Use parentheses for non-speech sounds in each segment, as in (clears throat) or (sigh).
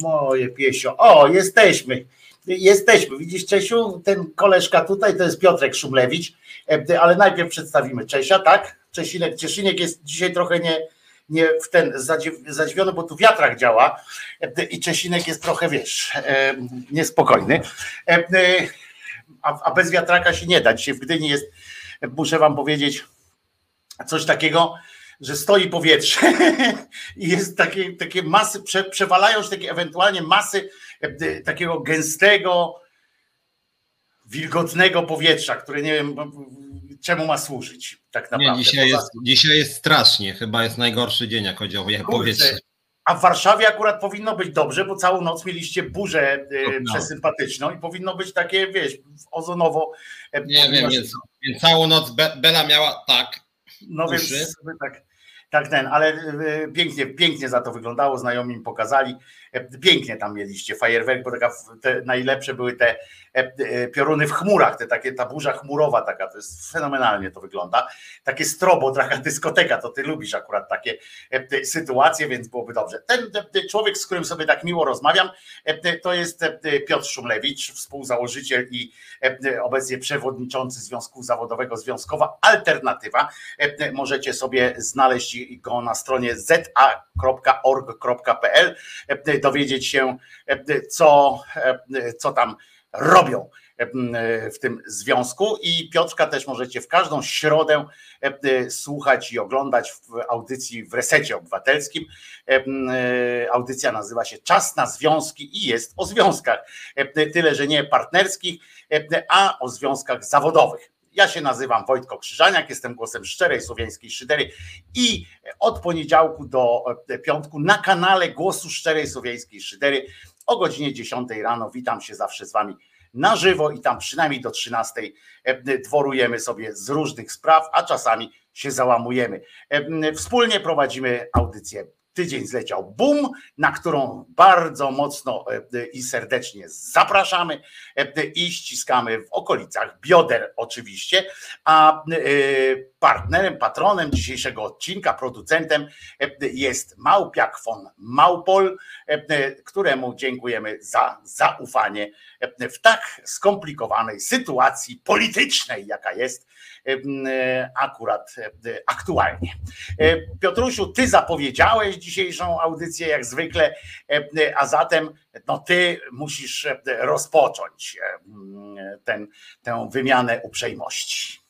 Moje piesio. O, jesteśmy. Jesteśmy. Widzisz, Czesiu, ten koleżka tutaj to jest Piotrek Szumlewicz, e, ale najpierw przedstawimy Czesia, tak? Czesinek, Cieszynek jest dzisiaj trochę nie, nie w ten zadziwiony, bo tu wiatrak działa e, i Czesinek jest trochę, wiesz, e, niespokojny. A bez wiatraka się nie da. Dzisiaj w Gdyni jest, muszę wam powiedzieć, coś takiego, że stoi powietrze (laughs) i jest takie, takie masy, prze, przewalają się takie ewentualnie masy e, takiego gęstego, wilgotnego powietrza, które nie wiem czemu ma służyć tak naprawdę. Nie, dzisiaj, jest, dzisiaj jest strasznie, chyba jest najgorszy dzień, jak chodzi o powietrze. A w Warszawie akurat powinno być dobrze, bo całą noc mieliście burzę e, no. przesympatyczną i powinno być takie, wiesz, ozonowo. E, nie wiem, więc, więc, całą noc Be Bela miała tak. No uszy. więc tak. Tak ten, ale e, pięknie, pięknie za to wyglądało, znajomi mi pokazali. E, pięknie tam mieliście fajerwerk, bo taka, najlepsze były te e, pioruny w chmurach, te takie, ta burza chmurowa taka, to jest fenomenalnie to wygląda. Takie strobo, taka dyskoteka, to ty lubisz akurat takie sytuacje, więc byłoby dobrze. Ten człowiek, z którym sobie tak miło rozmawiam, to jest Piotr Szumlewicz, współzałożyciel i obecnie przewodniczący Związku Zawodowego Związkowa Alternatywa. Możecie sobie znaleźć go na stronie za.org.pl, dowiedzieć się, co, co tam robią w tym związku. I Piotrka też możecie w każdą środę słuchać i oglądać w audycji w Resecie Obywatelskim. Audycja nazywa się Czas na Związki i jest o związkach. Tyle, że nie partnerskich, a o związkach zawodowych. Ja się nazywam Wojtko Krzyżaniak, jestem głosem szczerej słowiańskiej szydery i od poniedziałku do e, piątku na kanale Głosu Szczerej Słowiańskiej Szydery o godzinie 10 rano witam się zawsze z wami na żywo i tam przynajmniej do 13 e, dworujemy sobie z różnych spraw, a czasami się załamujemy. E, wspólnie prowadzimy audycję tydzień zleciał boom, na którą bardzo mocno e, i serdecznie zapraszamy e, i ściskamy w okolicach bioder oczywiście, a e, partnerem, patronem dzisiejszego odcinka, producentem jest Małpiak von Małpol, któremu dziękujemy za zaufanie w tak skomplikowanej sytuacji politycznej, jaka jest akurat aktualnie. Piotrusiu, ty zapowiedziałeś dzisiejszą audycję jak zwykle, a zatem no ty musisz rozpocząć ten, tę wymianę uprzejmości.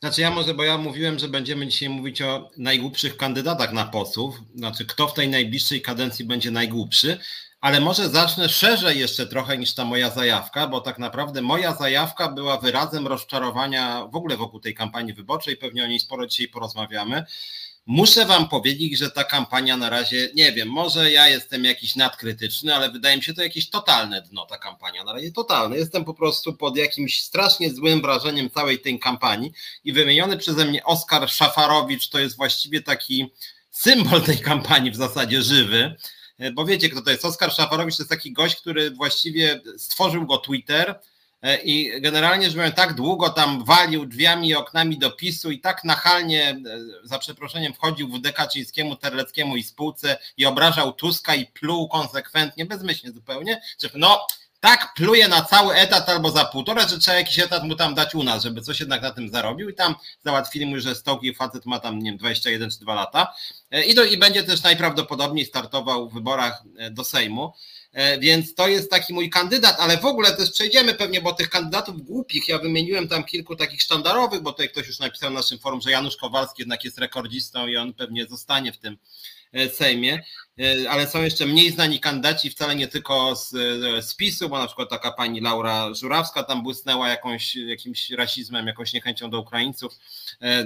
Znaczy ja może, bo ja mówiłem, że będziemy dzisiaj mówić o najgłupszych kandydatach na posłów, znaczy kto w tej najbliższej kadencji będzie najgłupszy, ale może zacznę szerzej jeszcze trochę niż ta moja zajawka, bo tak naprawdę moja zajawka była wyrazem rozczarowania w ogóle wokół tej kampanii wyborczej, pewnie o niej sporo dzisiaj porozmawiamy. Muszę Wam powiedzieć, że ta kampania na razie, nie wiem, może ja jestem jakiś nadkrytyczny, ale wydaje mi się to jakieś totalne dno, ta kampania na razie totalne. Jestem po prostu pod jakimś strasznie złym wrażeniem całej tej kampanii i wymieniony przeze mnie Oskar Szafarowicz to jest właściwie taki symbol tej kampanii w zasadzie żywy, bo wiecie kto to jest. Oskar Szafarowicz to jest taki gość, który właściwie stworzył go Twitter, E, i generalnie że tak długo tam walił drzwiami i oknami do PiSu i tak nachalnie, e, za przeproszeniem, wchodził w Dekaczyńskiemu, Terleckiemu i spółce i obrażał Tuska i pluł konsekwentnie, bezmyślnie zupełnie, że no tak pluje na cały etat albo za półtora, że trzeba jakiś etat mu tam dać u nas, żeby coś jednak na tym zarobił i tam załatwili mu, że stołki facet ma tam, nie wiem, 21 czy 2 lata e, i, do, i będzie też najprawdopodobniej startował w wyborach do Sejmu. E, więc to jest taki mój kandydat, ale w ogóle też przejdziemy pewnie, bo tych kandydatów głupich, ja wymieniłem tam kilku takich sztandarowych, bo tutaj ktoś już napisał na naszym forum, że Janusz Kowalski jednak jest rekordzistą i on pewnie zostanie w tym e, Sejmie, e, ale są jeszcze mniej znani kandydaci, wcale nie tylko z, z PiSu, bo na przykład taka pani Laura Żurawska tam błysnęła jakąś, jakimś rasizmem, jakąś niechęcią do Ukraińców.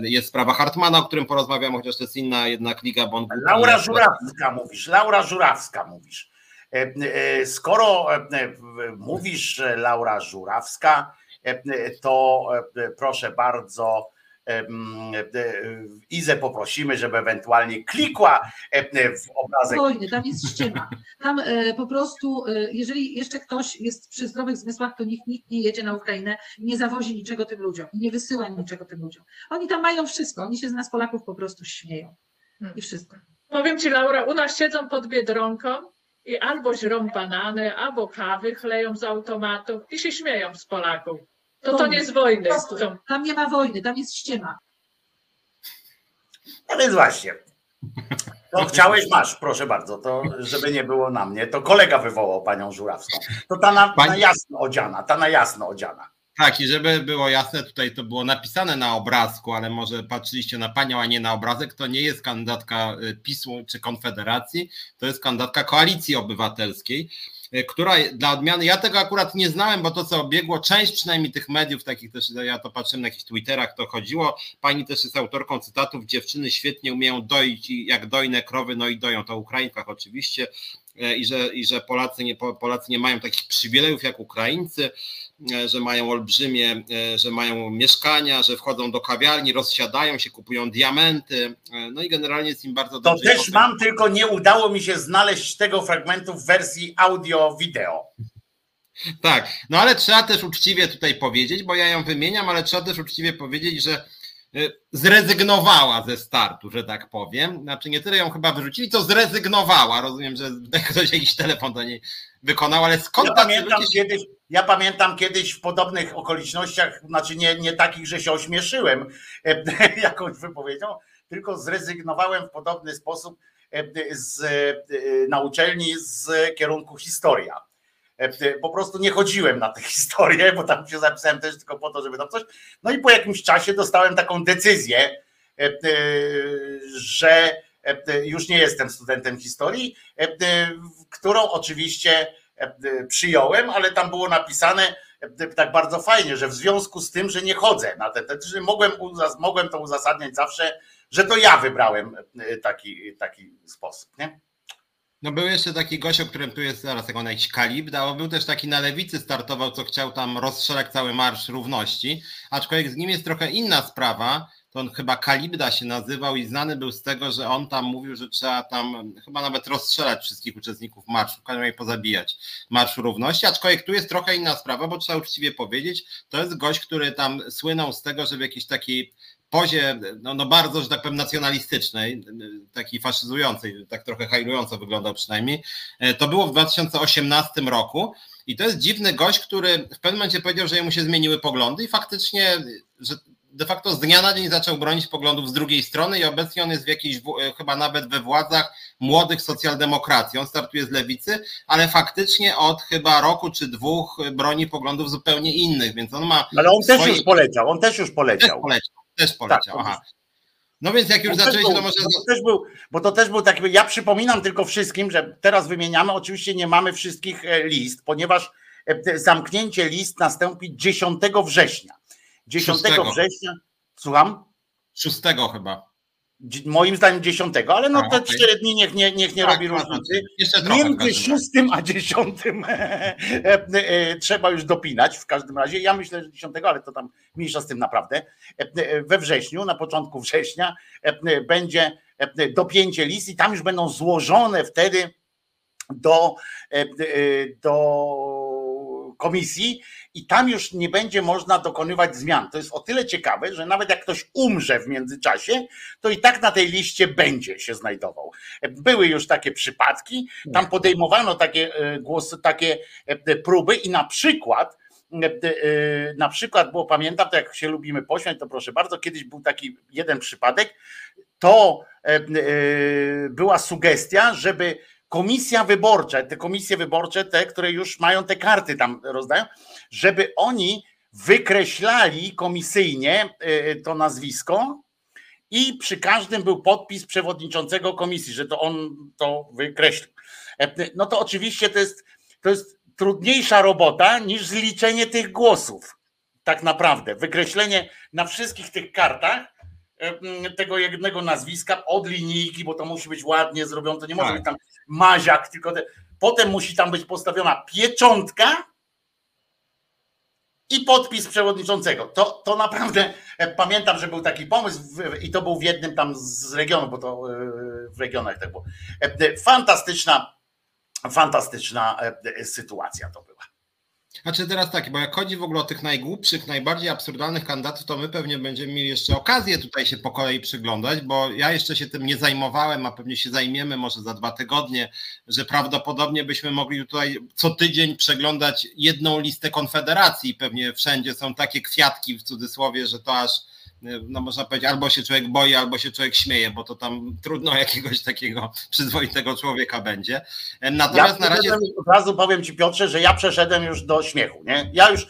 Jest sprawa Hartmana, o którym porozmawiam, chociaż to jest inna jednak liga. Bo Laura Żurawska mówisz, Laura Żurawska mówisz. E, e, skoro e, mówisz Laura Żurawska, to proszę bardzo, Izę poprosimy, żeby ewentualnie klikła w obrazek. Spokojnie, tam jest ściema. Tam po prostu, jeżeli jeszcze ktoś jest przy zdrowych zmysłach, to nikt, nikt nie jedzie na Ukrainę, nie zawozi niczego tym ludziom, nie wysyła niczego tym ludziom. Oni tam mają wszystko, oni się z nas Polaków po prostu śmieją. I wszystko. Powiem Ci Laura, u nas siedzą pod Biedronką i albo żrą banany, albo kawy chleją z automatów i się śmieją z Polaków. To to nie z wojny. To, Tam nie ma wojny, tam jest ściema. No więc właśnie. To chciałeś, masz, proszę bardzo, to żeby nie było na mnie, to kolega wywołał panią Żurawską. To ta na, Pani- na jasno odziana, ta na jasno odziana. Tak, i żeby było jasne, tutaj to było napisane na obrazku, ale może patrzyliście na panią, a nie na obrazek, to nie jest kandydatka y, PiSu czy Konfederacji, to jest kandydatka Koalicji Obywatelskiej, y, która dla odmiany, ja tego akurat nie znałem, bo to co biegło, część przynajmniej tych mediów, takich też, ja to patrzyłem na jakichś Twitterach, to chodziło, pani też jest autorką cytatów, dziewczyny świetnie umieją doić i jak dojne krowy, no i doją, to Ukrainkach oczywiście, i że, i że Polacy, nie, Polacy nie mają takich przywilejów jak Ukraińcy, e, że mają olbrzymie, e, że mają mieszkania, że wchodzą do kawiarni, rozsiadają się, kupują diamenty, e, no i generalnie jest im bardzo To dobrze. też mam, tylko nie udało mi się znaleźć tego fragmentu w wersji audio-wideo. Tak, no ale trzeba też uczciwie tutaj powiedzieć, bo ja ją wymieniam, ale trzeba też uczciwie powiedzieć, że zrezygnowała ze startu, że tak powiem. Znaczy nie tyle ją chyba wyrzucili, co zrezygnowała. Rozumiem, że ktoś jakiś telefon do niej wykonał, ale skąd Ja tacy pamiętam się... kiedyś, ja pamiętam kiedyś w podobnych okolicznościach, znaczy nie, nie takich, że się ośmieszyłem e, (laughs) jakąś wypowiedzią, tylko zrezygnowałem w podobny sposób e, z, e, na uczelni z kierunku historia. E, Po prostu nie chodziłem na tę (laughs) historię, bo tam się zapisałem też tylko po to, żeby tam coś. No i po jakimś czasie dostałem taką decyzję, e, e, że już nie jestem studentem historii, którą oczywiście przyjąłem, ale tam było napisane tak bardzo fajnie, że w związku z tym, że nie chodzę na te, te że mogłem, mogłem to uzasadniać zawsze, że to ja wybrałem taki, taki sposób. Nie? No był jeszcze taki gość, o którym tu jest zaraz, jak on jakiś kalib dał, był też taki na lewicy startował, co chciał tam rozstrzelać cały Marsz Równości, aczkolwiek z nim jest trochę inna sprawa, to on chyba Kalibda się nazywał i znany był z tego, że on tam mówił, że trzeba tam chyba nawet rozstrzelać wszystkich uczestników marszu, razie pozabijać Marszu Równości, aczkolwiek tu jest trochę inna sprawa, bo trzeba uczciwie powiedzieć, to jest gość, który tam słynął z tego, że w jakiejś takiej pozie, no, no bardzo, że tak powiem, nacjonalistycznej, takiej faszyzującej, tak trochę hajlująco wyglądał przynajmniej, e, to było w 2018 roku i to jest dziwny gość, który w pewnym momencie powiedział, że jemu się zmieniły poglądy i faktycznie, że de facto z dnia na dzień zaczął bronić poglądów z drugiej strony i obecnie on jest w jakiejś, e, chyba nawet we władzach młodych socjaldemokracji. On startuje z lewicy, ale faktycznie od chyba roku czy dwóch broni poglądów zupełnie innych, więc on ma Ale on też Swoje- już poleciał, on też już też poleciał. Też poleciał. Tak, Aha. No więc jak już był- to może. bo to też był, bo to też był taki, ja przypominam tylko wszystkim, że teraz wymieniamy, oczywiście nie mamy wszystkich e, list, ponieważ e, zamknięcie list nastąpi 10 września. 10 Szóstego. września, słucham? Szóstego chyba. Moim zdaniem 10, ale no te okej. 4 dni niech nie, niech nie Tak, robi różnicy. Między każdym razie. 6 a 10 (laughs) e, e, trzeba już dopinać w każdym razie. Ja myślę, że 10, ale to tam mniejsza z tym naprawdę. E, e, We wrześniu, na początku września e, e, będzie e, dopięcie list i tam już będą złożone wtedy do, e, e, do komisji i tam już nie będzie można dokonywać zmian. To jest o tyle ciekawe, że nawet jak ktoś umrze w międzyczasie, to i tak na tej liście będzie się znajdował. Były już takie przypadki, tam podejmowano takie e, głosy, takie e, próby i na przykład e, e, na przykład, bo pamiętam, to jak się lubimy pośmiać, to proszę bardzo, kiedyś był taki jeden przypadek, to e, e, była sugestia, żeby komisja wyborcza, te komisje wyborcze, te, które już mają te karty tam rozdają, żeby oni wykreślali komisyjnie e, to nazwisko i przy każdym był podpis przewodniczącego komisji, że to on to wykreślił. E, No to oczywiście to jest, to jest trudniejsza robota niż zliczenie tych głosów. Tak naprawdę. Wykreślenie na wszystkich tych kartach tego jednego nazwiska od linijki, bo to musi być ładnie zrobione, to nie może Tak. być tam maziak, tylko te, potem musi tam być postawiona pieczątka i podpis przewodniczącego. To, to naprawdę e, pamiętam, że był taki pomysł w, i to był w jednym tam z regionów, bo to e, w regionach tak było. E, Fantastyczna, fantastyczna sytuacja to była. Znaczy teraz tak, bo jak chodzi w ogóle o tych najgłupszych, najbardziej absurdalnych kandydatów, to my pewnie będziemy mieli jeszcze okazję tutaj się po kolei przyglądać, bo ja jeszcze się tym nie zajmowałem, a pewnie się zajmiemy może za dwa tygodnie, że prawdopodobnie byśmy mogli tutaj co tydzień przeglądać jedną listę konfederacji. Pewnie wszędzie są takie kwiatki w cudzysłowie, że to aż no można powiedzieć, albo się człowiek boi, albo się człowiek śmieje, bo to tam trudno (laughs) jakiegoś takiego przyzwoitego człowieka będzie. Natomiast ja na razie. Od razu powiem Ci, Piotrze, że ja przeszedłem już do śmiechu. Nie? Ja już,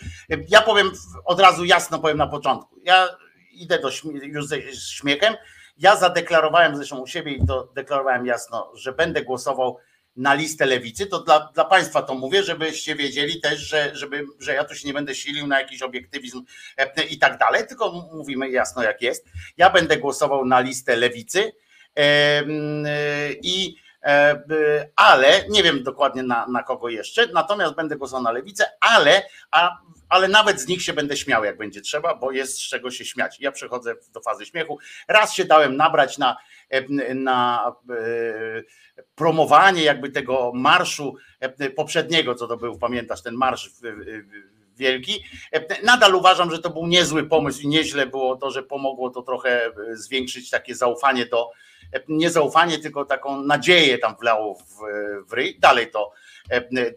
ja powiem od razu jasno, powiem na początku. Ja idę do już ze śmiechem. Ja zadeklarowałem zresztą u siebie i to deklarowałem jasno, że będę głosował na listę lewicy, to dla, dla Państwa to mówię, żebyście wiedzieli też, że, żeby, że ja tu się nie będę silił na jakiś obiektywizm e, i tak dalej, tylko mówimy jasno jak jest. Ja będę głosował na listę lewicy i e, ale nie wiem dokładnie na, na kogo jeszcze, natomiast będę głosował na lewicę, ale, a, ale nawet z nich się będę śmiał, jak będzie trzeba, bo jest z czego się śmiać. Ja przechodzę do fazy śmiechu. Raz się dałem nabrać na, na promowanie jakby tego marszu e, poprzedniego, co to był, pamiętasz, ten marsz wielki. E, nadal uważam, że to był niezły pomysł i nieźle było to, że pomogło to trochę e, zwiększyć takie zaufanie do, nie zaufanie, tylko taką nadzieję tam wlało w, w ryj. Dalej to,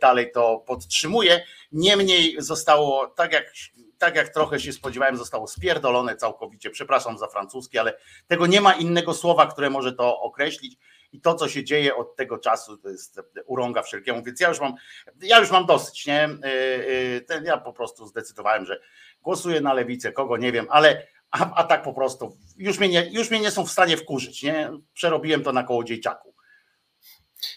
dalej to podtrzymuję. Niemniej zostało, tak jak, tak jak trochę się spodziewałem, zostało spierdolone całkowicie. Przepraszam za francuski, ale tego nie ma innego słowa, które może to określić i to, co się dzieje od tego czasu, to jest urąga wszelkiemu, więc ja już mam, ja już mam dosyć, nie? Y, y, ja po prostu zdecydowałem, że głosuję na lewicę, kogo nie wiem, ale a, a tak po prostu już mnie, nie, już mnie nie są w stanie wkurzyć, nie? Przerobiłem to na kołodziejczaku.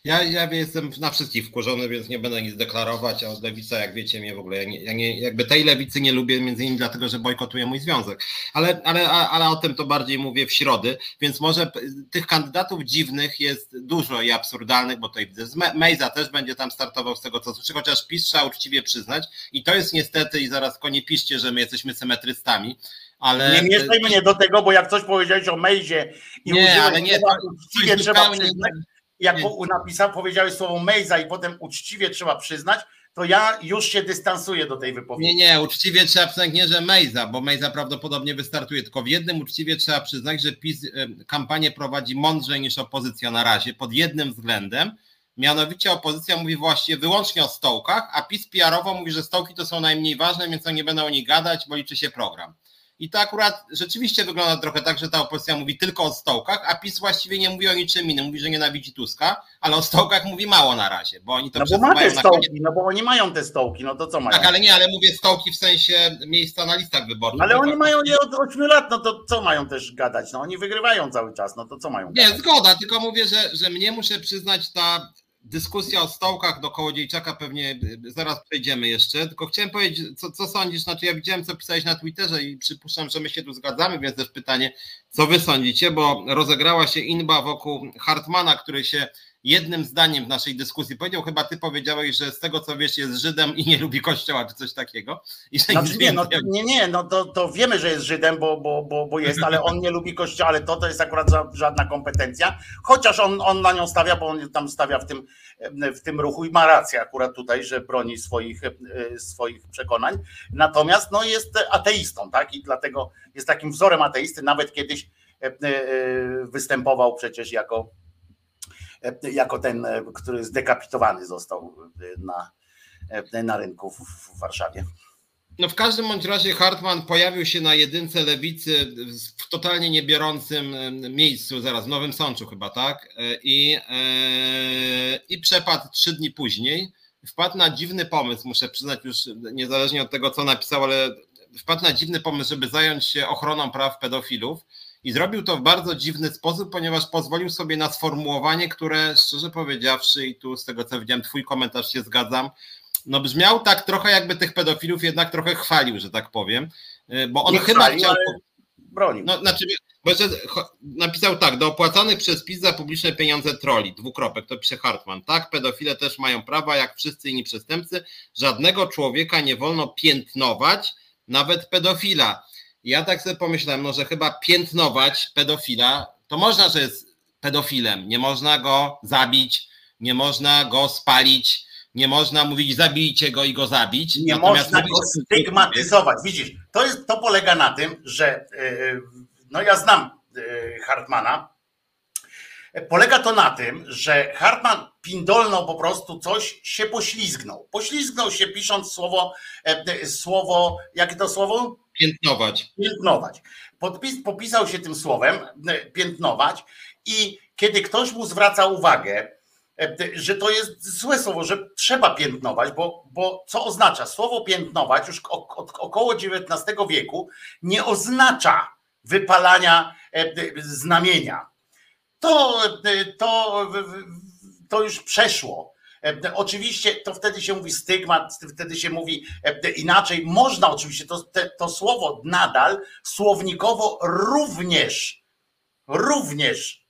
Ja, ja jestem na wszystkich wkurzony, więc nie będę nic deklarować, a lewica, jak wiecie, mnie w ogóle, ja, nie, ja nie, jakby tej lewicy nie lubię, między innymi dlatego, że bojkotuje mój związek. Ale, ale, ale o tym to bardziej mówię w środy, więc może tych kandydatów dziwnych jest dużo i absurdalnych, bo tutaj widzę, Mejza też będzie tam startował z tego, co słyszę, chociaż PiS trzeba uczciwie przyznać i to jest niestety, i zaraz konie piszcie, że my jesteśmy symetrystami, ale... Nie mieszaj mnie do tego, bo jak coś powiedziałeś o Mejzie i nie, ale nie, to, uczciwie trzeba przyznać, jak napisał, powiedziałeś słowo Mejza i potem uczciwie trzeba przyznać, to ja już się dystansuję do tej wypowiedzi. Nie, nie, uczciwie trzeba przyznać nie, że Mejza, bo Mejza prawdopodobnie wystartuje, tylko w jednym uczciwie trzeba przyznać, że PiS kampanię prowadzi mądrzej niż opozycja na razie, pod jednym względem, mianowicie opozycja mówi właśnie wyłącznie o stołkach, a PiS PR-owo mówi, że stołki to są najmniej ważne, więc oni nie będą o nich gadać, bo liczy się program. I to akurat rzeczywiście wygląda trochę tak, że ta opozycja mówi tylko o stołkach, a PiS właściwie nie mówi o niczym innym. Mówi, że nienawidzi Tuska, ale o stołkach mówi mało na razie, bo oni to No bo ma te stołki, no bo oni mają te stołki, no to co mają? Tak, ale nie, ale mówię stołki w sensie miejsca na listach wyborczych. Ale oni mają je od 8 lat, no to co mają też gadać? No oni wygrywają cały czas, no to co mają gadać? Nie, zgoda, tylko mówię, że, że mnie muszę przyznać ta dyskusja o stołkach do Kołodziejczaka pewnie y, zaraz przejdziemy jeszcze, tylko chciałem powiedzieć, co, co sądzisz, znaczy ja widziałem, co pisałeś na Twitterze i przypuszczam, że my się tu zgadzamy, więc też pytanie, co wy sądzicie, bo rozegrała się inba wokół Hartmana, który się jednym zdaniem w naszej dyskusji powiedział, chyba ty powiedziałeś, że z tego co wiesz jest Żydem i nie lubi kościoła, czy coś takiego. I że znaczy, nie, no, nie, nie, no to, to wiemy, że jest Żydem, bo, bo, bo, bo jest, ale on nie lubi kościoła, ale to, to jest akurat żadna kompetencja, chociaż on, on na nią stawia, bo on tam stawia w tym, w tym ruchu i ma rację akurat tutaj, że broni swoich, swoich przekonań. Natomiast no, jest ateistą, tak? I dlatego jest takim wzorem ateisty, nawet kiedyś e, e, występował przecież jako E, jako ten, e, który zdekapitowany został e, na, na rynku w Warszawie. No w każdym bądź razie Hartman pojawił się na jedynce lewicy w totalnie niebiorącym miejscu, zaraz w Nowym Sączu chyba, tak? I, i przepadł trzy dni później. Wpadł na dziwny pomysł, muszę przyznać już niezależnie od tego, co napisał, ale wpadł na dziwny pomysł, żeby zająć się ochroną praw pedofilów i zrobił to w bardzo dziwny sposób, ponieważ pozwolił sobie na sformułowanie, które szczerze powiedziawszy, i tu z tego co widziałem, Twój komentarz się zgadzam, no brzmiał tak trochę, jakby tych pedofilów jednak trochę chwalił, że tak powiem. Y, bo on Nie chyba chwalił, chciał. Bronił. No, znaczy, bo napisał tak, do opłacanych przez PiS za publiczne pieniądze troli, dwukropek, to pisze Hartman, tak, pedofile też mają prawa, jak wszyscy inni przestępcy, żadnego człowieka nie wolno piętnować, nawet pedofila ja tak sobie pomyślałem, no, że chyba piętnować pedofila, to można, że jest pedofilem, nie można go zabić, nie można go spalić, Nie można mówić zabijcie go i go zabić. Nie można go stygmatyzować. Widzisz, to, jest, to polega na tym, że no ja znam Hartmana. Polega to na tym, że Hartman pindolnął po prostu coś, się poślizgnął. Poślizgnął się pisząc słowo, słowo, jakie to słowo? Piętnować. Piętnować. Podpis, popisał się tym słowem, piętnować i kiedy ktoś mu zwraca uwagę, e, że to jest złe słowo, że trzeba piętnować, bo, bo co oznacza? Słowo piętnować już od około XIX wieku nie oznacza wypalania e, znamienia. To, e, to, to już przeszło. Oczywiście to wtedy się mówi stygmat, wtedy się mówi inaczej. Można oczywiście, to, to słowo nadal słownikowo również, również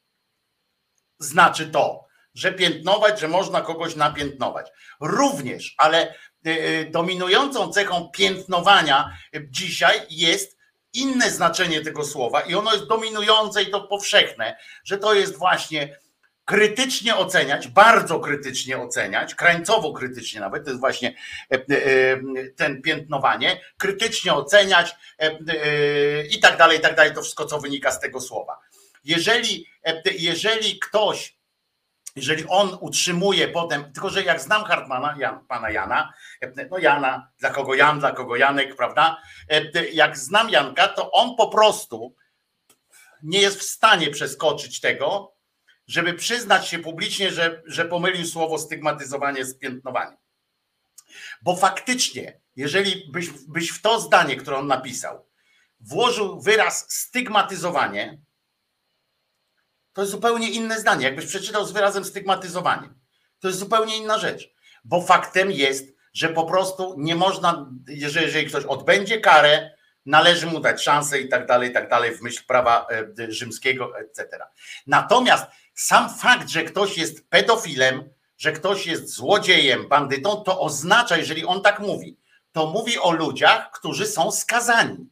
znaczy to, że piętnować, że można kogoś napiętnować. Również, ale e, e, dominującą cechą piętnowania dzisiaj jest inne znaczenie tego słowa i ono jest dominujące i to powszechne, że to jest właśnie krytycznie oceniać, bardzo krytycznie oceniać, krańcowo krytycznie nawet, to jest właśnie e, ten piętnowanie, krytycznie oceniać i tak dalej, i tak dalej, to wszystko, co wynika z tego słowa. Jeżeli, e, jeżeli ktoś, jeżeli on utrzymuje potem, tylko że jak znam Hartmana, Jan, pana Jana, e, no Jana, dla kogo Jan, dla kogo Janek, prawda? E, jak znam Janka, to on po prostu nie jest w stanie przeskoczyć tego, żeby przyznać się publicznie, że, że pomylił słowo stygmatyzowanie z piętnowaniem. Bo faktycznie, jeżeli byś, byś w to zdanie, które on napisał, włożył wyraz stygmatyzowanie, to jest zupełnie inne zdanie. Jakbyś przeczytał z wyrazem stygmatyzowaniem, to jest zupełnie inna rzecz. Bo faktem jest, że po prostu nie można, jeżeli, jeżeli ktoś odbędzie karę, należy mu dać szansę i tak dalej, i tak dalej, w myśl prawa e, rzymskiego, etc. Natomiast sam fakt, że ktoś jest pedofilem, że ktoś jest złodziejem, bandytą, to oznacza, jeżeli on tak mówi, to mówi o ludziach, którzy są skazani.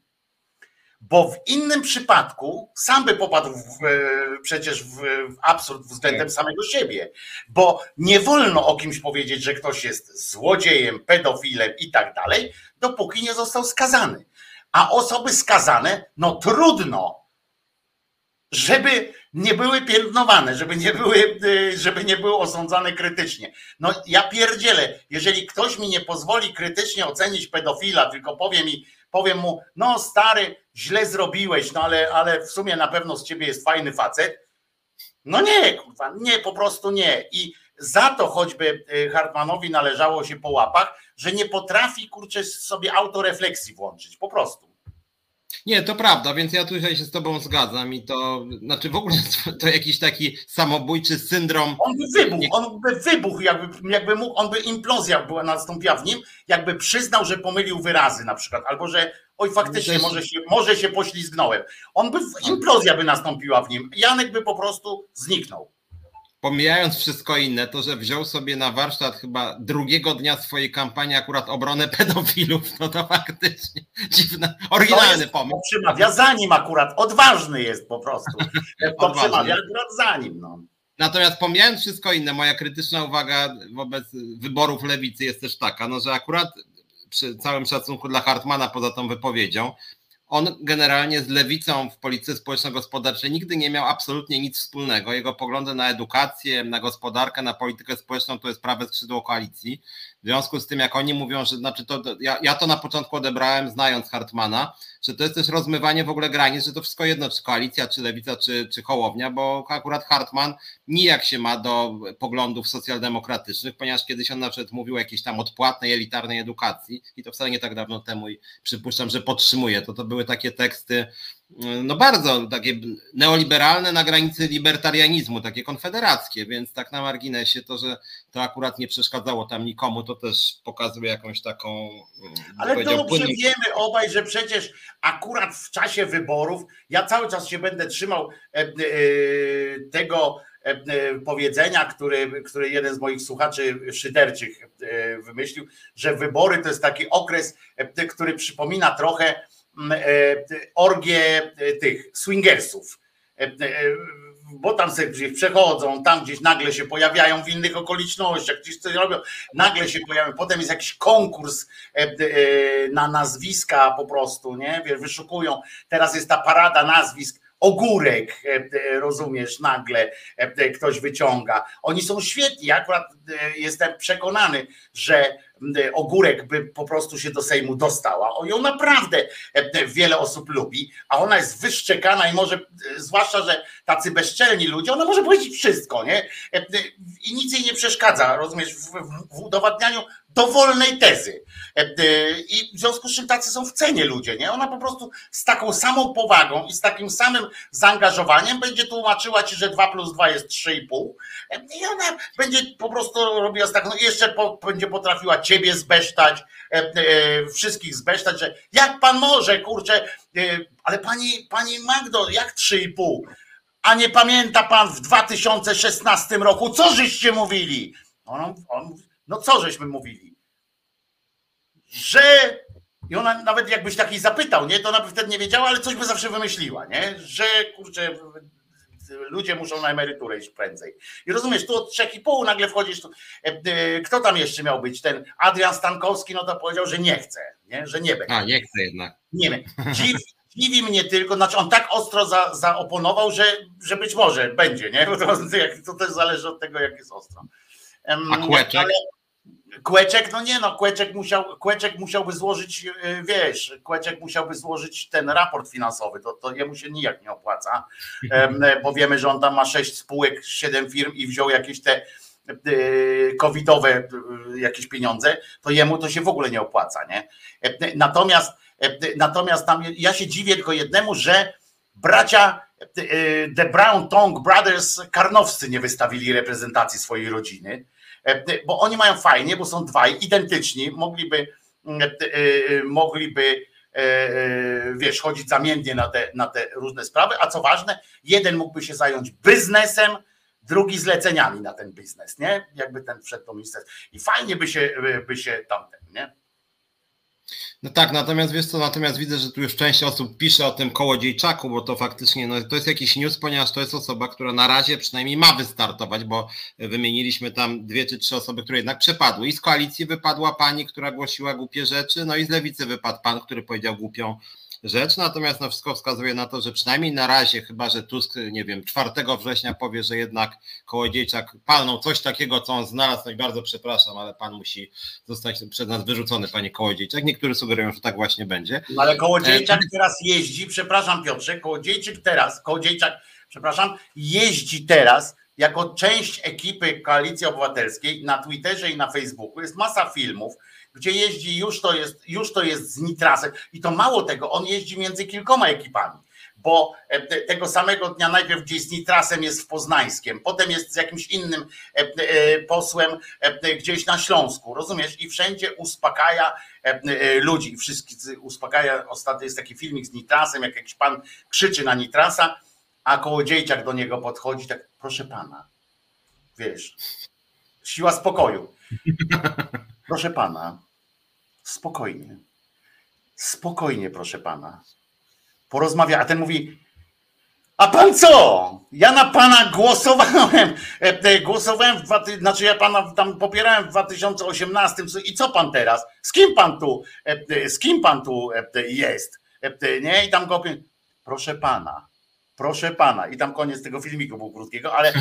Bo w innym przypadku sam by popadł w, przecież w, w absurd względem samego siebie, bo nie wolno o kimś powiedzieć, że ktoś jest złodziejem, pedofilem i tak dalej, dopóki nie został skazany. A osoby skazane, no trudno, żeby nie były piętnowane, żeby nie były, e, żeby nie były osądzane krytycznie. No ja pierdzielę, jeżeli ktoś mi nie pozwoli krytycznie ocenić pedofila, tylko powie mi, powiem mu, no stary, źle zrobiłeś, no ale, ale w sumie na pewno z ciebie jest fajny facet. No nie, kurwa, nie, po prostu nie. I za to choćby y, Hartmanowi należało się po łapach, że nie potrafi, kurczę, sobie autorefleksji włączyć, po prostu. Nie, to prawda, więc ja tutaj się z tobą zgadzam i to, znaczy w ogóle to jakiś taki samobójczy syndrom. On by wybuchł, on by wybuchł, jakby, jakby mógł, on by implozja była nastąpiła w nim, jakby przyznał, że pomylił wyrazy na przykład, albo że oj faktycznie może się, może się poślizgnąłem. On by, implozja by nastąpiła w nim, Janek by po prostu zniknął pomijając wszystko inne, to że wziął sobie na warsztat chyba drugiego dnia swojej kampanii akurat obronę pedofilów, no to faktycznie dziwne, oryginalny pomysł. Przemawia za nim akurat, odważny jest po prostu. (laughs) To przemawia akurat za nim. No. Natomiast pomijając wszystko inne, moja krytyczna uwaga wobec wyborów lewicy jest też taka, no że akurat przy całym szacunku dla Hartmana poza tą wypowiedzią, on generalnie z lewicą w polityce społeczno-gospodarczej nigdy nie miał absolutnie nic wspólnego. Jego poglądy na edukację, na gospodarkę, na politykę społeczną to jest prawe skrzydło koalicji. W związku z tym, jak oni mówią, że znaczy to, ja, ja to na początku odebrałem, znając Hartmana, że to jest też rozmywanie w ogóle granic, że to wszystko jedno, czy koalicja, czy lewica, czy, czy hołownia, bo akurat Hartman nijak się ma do poglądów socjaldemokratycznych, ponieważ kiedyś on na przykład mówił o jakiejś tam odpłatnej, elitarnej edukacji i to wcale nie tak dawno temu i przypuszczam, że podtrzymuje to. To były takie teksty no bardzo takie neoliberalne na granicy libertarianizmu, takie konfederackie, więc tak na marginesie to, że to akurat nie przeszkadzało tam nikomu, to też pokazuje jakąś taką. Ale dobrze płynną... wiemy obaj, że przecież akurat w czasie wyborów ja cały czas się będę trzymał e, e, tego e, powiedzenia, który, który jeden z moich słuchaczy szyderczych wymyślił, że wybory to jest taki okres, który przypomina trochę orgie e, tych swingersów. E, bo tam sobie gdzieś przechodzą, tam gdzieś nagle się pojawiają w innych okolicznościach, gdzieś coś robią, nagle się pojawiają, potem jest jakiś konkurs na nazwiska po prostu, nie? Wyszukują, teraz jest ta parada nazwisk, ogórek, rozumiesz, nagle ktoś wyciąga. Oni są świetni. Akurat jestem przekonany, że ogórek by po prostu się do Sejmu dostała. O ją naprawdę wiele osób lubi, a ona jest wyszczekana i może, zwłaszcza, że tacy bezczelni ludzie, ona może powiedzieć wszystko, nie? I nic jej nie przeszkadza, rozumiesz, w, w udowadnianiu dowolnej tezy. I w związku z czym tacy są w cenie ludzie, nie? Ona po prostu z taką samą powagą i z takim samym zaangażowaniem będzie tłumaczyła ci, że 2 plus 2 jest 3,5 i ona będzie po prostu robiła tak, no jeszcze po, będzie potrafiła ciebie zbesztać, e, e, wszystkich zbesztać, że jak pan może, kurczę, e, ale pani, pani Magdo, jak 3,5? A nie pamięta pan w 2016 roku, co żeście mówili? On, on, no co żeśmy mówili? Że i ona nawet jakbyś takiej zapytał, nie, to ona by wtedy nie wiedziała, ale coś by zawsze wymyśliła, nie? Że kurczę, ludzie muszą na emeryturę iść prędzej. I rozumiesz, tu od trzech i pół nagle wchodzisz, tu, e, e, kto tam jeszcze miał być? Ten Adrian Stankowski, no to powiedział, że nie chce, nie? że nie będzie. A, nie chce jednak. Nie wiem. (laughs) Dziw, dziwi mnie tylko, znaczy on tak ostro za, zaoponował, że, że być może będzie, nie? (laughs) Bo to, to też zależy od tego, jak jest ostro. A kłeczek? Ale, Kłeczek, no nie no, Kłeczek, musiał, Kłeczek musiałby złożyć, e, wiesz, Kłeczek musiałby złożyć ten raport finansowy, to, to jemu się nijak nie opłaca, (laughs) bo wiemy, że on tam ma sześć spółek, siedem firm i wziął jakieś te e, covidowe e, jakieś pieniądze, to jemu to się w ogóle nie opłaca, nie? Natomiast, natomiast tam ja się dziwię tylko jednemu, że bracia The Brown Tongue Brothers Karnowscy nie wystawili reprezentacji swojej rodziny, bo oni mają fajnie, bo są dwaj identyczni, mogliby, mm, e, e, mogliby wiesz, chodzić zamiennie na te, na te różne sprawy, a co ważne, jeden mógłby się zająć biznesem, drugi zleceniami na ten biznes, nie? Jakby ten wszedł do ministerstwa. I fajnie by się, by się tamten, nie? No tak, natomiast wiesz co, natomiast widzę, że tu już część osób pisze o tym kołodziejczaku, bo to faktycznie no, to jest jakiś news, ponieważ to jest osoba, która na razie przynajmniej ma wystartować, bo wymieniliśmy tam dwie czy trzy osoby, które jednak przepadły. I z koalicji wypadła pani, która głosiła głupie rzeczy, no i z lewicy wypadł pan, który powiedział głupią rzecz, natomiast no wszystko wskazuje na to, że przynajmniej na razie, chyba że Tusk, nie wiem, 4 września powie, że jednak Kołodziejczak palną coś takiego, co on znalazł, no i bardzo przepraszam, ale pan musi zostać przez nas wyrzucony, panie Kołodziejczak. Niektórzy sugerują, że tak właśnie będzie. No ale Kołodziejczak e... teraz jeździ, przepraszam Piotrze, Kołodziejczyk teraz, Kołodziejczak, przepraszam, jeździ teraz jako część ekipy Koalicji Obywatelskiej na Twitterze i na Facebooku. Jest masa filmów, gdzie jeździ, już to jest, już to jest z Nitrasem. I to mało tego, on jeździ między kilkoma ekipami, bo e, tego samego dnia najpierw gdzieś z Nitrasem jest w Poznańskiem, potem jest z jakimś innym e, e, posłem gdzieś na Śląsku, rozumiesz? I wszędzie uspokaja ludzi, wszystkich uspokaja. Ostatnio jest taki filmik z Nitrasem, jak jakiś pan krzyczy na Nitrasa, a kołodziejczak do niego podchodzi, tak, proszę pana, wiesz, siła spokoju. Proszę pana, spokojnie. Spokojnie, proszę pana. Porozmawia, a ten mówi, a pan co? Ja na pana głosowałem. E, e, głosowałem w znaczy ja pana tam popierałem w 2018. I co pan teraz? Z kim pan tu? E, z kim pan tu jest? Nie? I tam go proszę pana. Proszę pana, i tam koniec tego filmiku był krótkiego, ale,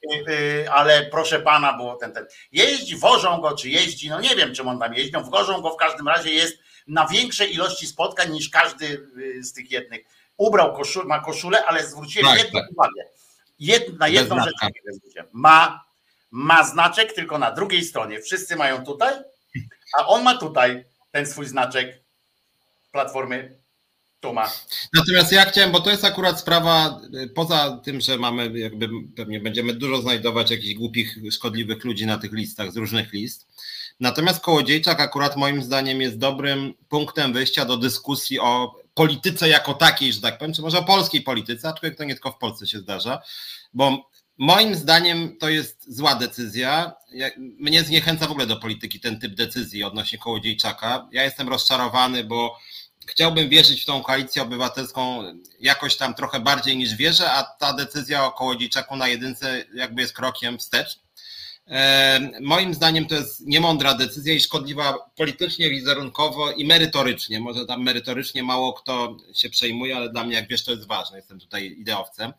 (laughs) ale proszę pana, było ten, ten. Jeździ, wożą go, czy jeździ, no nie wiem, czym on tam jeździ, no wożą go w każdym razie jest na większej ilości spotkań niż każdy z tych jednych. Ubrał koszul, ma koszulę, ale zwróciłem tak, jedną tak. uwagę. Jed, na jedną Bez rzecz ma, ma znaczek, tylko na drugiej stronie. Wszyscy mają tutaj, a on ma tutaj ten swój znaczek Platformy Tuma. Natomiast ja chciałem, bo to jest akurat sprawa, y, poza tym, że mamy, jakby pewnie będziemy dużo znajdować jakichś głupich, szkodliwych ludzi na tych listach z różnych list. Natomiast Kołodziejczak akurat moim zdaniem jest dobrym punktem wyjścia do dyskusji o polityce jako takiej, że tak powiem, czy może o polskiej polityce, aczkolwiek to nie tylko w Polsce się zdarza, bo moim zdaniem to jest zła decyzja. Mnie zniechęca w ogóle do polityki ten typ decyzji odnośnie Kołodziejczaka. Ja jestem rozczarowany, bo chciałbym wierzyć w tą koalicję obywatelską jakoś tam trochę bardziej niż wierzę, a ta decyzja o Kołodziejczaku na jedynce jakby jest krokiem wstecz. Moim zdaniem to jest niemądra decyzja i szkodliwa politycznie, wizerunkowo i merytorycznie. Może tam merytorycznie mało kto się przejmuje, ale dla mnie, jak wiesz, to jest ważne. Jestem tutaj ideowcem.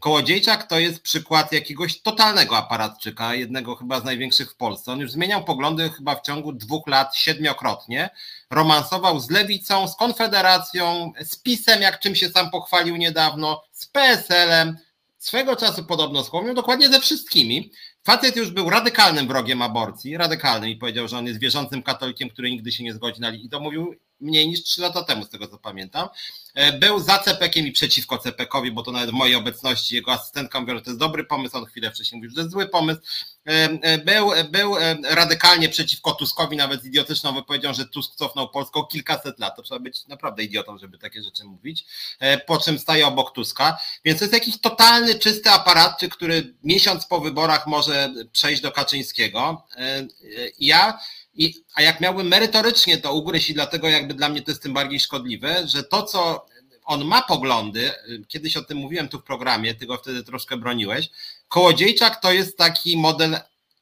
Kołodziejczak to jest przykład jakiegoś totalnego aparatczyka, jednego chyba z największych w Polsce. On już zmieniał poglądy chyba w ciągu dwóch lat siedmiokrotnie. Romansował z lewicą, z Konfederacją, z PiSem, jak czym się sam pochwalił niedawno, z PSL-em. Swego czasu podobno z Hołownią, dokładnie ze wszystkimi. Facet już był radykalnym wrogiem aborcji, radykalnym i powiedział, że on jest wierzącym katolikiem, który nigdy się nie zgodzi na i to mówił mniej niż trzy lata temu, z tego co pamiętam. E, był za CPK-iem i przeciwko CPK-owi, bo to nawet w mojej obecności jego asystentka mówiła, że to jest dobry pomysł, on chwilę wcześniej mówił, że to jest zły pomysł. E, e, był, był radykalnie przeciwko Tuskowi, nawet z idiotyczną wypowiedzią, że Tusk cofnął Polską kilkaset lat. To trzeba być naprawdę idiotą, żeby takie rzeczy mówić. Po czym staje obok Tuska. Więc to jest jakiś totalny, czysty aparatczyk, który miesiąc po wyborach może przejść do Kaczyńskiego. Ja i, a jak miałbym merytorycznie to ugryźć i dlatego jakby dla mnie to jest tym bardziej szkodliwe, że to, co on ma poglądy, kiedyś o tym mówiłem tu w programie, ty go wtedy troszkę broniłeś, Kołodziejczak to jest taki model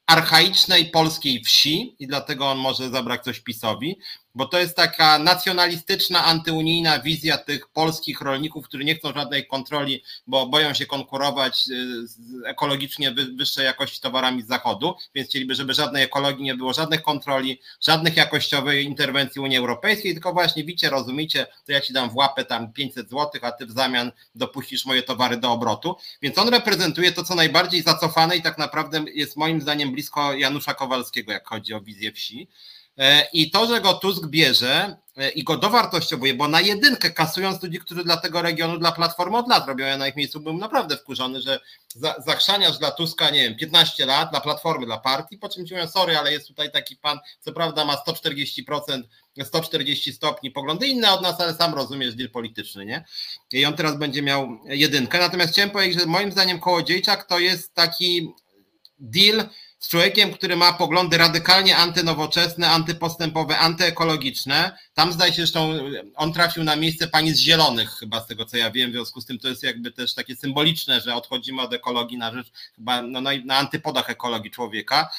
archaicznej polskiej wsi i dlatego on może zabrać coś PiSowi, bo to jest taka nacjonalistyczna, antyunijna wizja tych polskich rolników, którzy nie chcą żadnej kontroli, bo boją się konkurować y, z ekologicznie wyższej jakości towarami z zachodu, więc chcieliby, żeby żadnej ekologii nie było, żadnych kontroli, żadnych jakościowej interwencji Unii Europejskiej, tylko właśnie wiecie, rozumiecie, to ja ci dam w łapę tam 500 zł, a ty w zamian dopuścisz moje towary do obrotu. Więc on reprezentuje to, co najbardziej zacofane i tak naprawdę jest moim zdaniem blisko Janusza Kowalskiego, jak chodzi o wizję wsi. E, I to, że go Tusk bierze e, i go dowartościowuje, bo na jedynkę kasując ludzi, którzy dla tego regionu, dla Platformy od lat robią, ja na ich miejscu byłem naprawdę wkurzony, że zachrzaniasz dla Tuska, nie wiem, 15 lat, dla Platformy, dla partii, po czym ci mówią, sorry, ale jest tutaj taki pan, co prawda ma 140%, 140 stopni poglądy inne od nas, ale sam rozumiesz deal polityczny, nie? I on teraz będzie miał jedynkę. Natomiast chciałem powiedzieć, że moim zdaniem Kołodziejczak to jest taki deal, z człowiekiem, który ma poglądy radykalnie antynowoczesne, antypostępowe, antyekologiczne. Tam zdaje się, zresztą on trafił na miejsce pani z zielonych, chyba z tego co ja wiem, w związku z tym to jest jakby też takie symboliczne, że odchodzimy od ekologii na rzecz chyba no, na antypodach ekologii człowieka.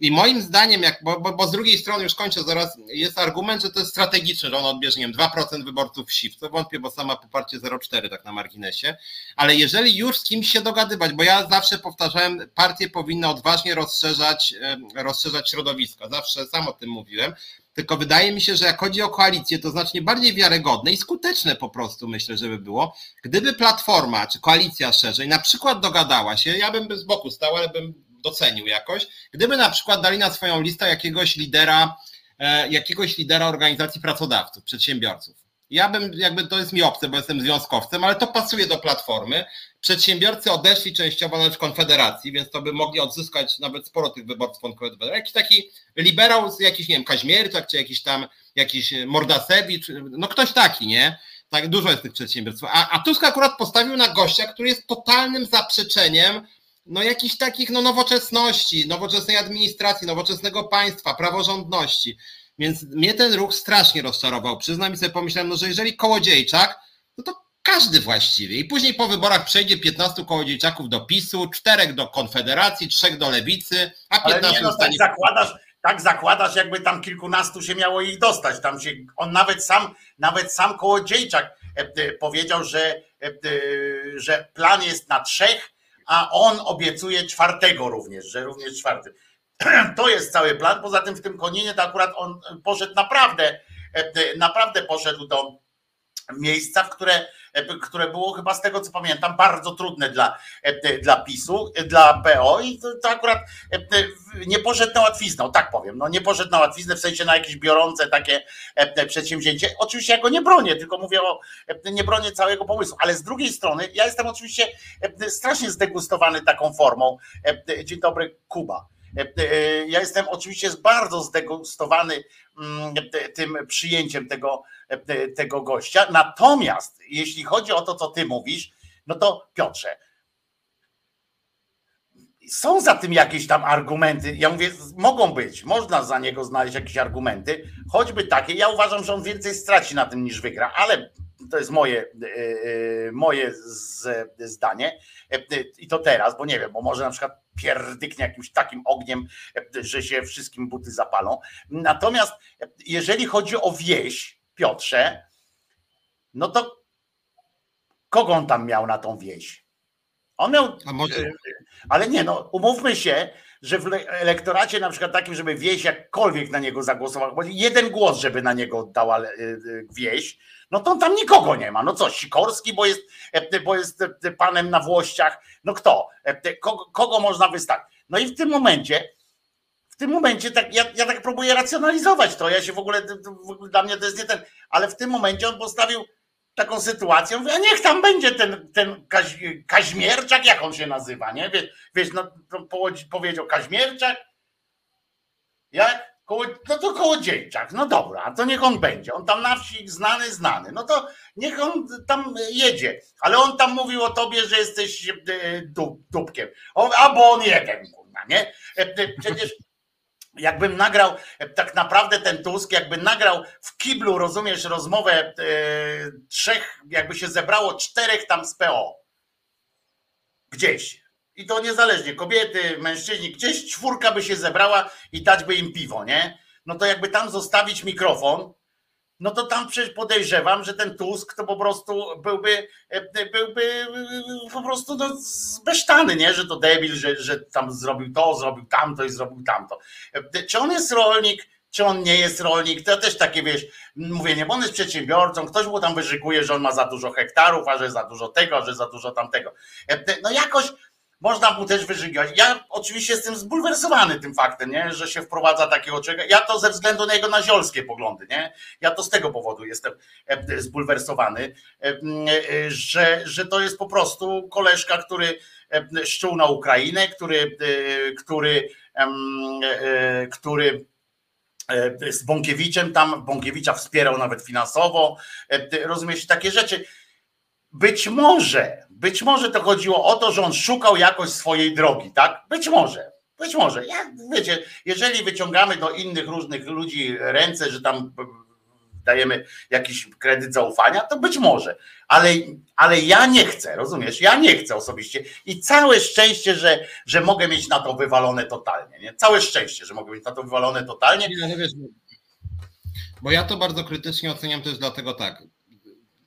I moim zdaniem, jak, bo, bo, bo z drugiej strony już kończę zaraz, jest argument, że to jest strategiczne, że on odbierze, nie wiem, 2% wyborców wsi, w co wątpię, bo sama poparcie 0,4 tak na marginesie, ale jeżeli już z kimś się dogadywać, bo ja zawsze powtarzałem, partie powinny odważnie rozszerzać, rozszerzać zawsze sam o tym mówiłem, tylko wydaje mi się, że jak chodzi o koalicję, to znacznie bardziej wiarygodne i skuteczne po prostu myślę, żeby było, gdyby Platforma czy koalicja szerzej na przykład dogadała się, ja bym z boku stał, ale bym docenił jakoś, gdyby na przykład dali na swoją listę jakiegoś lidera, e, jakiegoś lidera organizacji pracodawców, przedsiębiorców. Ja bym, jakby to jest mi obce, bo jestem związkowcem, ale to pasuje do platformy. Przedsiębiorcy odeszli częściowo w Konfederacji, więc to by mogli odzyskać nawet sporo tych wyborców Konfederacji. Jakiś taki liberał, jakiś, nie wiem, Kaźmierczak, czy jakiś tam, jakiś Mordasewicz, no ktoś taki, nie? Tak, dużo jest tych przedsiębiorców. A, a Tusk akurat postawił na gościa, który jest totalnym zaprzeczeniem no jakichś takich no, nowoczesności, nowoczesnej administracji, nowoczesnego państwa, praworządności. Więc mnie ten ruch strasznie rozczarował. Przyznam i sobie pomyślałem, no, że jeżeli Kołodziejczak, no to każdy właściwie. I później po wyborach przejdzie 15 kołodziejczaków do PiSu, czterech do Konfederacji, trzech do Lewicy, a 15 Ale nie, no, zostanie... tak zakładasz, tak zakładasz, jakby tam kilkunastu się miało ich dostać. Tam się, on nawet sam, nawet sam Kołodziejczak e, e, powiedział, że, e, że plan jest na trzech, a on obiecuje czwartego również, że również czwarty. (clears throat) To jest cały plan. Poza tym w tym konienie to akurat on poszedł naprawdę, naprawdę poszedł do miejsca, w które, które było chyba z tego co pamiętam bardzo trudne dla, dla PiSu, dla PO i to, to akurat nie poszedł na łatwiznę, tak powiem, no nie poszedł na łatwiznę w sensie na jakieś biorące takie przedsięwzięcie. Oczywiście ja go nie bronię, tylko mówię o, nie bronię całego pomysłu, ale z drugiej strony ja jestem oczywiście strasznie zdegustowany taką formą. Dzień dobry, Kuba E, e, ja jestem oczywiście bardzo zdegustowany mm, tym przyjęciem tego, e, tego gościa. Natomiast jeśli chodzi o to, co ty mówisz, no to Piotrze, są za tym jakieś tam argumenty. Ja mówię, mogą być, można za niego znaleźć jakieś argumenty, choćby takie. Ja uważam, że on więcej straci na tym niż wygra, ale to jest moje, e, e, moje zdanie. E, I to teraz, bo nie wiem, bo może na przykład pierdyknie jakimś takim ogniem, że się wszystkim buty zapalą. Natomiast jeżeli chodzi o wieś, Piotrze, no to kogo on tam miał na tą wieś? On miał. Ale nie, no umówmy się, że w elektoracie na przykład takim, żeby wieś jakkolwiek na niego zagłosował, bo jeden głos, żeby na niego oddała wieś, no to tam nikogo nie ma. No co, Sikorski, bo jest, e, bo jest e, panem na włościach. No kto? E, kogo, kogo można wystawić? No i w tym momencie, w tym momencie tak, ja, ja tak próbuję racjonalizować to. Ja się w ogóle, dla mnie to jest nie ten, ale w tym momencie on postawił taką sytuację, mówię, a niech tam będzie ten, ten Kaź, Kaźmierczak, jak on się nazywa, nie? Wiesz, wiesz no, powiedział Kaźmierczak, jak? Koło, no to kołodziejczak, no dobra, to niech on będzie. On tam na wsi znany, znany. No to niech on tam jedzie. Ale on tam mówił o tobie, że jesteś e, dupkiem. albo on jeden, kurwa, nie? E, e, przecież jakbym nagrał, tak naprawdę ten Tusk, jakby nagrał w kiblu, rozumiesz, rozmowę trzech, jakby się zebrało czterech tam z PO. Gdzieś i to niezależnie, kobiety, mężczyźni, gdzieś czwórka by się zebrała i dać by im piwo, nie? No to jakby tam zostawić mikrofon, no to tam przecież podejrzewam, że ten Tusk to po prostu byłby, e, byłby po prostu no, zbesztany, nie? Że to debil, że, że tam zrobił to, zrobił tamto i zrobił tamto. E, czy on jest rolnik? czy on nie jest rolnik, to też takie, wiesz, mówienie, bo on jest przedsiębiorcą, ktoś mu tam wyżykuje, że on ma za dużo hektarów, a że za dużo tego, a że za dużo tamtego. E, no jakoś można mu też wyżygiwać. Ja oczywiście jestem zbulwersowany tym faktem, nie? że się wprowadza takiego czegoś. Ja to ze względu na jego naziolskie poglądy, nie? Ja to z tego powodu jestem e, zbulwersowany, e, e, że, że to jest po prostu koleżka, który szczuł na Ukrainę, który, który, który z Bąkiewiczem tam, Bąkiewicza wspierał nawet finansowo, rozumiecie, takie rzeczy. Być może, być może to chodziło o to, że on szukał jakoś swojej drogi, tak? Być może, być może. Ja, wiecie, jeżeli wyciągamy do innych różnych ludzi ręce, że tam dajemy jakiś kredyt zaufania, to być może, ale, ale ja nie chcę, rozumiesz? Ja nie chcę osobiście i całe szczęście, że, że mogę mieć na to wywalone totalnie, nie? Całe szczęście, że mogę mieć na to wywalone totalnie. Bo ja to bardzo krytycznie oceniam też dlatego tak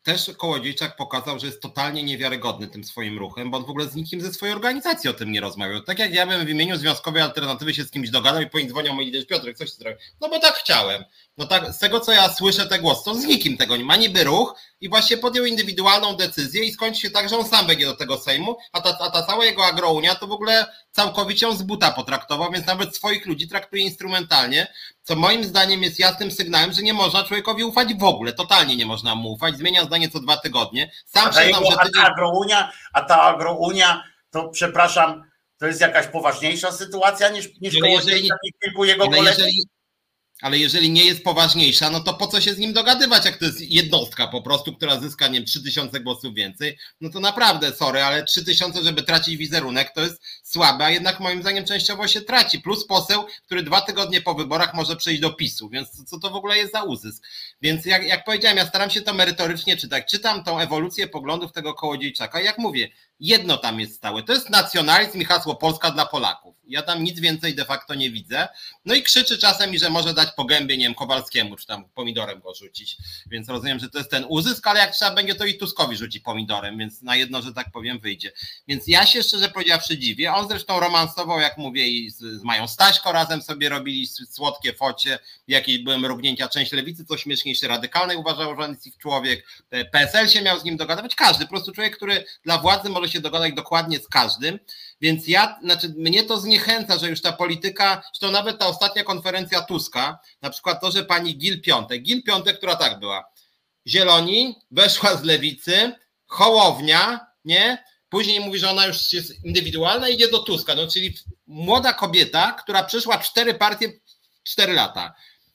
też Kołodziejczak pokazał, że jest totalnie niewiarygodny tym swoim ruchem, bo on w ogóle z nikim ze swojej organizacji o tym nie rozmawiał. Tak jak ja bym w imieniu Związkowej Alternatywy się z kimś dogadał i po nim dzwonią i Piotrek, coś zrobił. No bo tak chciałem. No tak, z tego co ja słyszę te głosy, to z nikim tego nie ma, niby ruch i właśnie podjął indywidualną decyzję i skończy się tak, że on sam będzie do tego Sejmu, a ta, a ta cała jego agrounia to w ogóle całkowicie on z buta potraktował, więc nawet swoich ludzi traktuje instrumentalnie, co moim zdaniem jest jasnym sygnałem, że nie można człowiekowi ufać w ogóle, totalnie nie można mu ufać, zmienia zdanie co dwa tygodnie. Sam a ta, jego, że a ta agrounia, a ta agrounia, to przepraszam, to jest jakaś poważniejsza sytuacja niż, niż jeżeli, kilku jego kolegów? Jeżeli, ale jeżeli nie jest poważniejsza, no to po co się z nim dogadywać, jak to jest jednostka po prostu, która zyska, nie wiem, 3000 głosów więcej, no to naprawdę, sorry, ale 3000, żeby tracić wizerunek, to jest słabe, a jednak moim zdaniem częściowo się traci. Plus poseł, który dwa tygodnie po wyborach może przejść do PiSu, więc co to w ogóle jest za uzysk? Więc jak, jak powiedziałem, ja staram się to merytorycznie czytać. Czytam tą ewolucję poglądów tego kołodziejczaka. Jak mówię, jedno tam jest stałe. To jest nacjonalizm i hasło Polska dla Polaków. Ja tam nic więcej de facto nie widzę. No i krzyczy czasem, że może dać po gębie, nie wiem, Kowalskiemu, czy tam pomidorem go rzucić. Więc rozumiem, że to jest ten uzysk, ale jak trzeba będzie, to i Tuskowi rzuci pomidorem, więc na jedno, że tak powiem, wyjdzie. Więc ja się szczerze powiedziawszy dziwię. On zresztą romansował, jak mówię, i z, z Mają Staśko razem sobie robili słodkie focie, jakieś były mrugnięcia, część lewicy, co śmieszniejsze, radykalnej uważał, że on jest ich człowiek. PSL się miał z nim dogadywać. Każdy, po prostu człowiek, który dla władzy może się dogadać dokładnie z każdym. Więc ja, znaczy mnie to zniechęca, że już ta polityka, to nawet ta ostatnia konferencja Tuska, na przykład to, że pani Gil Piątek, Gil Piątek, która tak była, Zieloni, weszła z lewicy, Hołownia, nie? Później mówi, że ona już jest indywidualna i idzie do Tuska, no czyli młoda kobieta, która przeszła cztery partie cztery lata,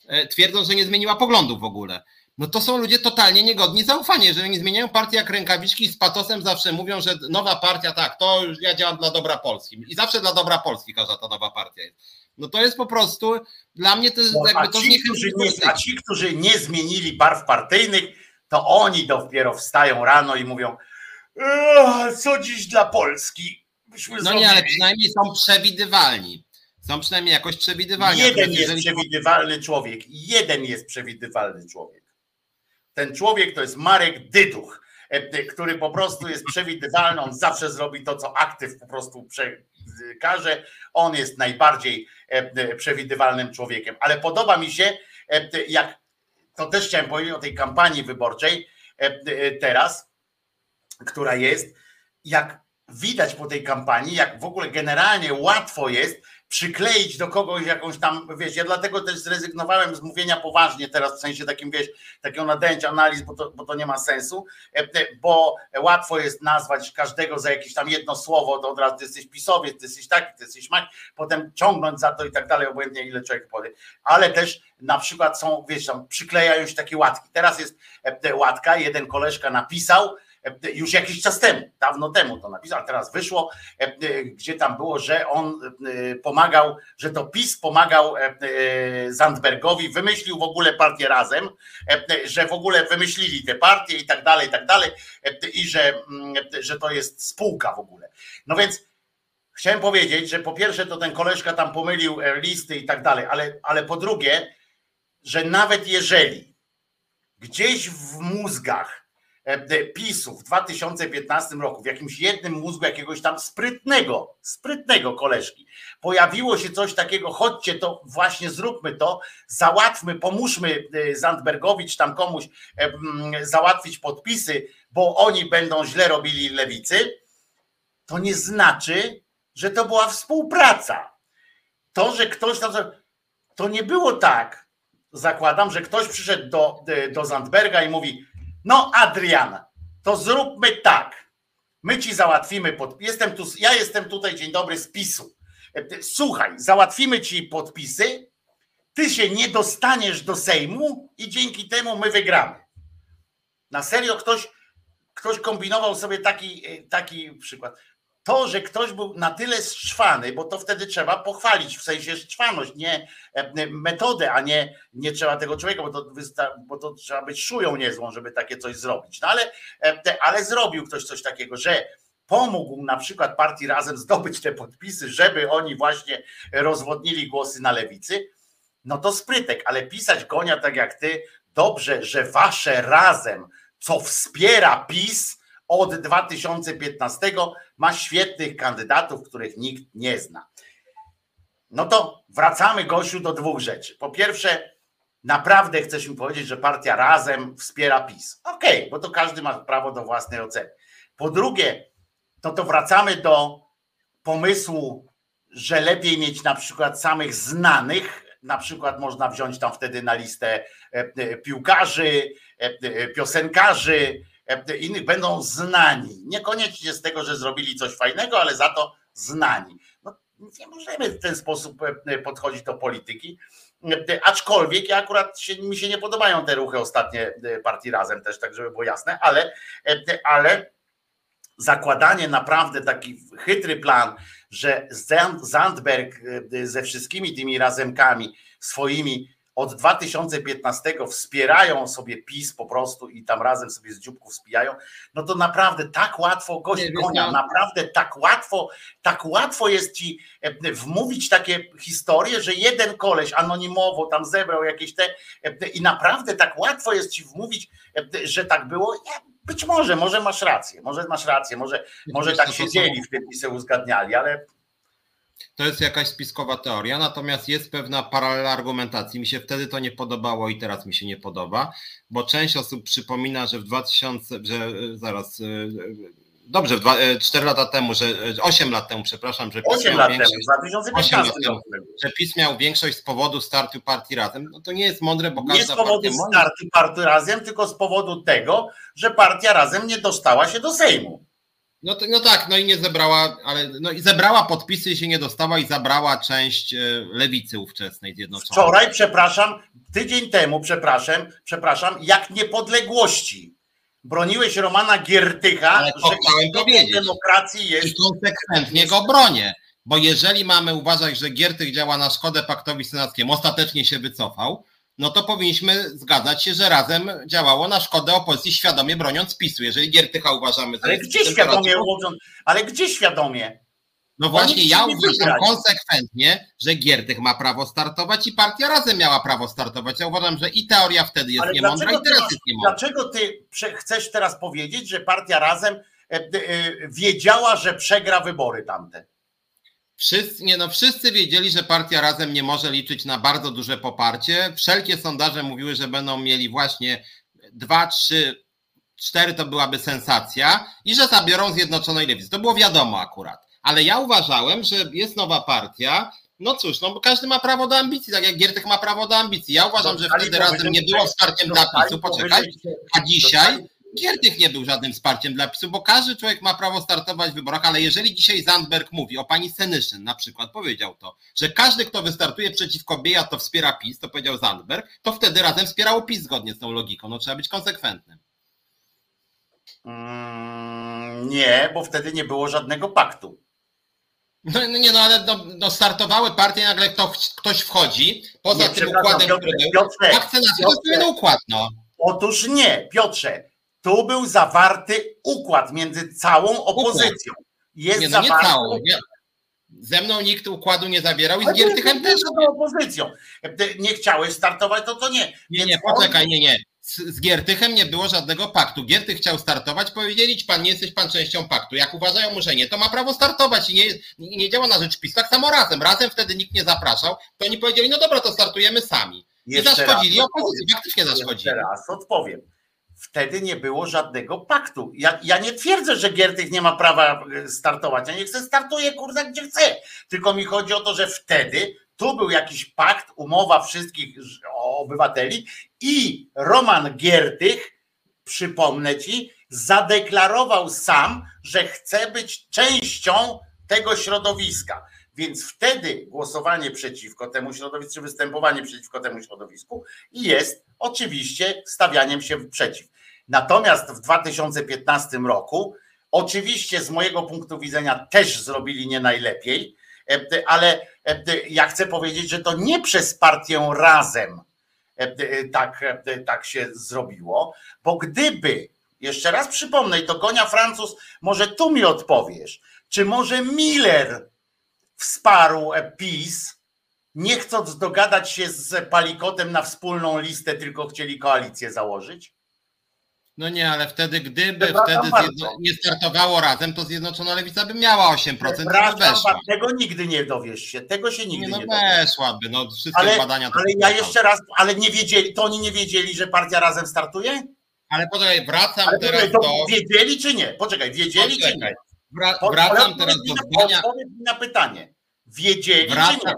e, twierdząc, że nie zmieniła poglądów w ogóle. No to są ludzie totalnie niegodni zaufania. Jeżeli oni zmieniają partię jak rękawiczki z patosem zawsze mówią, że nowa partia, tak, to już ja działam dla dobra Polski. I zawsze dla dobra Polski każda ta nowa partia jest. No to jest po prostu, dla mnie to jest no, jakby to ci, którzy nie, A ci, którzy nie zmienili barw partyjnych, to oni dopiero wstają rano i mówią, co dziś dla Polski? Myśmy no zrobili. nie, ale przynajmniej są przewidywalni. Są przynajmniej jakoś przewidywalni. Jeden jest przewidywalny człowiek. Jeden jest przewidywalny człowiek. Ten człowiek to jest Marek Dyduch, e, który po prostu jest przewidywalny, on zawsze zrobi to, co aktyw po prostu każe. On jest najbardziej e, e, przewidywalnym człowiekiem. Ale podoba mi się, jak to też chciałem powiedzieć o tej kampanii wyborczej teraz, która jest, jak widać po tej kampanii, jak w ogóle generalnie łatwo jest przykleić do kogoś jakąś tam, wiesz, ja dlatego też zrezygnowałem z mówienia poważnie teraz, w sensie takim, wiesz, takiego nadęcia analiz, bo to, bo to nie ma sensu, e, e, bo łatwo jest nazwać każdego za jakieś tam jedno słowo, to od razu ty jesteś pisowiec, ty jesteś taki, ty jesteś mak, potem ciągnąć za to i tak dalej, obojętnie ile człowiek powie, ale też na przykład są, wiesz, tam przyklejają się takie łatki. Teraz jest e, łatka, jeden koleżka napisał, już jakiś czas temu, dawno temu to napisał, a teraz wyszło, e, gdzie tam było, że on e, pomagał, że to PiS pomagał e, Zandbergowi, wymyślił w ogóle partię razem, że w ogóle wymyślili te partie i tak dalej, i tak dalej, i że, mm, że to jest spółka w ogóle. No więc chciałem powiedzieć, że po pierwsze to ten koleżka tam pomylił listy i tak dalej, ale, ale po drugie, że nawet jeżeli gdzieś w mózgach E, PiSu w 2015 roku, w jakimś jednym mózgu jakiegoś tam sprytnego, sprytnego koleżki, pojawiło się coś takiego, chodźcie to, właśnie zróbmy to, załatwmy, pomóżmy e, Zandbergowi czy tam komuś e, załatwić podpisy, bo oni będą źle robili lewicy, to nie znaczy, że to była współpraca. To, że ktoś tam, to nie było tak, zakładam, że ktoś przyszedł do, do Zandberga i mówi, no, Adrian, to zróbmy tak. My ci załatwimy pod... jestem tu, Ja jestem tutaj, dzień dobry, z PiSu. Słuchaj, załatwimy ci podpisy, ty się nie dostaniesz do Sejmu i dzięki temu my wygramy. Na serio ktoś, ktoś kombinował sobie taki, taki przykład to, że ktoś był na tyle szczwany, bo to wtedy trzeba pochwalić, w sensie szczwaność, nie e, metodę, a nie, nie trzeba tego człowieka, bo to, bo to trzeba być szują niezłą, żeby takie coś zrobić. No ale, e, ale zrobił ktoś coś takiego, że pomógł na przykład partii razem zdobyć te podpisy, żeby oni właśnie rozwodnili głosy na lewicy, no to sprytek, ale pisać gonia tak jak ty, dobrze, że wasze razem, co wspiera PiS, od 2015 ma świetnych kandydatów, których nikt nie zna. No to wracamy, Gosiu, do dwóch rzeczy. Po pierwsze, naprawdę chcesz mi powiedzieć, że partia razem wspiera PiS. Okej, okay, bo to każdy ma prawo do własnej oceny. Po drugie, no to wracamy do pomysłu, że lepiej mieć na przykład samych znanych, na przykład można wziąć tam wtedy na listę e, e, piłkarzy, e, piosenkarzy, innych będą znani. Niekoniecznie z tego, że zrobili coś fajnego, ale za to znani. No, nie możemy w ten sposób e, podchodzić do polityki. E, aczkolwiek ja akurat się, mi się nie podobają te ruchy ostatnie partii razem też, tak żeby było jasne, ale, ale zakładanie naprawdę taki chytry plan, że Zandberg ze wszystkimi tymi razemkami swoimi od 2015 wspierają sobie PiS po prostu i tam razem sobie z dzióbków spijają, no to naprawdę tak łatwo, gość konia, naprawdę tak łatwo, tak łatwo jest ci e, wmówić takie historie, że jeden koleś anonimowo tam zebrał jakieś te e, i naprawdę tak łatwo jest ci wmówić, e, że tak było. Być może, może masz rację, może masz rację, może, może tak się dzieli w tym i sobie uzgadniali, ale to jest jakaś spiskowa teoria, natomiast jest pewna paralela argumentacji. Mi się wtedy to nie podobało i teraz mi się nie podoba, bo część osób przypomina, że w 2000, że e, zaraz, e, dobrze, 4 e, lata temu, że 8 lat temu, przepraszam, że PiS 8 lat temu, 2015 lat temu, że PiS miał większość z powodu startu partii razem. No to nie jest mądre, bo każda Nie z powodu startu partii razem, tylko z powodu tego, że partia razem nie dostała się do Sejmu. No, to, no tak, no i nie zebrała, ale no i zebrała podpisy i się nie dostała i zabrała część e, lewicy ówczesnej zjednoczonej. Wczoraj, przepraszam, tydzień temu, przepraszam, przepraszam, jak niepodległości. Broniłeś Romana Giertycha, Ale to że chciałem powiedzieć. demokracji jest I konsekwentnie go bronię. Bo jeżeli mamy uważać, że Giertych działa na szkodę paktowi senackiemu, ostatecznie się wycofał, no to powinniśmy zgadzać się, że razem działało na szkodę opozycji, świadomie broniąc PiSu. Jeżeli Giertycha uważamy za Ale gdzie świadomie? Ale gdzie świadomie? No właśnie, ja uważam konsekwentnie, że Giertych ma prawo startować i partia razem miała prawo startować. Ja uważam, że i teoria wtedy jest Ale niemądra, i teraz jest niemądra. dlaczego ty chcesz teraz powiedzieć, że partia razem e, e, wiedziała, że przegra wybory tamte? Wszyscy, nie no, wszyscy wiedzieli, że partia razem nie może liczyć na bardzo duże poparcie. Wszelkie sondaże mówiły, że będą mieli właśnie dwa, trzy, cztery to byłaby sensacja i że zabiorą Zjednoczonej Lewicy. To było wiadomo akurat. Ale ja uważałem, że jest nowa partia. No cóż, no bo każdy ma prawo do ambicji, tak jak Giertych ma prawo do ambicji. Ja uważam, że Dostali wtedy razem nie było wsparciem dla dostali PiSu, poczekaj, a dzisiaj Giertych nie był żadnym wsparciem dla PiSu, bo każdy człowiek ma prawo startować w wyborach, ale jeżeli dzisiaj Zandberg mówi o pani Senyszyn na przykład, powiedział to, że każdy, kto wystartuje przeciwko Bieja, to wspiera PiS, to powiedział Zandberg, to wtedy razem wspierało PiS zgodnie z tą logiką. No trzeba być konsekwentnym. Mm, nie, bo wtedy nie było żadnego paktu. No, no nie, no ale no, no startowały partie, nagle ktoś, ktoś wchodzi, poza Nie, tym układem, Piotrek, który był, Piotrek, akcja na układ, no. Otóż nie, Piotrze, tu był zawarty układ między całą opozycją. Jest Nie, no nie zawarty całą. Nie. Ze mną nikt układu nie zawierał i z Giertychem ty też jesteś opozycją. Nie chciałeś startować, to to nie. Nie, nie, poczekaj, nie, nie. Z, z Giertychem nie było żadnego paktu. Giertych chciał startować, powiedzieli ci pan, nie jesteś pan częścią paktu. Jak uważają mu, że nie, to ma prawo startować i nie, i nie działa na rzecz PiS. Tak samo razem. Razem wtedy nikt nie zapraszał, to oni powiedzieli, no dobra, to startujemy sami. I Jeszcze zaszkodzili raz opozycji, faktycznie zaszkodzili. Jeszcze raz odpowiem. Wtedy nie było żadnego paktu. Ja, ja nie twierdzę, że Giertych nie ma prawa e, startować. Ja nie chcę startuje, kurwa, gdzie chce. Tylko mi chodzi o to, że wtedy tu był jakiś pakt, umowa wszystkich obywateli i Roman Giertych, przypomnę ci, zadeklarował sam, że chce być częścią tego środowiska. Więc wtedy głosowanie przeciwko temu środowisku, czy występowanie przeciwko temu środowisku jest oczywiście stawianiem się przeciw. Natomiast w 2015 roku, oczywiście z mojego punktu widzenia też zrobili nie najlepiej, e, ale e, ja chcę powiedzieć, że to nie przez partię razem e, tak, tak się zrobiło, bo gdyby, jeszcze raz przypomnę, i to Gonia Francuz, może tu mi odpowiesz, czy może Miller wsparł PiS, nie chcąc dogadać się z Palikotem na wspólną listę, tylko chcieli koalicję założyć? No nie, ale wtedy, gdyby Przepraszam wtedy zjedno, nie startowało razem, to Zjednoczona Lewica by miała 8% i by Przepraszam, tego nigdy nie dowiesz się, tego się nigdy Nie, nie, no dowiesz. weszłaby, no wszystkie Ale, badania ale ja jeszcze raz, ale nie wiedzieli, to oni nie wiedzieli, że partia razem startuje? Ale poczekaj, wracam Ale teraz poczekaj, do... wiedzieli czy nie? Poczekaj, wiedzieli czy Poczekaj. nie? Wra- Wracam teraz do zdania, Odpowiedz mi na pytanie. Wiedzieli czy Wracam, nie?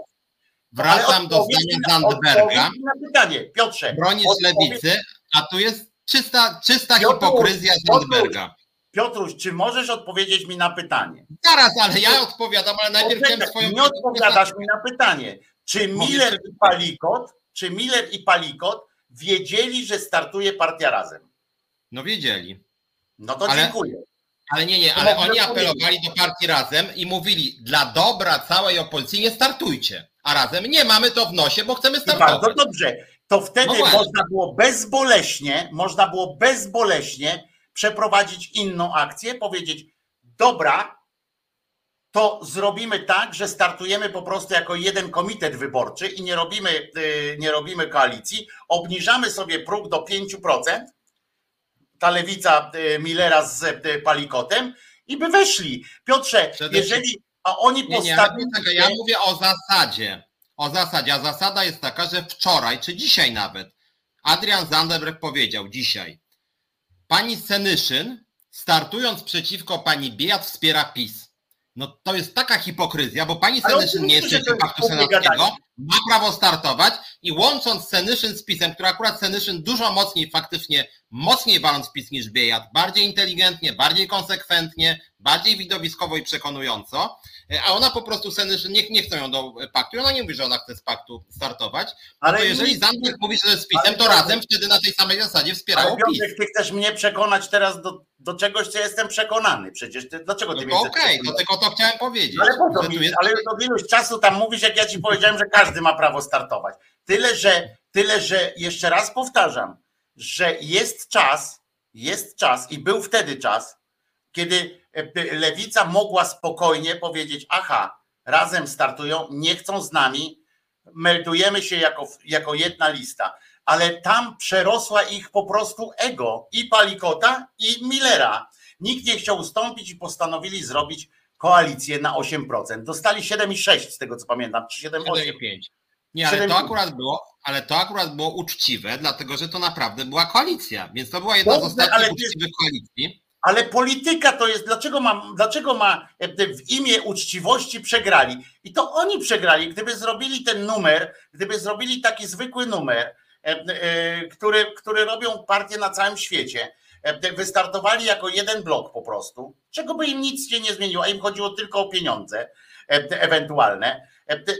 wracam do zdania Zandberga. na pytanie, Piotrze. Bronisz lewicy, a tu jest czysta, czysta Piotruś, hipokryzja. Zandberga. Piotruś, czy możesz odpowiedzieć mi na pytanie? Zaraz, ale ja odpowiadam, ale najpierw chciałem swoją... nie odpowiadasz mi na pytanie. Czy Miller i Palikot, czy Miller i Palikot wiedzieli, że startuje partia razem? No wiedzieli. No to Ale- dziękuję. Ale nie, nie, To ale oni apelowali do partii Razem i mówili, dla dobra całej opozycji nie startujcie. A Razem nie, mamy to w nosie, bo chcemy bardzo startować. dobrze. To wtedy No można było bezboleśnie, można było bezboleśnie przeprowadzić inną akcję, powiedzieć, dobra, to zrobimy tak, że startujemy po prostu jako jeden komitet wyborczy i nie robimy, yy, nie robimy koalicji, obniżamy sobie próg do 5%, ta lewica yy, Millera z yy, Palikotem i by weszli. Piotrze, Przede jeżeli, a oni Nie, nie, postawili... poczekaj, ja mówię o zasadzie. O zasadzie, a zasada jest taka, że wczoraj, czy dzisiaj nawet, Adrian Zanderberg powiedział dzisiaj, pani Senyszyn, startując przeciwko pani Biejat, wspiera PiS. No to jest taka hipokryzja, bo pani Senyszyn nie jest częścią paktu senackiego, ma prawo startować i łącząc Senyszyn z PiSem, który akurat Senyszyn dużo mocniej, faktycznie mocniej waląc PiS niż Biejat, bardziej inteligentnie, bardziej konsekwentnie, bardziej widowiskowo i przekonująco, e, a ona po prostu Senyszyn, nie, nie chcą ją do paktu, ona nie mówi, że ona chce z paktu startować, no Ale to jeżeli Zandberg mówi, że z PiSem, to razem wtedy na tej samej zasadzie Ale wspierało PiS. Ty chcesz mnie przekonać teraz do, do czegoś, co jestem przekonany. Przecież ty, dlaczego No ty to mnie okej, przekonać? no tylko to chciałem powiedzieć. Ale po to mi, jest- ale od iluś czasu tam mówisz, jak ja ci powiedziałem, że każdy ma prawo startować. Tyle, że, tyle, że jeszcze raz powtarzam, że jest czas, jest czas i był wtedy czas, kiedy e, lewica mogła spokojnie powiedzieć: Aha, razem startują, nie chcą z nami, meldujemy się jako, jako jedna lista. Ale tam przerosła ich po prostu ego i Palikota, i Millera. Nikt nie chciał ustąpić i postanowili zrobić koalicję na 8%. Dostali 7,6 z tego co pamiętam, czy 7,8. 7,5. Nie, ale 7,5. to akurat było, ale to akurat było uczciwe, dlatego że to naprawdę była koalicja. Więc to była jedna Dobrze, z ostatnich uczciwych koalicji. Ale polityka to jest, dlaczego ma, dlaczego ma e, w imię uczciwości przegrali? I to oni przegrali. Gdyby zrobili ten numer, gdyby zrobili taki zwykły numer, e, e, który, który robią partie na całym świecie, wystartowali jako jeden blok po prostu, czego by im nic się nie zmieniło, a im chodziło tylko o pieniądze ewentualne,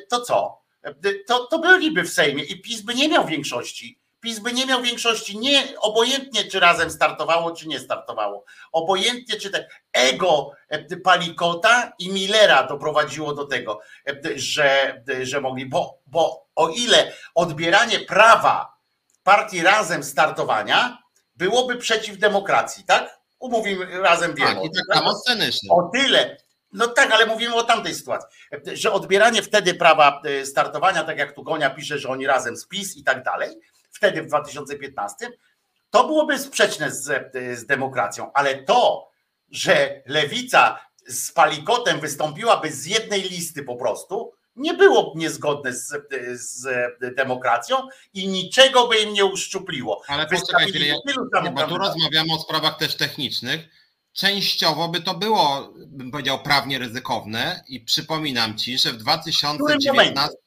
to co? E, To, to byliby w Sejmie i PiS by nie miał większości. PiS by nie miał większości, nie obojętnie czy razem startowało, czy nie startowało. Obojętnie czy te ego e, Palikota i Millera doprowadziło do tego, e, że, że mogli, bo, bo o ile odbieranie prawa partii razem startowania byłoby przeciw demokracji, tak? Umówimy razem wiemy. Tak, i tym, tak samo Senyszyn. o tyle, no tak, ale mówimy o tamtej sytuacji, że odbieranie wtedy prawa e, startowania, tak jak tu Gonia pisze, że oni razem z PiS i tak dalej, wtedy w 2015, to byłoby sprzeczne z, e, z demokracją, ale to, że lewica z palikotem wystąpiłaby z jednej listy po prostu, nie było niezgodne z, e, z demokracją i niczego by im nie uszczupliło. Ale poczekaj chwilę, ja, bo tu rozmawiamy o sprawach też technicznych. Częściowo by to było, bym powiedział, prawnie ryzykowne i przypominam ci, że w 2019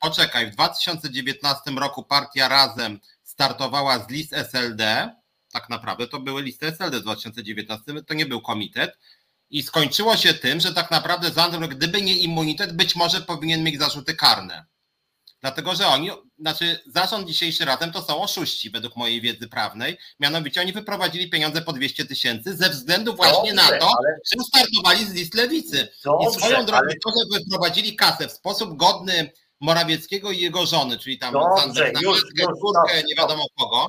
poczekaj, w 2019 roku partia Razem startowała z list SLD, tak naprawdę to były listy SLD w 2019, to nie był komitet i skończyło się tym, że tak naprawdę Zandberg, gdyby nie immunitet, być może powinien mieć zarzuty karne. Dlatego, że oni, znaczy zarząd dzisiejszy razem to są oszuści według mojej wiedzy prawnej, mianowicie oni wyprowadzili pieniądze po 200 tysięcy ze względu właśnie na Dobrze, to, ale- że startowali z list lewicy. I Dobrze, swoją drogą ale- to, że wyprowadzili kasę w sposób godny Morawieckiego i jego żony, czyli tam Dobrze, Zandberg na już, matkę, już, córkę, nie wiadomo kogo.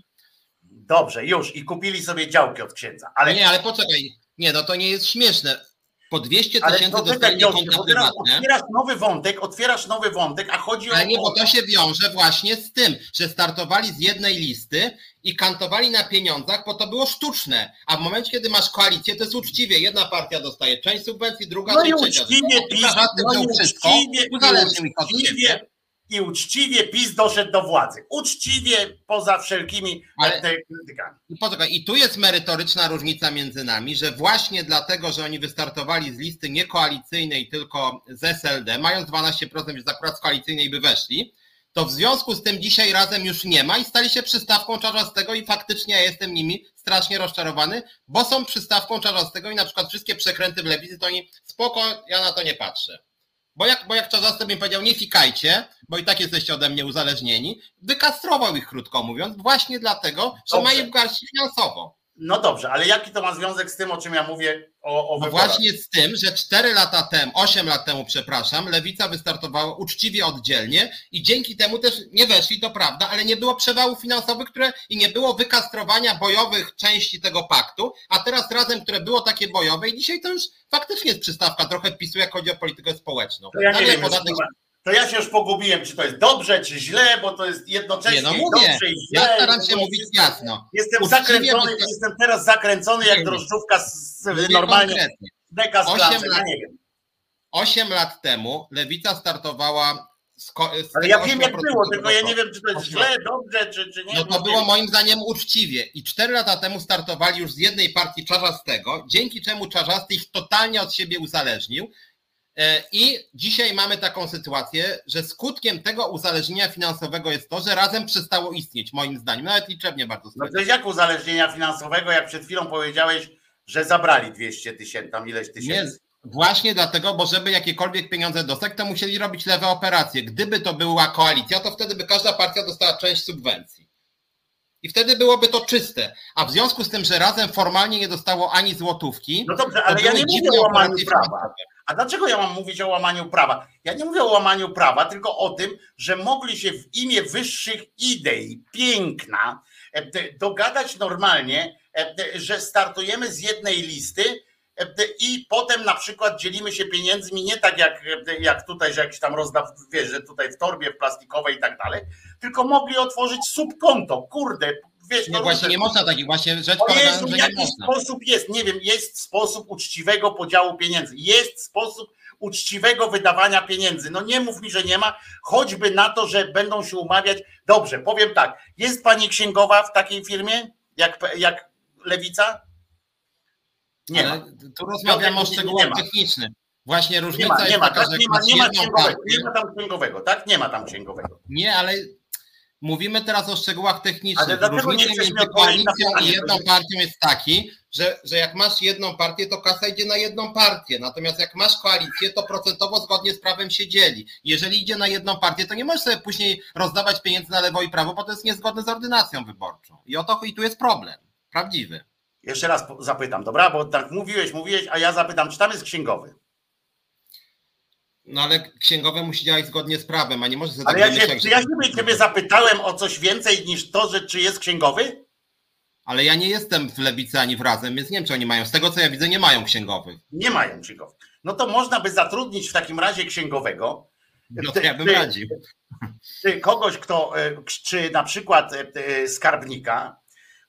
Dobrze, już i kupili sobie działki od księdza, ale Nie, ale poczekaj, nie, no to nie jest śmieszne. Po 200 Ale tysięcy Piotrze, konta prywatne. otwierasz nowy wątek, otwierasz nowy wątek, a chodzi Ale o... nie, bo to się wiąże właśnie z tym, że startowali z jednej listy i kantowali na pieniądzach, bo to było sztuczne. A w momencie, kiedy masz koalicję, to jest uczciwie. Jedna partia dostaje część subwencji, druga No i trzecia. uczciwie PiS, no i uczciwie, uczciwie, i uczciwie PiS doszedł do władzy. Uczciwie, poza wszelkimi Ale- krytykami. I poczekaj, i tu jest merytoryczna różnica między nami, że właśnie dlatego, że oni wystartowali z listy niekoalicyjnej, tylko z SLD, mając 12%, więc akurat z koalicyjnej by weszli, to w związku z tym dzisiaj razem już nie ma i stali się przystawką Czarzastego i faktycznie ja jestem nimi strasznie rozczarowany, bo są przystawką Czarzastego i na przykład wszystkie przekręty w lewicy, to oni spoko, ja na to nie patrzę. Bo jak, bo jak Czarzasty bym powiedział, nie fikajcie, bo i tak jesteście ode mnie uzależnieni, wykastrował ich krótko mówiąc, właśnie dlatego, że Dobrze. ma ich w garści finansowo. No dobrze, ale jaki to ma związek z tym, o czym ja mówię o, o No właśnie z tym, że 4 lata temu, 8 lat temu, przepraszam, lewica wystartowała uczciwie oddzielnie i dzięki temu też nie weszli, to prawda, ale nie było przewałów finansowych, które i nie było wykastrowania bojowych części tego paktu, a teraz razem, które było takie bojowe i dzisiaj to już faktycznie jest przystawka trochę PiSu, jak chodzi o politykę społeczną. To ja nie wiem, podatek to ja się już pogubiłem, czy to jest dobrze, czy źle, bo to jest jednocześnie Nie, no mówię, dobrze i źle. ja staram się mówić jasno. Jestem Uczciwie, zakręcony, to- jestem teraz zakręcony jak drożdżówka z, Mówię normalnie konkretnie. deka z klasy, lat. ja nie wiem. 8 lat temu lewica startowała z, z Ale ja wiem jak 8% było, tylko ja nie wiem, czy to jest źle, dobrze, czy, czy nie. No to było moim zdaniem uczciwie. I cztery lata temu startowali już z jednej partii Czarzastego, dzięki czemu Czarzasty ich totalnie od siebie uzależnił I dzisiaj mamy taką sytuację, że skutkiem tego uzależnienia finansowego jest to, że razem przestało istnieć, moim zdaniem, nawet liczebnie bardzo. No to jest jak uzależnienia finansowego, jak przed chwilą powiedziałeś, że zabrali 200 tysięcy, tam ileś tysięcy. Nie, właśnie dlatego, bo żeby jakiekolwiek pieniądze dostać, to musieli robić lewe operacje. Gdyby to była koalicja, to wtedy by każda partia dostała część subwencji. I wtedy byłoby to czyste. A w związku z tym, że razem formalnie nie dostało ani złotówki. No dobrze, ale ja nie mówię o łamaniu prawa. A dlaczego ja mam mówić o łamaniu prawa? Ja nie mówię o łamaniu prawa, tylko o tym, że mogli się w imię wyższych idei, piękna, e, dogadać normalnie, e, że startujemy z jednej listy e, i potem na przykład dzielimy się pieniędzmi nie tak jak, jak tutaj, że jakiś tam rozdaw, wiesz, że tutaj w torbie w plastikowej i tak dalej, tylko mogli otworzyć subkonto. Kurde, wiesz, nie, właśnie nie można takich, właśnie rzecz na że nie można. sposób jest, nie wiem, jest sposób uczciwego podziału pieniędzy, jest sposób uczciwego wydawania pieniędzy. No nie mów mi, że nie ma, choćby na to, że będą się umawiać. Dobrze, powiem tak, jest pani księgowa w takiej firmie, jak, jak Lewica? Nie Ale ma. Tu rozmawiamy o szczegółach technicznych. Właśnie różnica nie ma, nie ma, taka, tak, nie ma, nie ma księgowego, nie ma tam księgowego, tak? Nie ma tam księgowego. Nie, ale Mówimy teraz o szczegółach technicznych. Różnica między koalicją i jedną partią jest taki, że, że jak masz jedną partię, to kasa idzie na jedną partię. Natomiast jak masz koalicję, to procentowo zgodnie z prawem się dzieli. Jeżeli idzie na jedną partię, to nie możesz sobie później rozdawać pieniędzy na lewo i prawo, bo to jest niezgodne z ordynacją wyborczą. I o to i tu jest problem. Prawdziwy. Jeszcze raz zapytam, dobra? Bo tak mówiłeś, mówiłeś, a ja zapytam, czy tam jest księgowy? No ale księgowe musi działać zgodnie z prawem, a nie może sobie Ale ja, się, czy ja się ciebie zapytałem o coś więcej niż to, że czy jest księgowy? Ale ja nie jestem w Lewicy ani w Razem, więc nie wiem, czy oni mają. Z tego, co ja widzę, nie mają księgowych. Nie mają księgowych. No to można by zatrudnić w takim razie księgowego. No to ja bym radził. Czy kogoś, kto, e, czy na przykład e, skarbnika,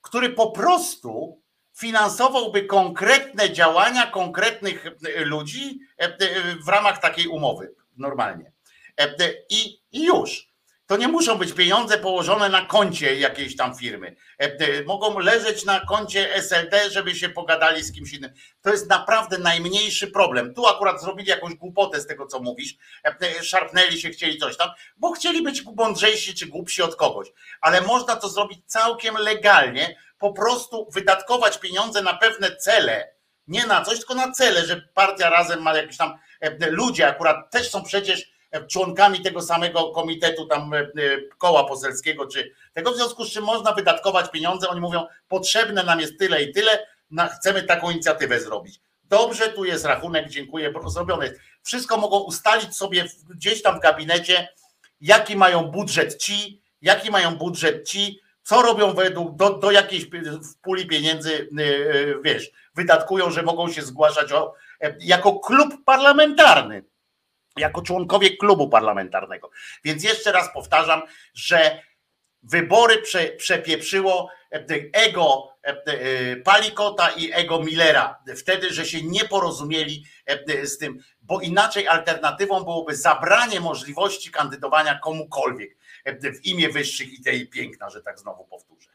który po prostu finansowałby konkretne działania konkretnych e, ludzi e, e, w ramach takiej umowy normalnie. I, już. To nie muszą być pieniądze położone na koncie jakiejś tam firmy. Mogą leżeć na koncie SLD, żeby się pogadali z kimś innym. To jest naprawdę najmniejszy problem. Tu akurat zrobili jakąś głupotę z tego, co mówisz. Szarpnęli się, chcieli coś tam, bo chcieli być mądrzejsi czy głupsi od kogoś. Ale można to zrobić całkiem legalnie, po prostu wydatkować pieniądze na pewne cele, nie na coś, tylko na cele, że partia razem ma jakieś tam e, ludzie, akurat też są przecież e, członkami tego samego komitetu tam e, koła poselskiego, czy tego. W związku z czym można wydatkować pieniądze, oni mówią, potrzebne nam jest tyle i tyle, chcemy taką inicjatywę zrobić. Dobrze, tu jest rachunek, dziękuję, zrobione Wszystko mogą ustalić sobie gdzieś tam w gabinecie, jaki mają budżet ci, jaki mają budżet ci, co robią według, do, do jakiejś puli pieniędzy, y, y, wiesz, wydatkują, że mogą się zgłaszać o, e, jako klub parlamentarny, jako członkowie klubu parlamentarnego. Więc jeszcze raz powtarzam, że wybory prze, przepieprzyło e, ego e, Palikota i ego Millera. Wtedy, że się nie porozumieli z tym, bo inaczej alternatywą byłoby zabranie możliwości kandydowania komukolwiek w imię wyższych idei piękna, że tak znowu powtórzę.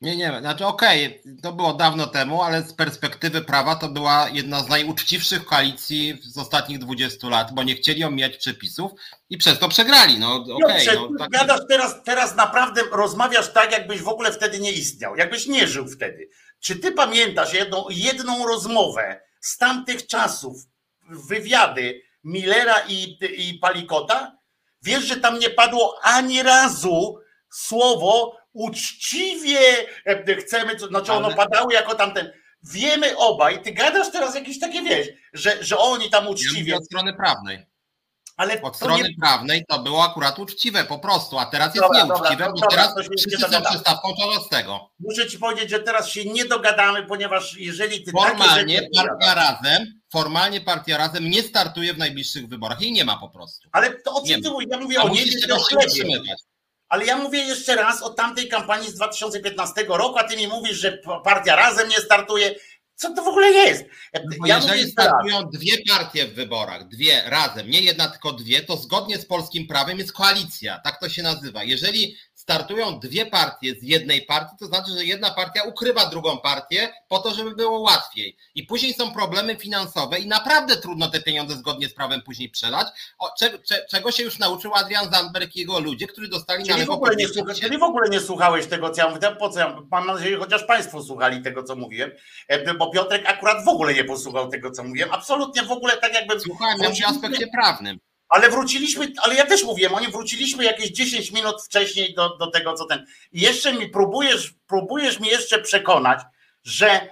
Nie, nie, znaczy okej, okay, to było dawno temu, ale z perspektywy prawa to była jedna z najuczciwszych koalicji z ostatnich 20 lat, bo nie chcieli omijać przepisów i przez to przegrali. No, okay, no, tak... Gadasz teraz, teraz naprawdę rozmawiasz tak, jakbyś w ogóle wtedy nie istniał, jakbyś nie żył wtedy. Czy ty pamiętasz jedną, jedną rozmowę z tamtych czasów, wywiady Millera i, i Palikota? Wiesz, że tam nie padło ani razu słowo uczciwie e, chcemy, znaczy ono padało jako tamten. Wiemy obaj, ty gadasz teraz jakieś takie, wiesz, że, że oni tam uczciwie. Ja od strony prawnej. Ale od strony nie... prawnej to było akurat uczciwe po prostu, a teraz jest dobra, nieuczciwe, dobra, bo teraz wszyscy są przystawką tego. Muszę ci powiedzieć, że teraz się nie dogadamy, ponieważ jeżeli ty Formalnie partia razem, formalnie partia razem nie startuje w najbliższych wyborach i nie ma po prostu. Ale to o czym ty mówisz? Ja mówię a o nie, ale ja mówię jeszcze raz o tamtej kampanii z 2015 roku, a ty mi mówisz, że partia razem nie startuje. Co to w ogóle jest? No ja jeżeli startują tak. dwie partie w wyborach, dwie razem, nie jedna, tylko dwie, to zgodnie z polskim prawem jest koalicja. Tak to się nazywa. Jeżeli startują dwie partie z jednej partii, to znaczy, że jedna partia ukrywa drugą partię po to, żeby było łatwiej. I później są problemy finansowe i naprawdę trudno te pieniądze zgodnie z prawem później przelać, o, cze, cze, czego się już nauczył Adrian Zandberg i jego ludzie, którzy dostali Czyli na w, ogóle nie, słucha, czyli w ogóle nie słuchałeś tego, co ja mówię. Po co ja, mam nadzieję, chociaż Państwo słuchali tego, co mówiłem, e, bo Piotrek akurat w ogóle nie posłuchał tego, co mówiłem. Absolutnie w ogóle tak jakby. Słuchałem, o aspekcie prawnym. Ale wróciliśmy, ale ja też mówiłem, oni wróciliśmy jakieś 10 minut wcześniej do, do tego, co ten. I jeszcze mi próbujesz, próbujesz mi jeszcze przekonać, że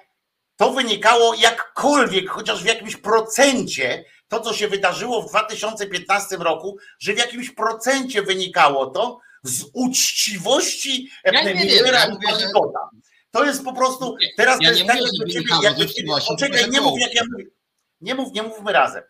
to wynikało jakkolwiek, chociaż w jakimś procencie, to co się wydarzyło w 2015 roku, że w jakimś procencie wynikało to z uczciwości Ja wiem, ja Palikota. To jest po prostu, teraz Ja to nie jest tak, ciebie, ciebie, poczekaj, nie mów jak ja mówię. Nie mów, nie mówmy razem.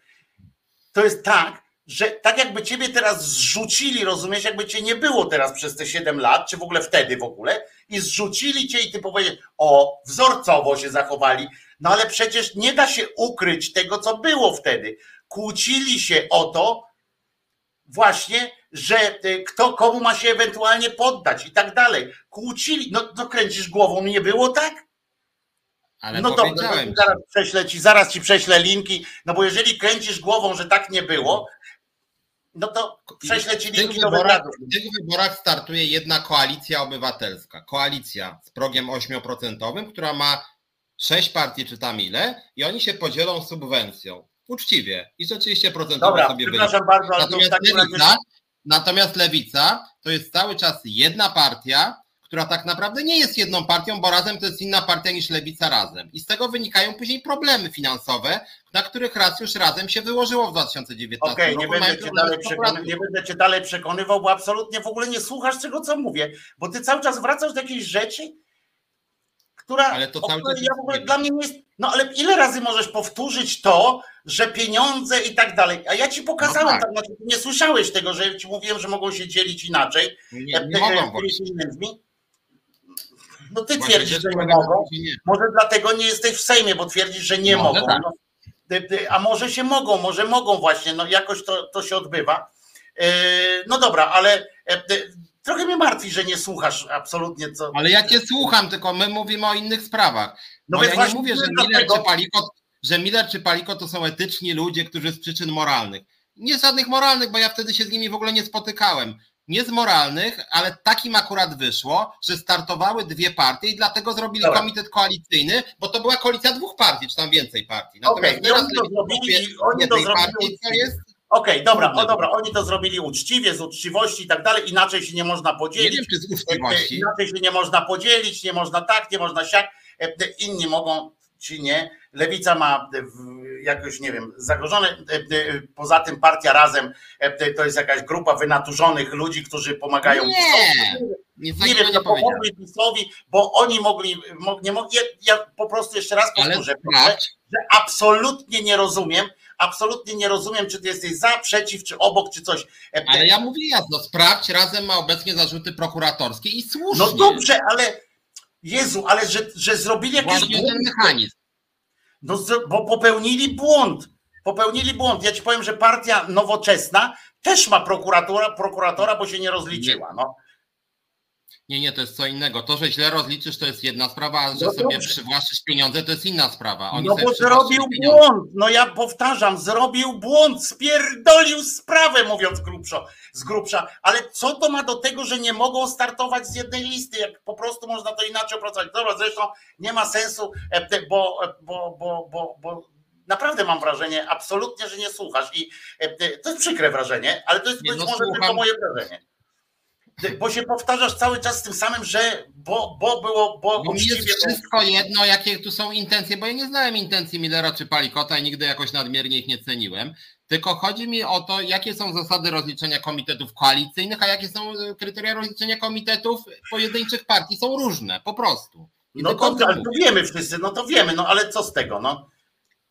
To jest tak, że tak jakby ciebie teraz zrzucili, rozumiesz, jakby cię nie było teraz przez te 7 lat, czy w ogóle wtedy w ogóle, i zrzucili cię i ty powiedzieć, o, wzorcowo się zachowali, no ale przecież nie da się ukryć tego, co było wtedy. Kłócili się o to właśnie, że y, kto komu ma się ewentualnie poddać i tak dalej. Kłócili, no, no kręcisz głową, nie było tak? Ale no dobrze, to zaraz prześlę ci, zaraz ci prześlę linki, no bo jeżeli kręcisz głową, że tak nie było, no to prześlę ci linki do w tych wyborach startuje jedna koalicja obywatelska. Koalicja z progiem 8%, która ma sześć partii czy tam ile i oni się podzielą subwencją. Uczciwie. I rzeczywiście procentowo Dobra, sobie przepraszam bardzo, Natomiast razie... lewica, natomiast lewica to jest cały czas jedna partia, która tak naprawdę nie jest jedną partią, bo razem to jest inna partia niż lewica razem. I z tego wynikają później problemy finansowe, na których raz już razem się wyłożyło w 2019 Okej, nie roku. będę Mają cię dalej nie będę cię dalej przekonywał, bo absolutnie w ogóle nie słuchasz tego, co mówię, bo ty cały czas wracasz do jakiejś rzeczy, która Ale to cały czas ja w ogóle dla mnie nie jest. No ale ile razy możesz powtórzyć to, że pieniądze i tak dalej? A ja ci pokazałem, No tak. tak. znaczy, nie słyszałeś tego, że ci mówiłem, że mogą się dzielić inaczej. Nie, nie e, mogą e, właśnie. pieniędzmi. No ty twierdzisz, że nie mogą. nie. Może dlatego nie jesteś w Sejmie, bo twierdzisz, że nie Może mogą. tak. No, a może się mogą, może mogą właśnie, no jakoś to, to się odbywa. Yy, No dobra, ale e, trochę mnie martwi, że nie słuchasz absolutnie co. Ale ja cię słucham, tylko my mówimy o innych sprawach. No No ja nie mówię, że Miller czy Palikot, że Miller czy Palikot to są etyczni ludzie, którzy z przyczyn moralnych. Nie żadnych moralnych, bo ja wtedy się z nimi w ogóle nie spotykałem. Nie z moralnych, ale takim akurat wyszło, że startowały dwie partie i dlatego zrobili Dobra. komitet koalicyjny, bo to była koalicja dwóch partii, czy tam więcej partii. Okej, i teraz oni to zrobili, oni to zrobili partii, uczciwie. jest Okej, dobra, Trudne o dobra, oni to zrobili uczciwie, z uczciwości i tak dalej, inaczej się nie można nie podzielić. wiem, czy z uczciwości. Inaczej się nie można podzielić, nie można tak, nie można siak. E, e, Inni mogą, czy nie. Lewica ma e, jakoś, nie wiem, zagrożone. E, e, Poza tym partia razem to jest jakaś grupa wynaturzonych ludzi, którzy pomagają. Nie, PiS-owi. nic Nie takiego wiem, nie pomogli PiSowi, bo oni mogli, mo- nie mogli. Ja, po prostu jeszcze raz powtórzę, sprawdź, że absolutnie nie rozumiem, absolutnie nie rozumiem, czy ty jesteś za, przeciw, czy obok, czy coś. Ale ja mówię jasno, sprawdź, razem ma obecnie zarzuty prokuratorskie i słusznie. No dobrze, ale Jezu, ale że, że zrobili jakieś Właśnie ten mechanizm. No, bo popełnili błąd. Popełnili błąd. Ja ci powiem, że partia nowoczesna też ma prokuratora, prokuratora bo się nie rozliczyła. No. Nie, nie, to jest co innego. To, że źle rozliczysz, to jest jedna sprawa, a że No sobie przywłaszczysz pieniądze, to jest inna sprawa. Oni no bo zrobił pieniądze. błąd. No ja powtarzam, zrobił błąd, spierdolił sprawę, mówiąc grubszo, z grubsza. Ale co to ma do tego, że nie mogą startować z jednej listy, jak po prostu można to inaczej opracować. Dobra, zresztą nie ma sensu, e, bo, e, bo, bo, bo, bo naprawdę mam wrażenie, absolutnie, że nie słuchasz. I e, to jest przykre wrażenie, ale to jest Nie, być no może słucham. tylko moje wrażenie. Bo się powtarzasz cały czas tym samym, że bo, bo było, bo Bo uczciwie jest wszystko jedno, jakie tu są intencje, bo ja nie znałem intencji Millera czy Palikota i nigdy jakoś nadmiernie ich nie ceniłem. Tylko chodzi mi o to, jakie są zasady rozliczenia komitetów koalicyjnych, a jakie są e, kryteria rozliczenia komitetów pojedynczych partii. Są różne, po prostu. I No to, ale to wiemy wszyscy, no to wiemy, no ale co z tego, no?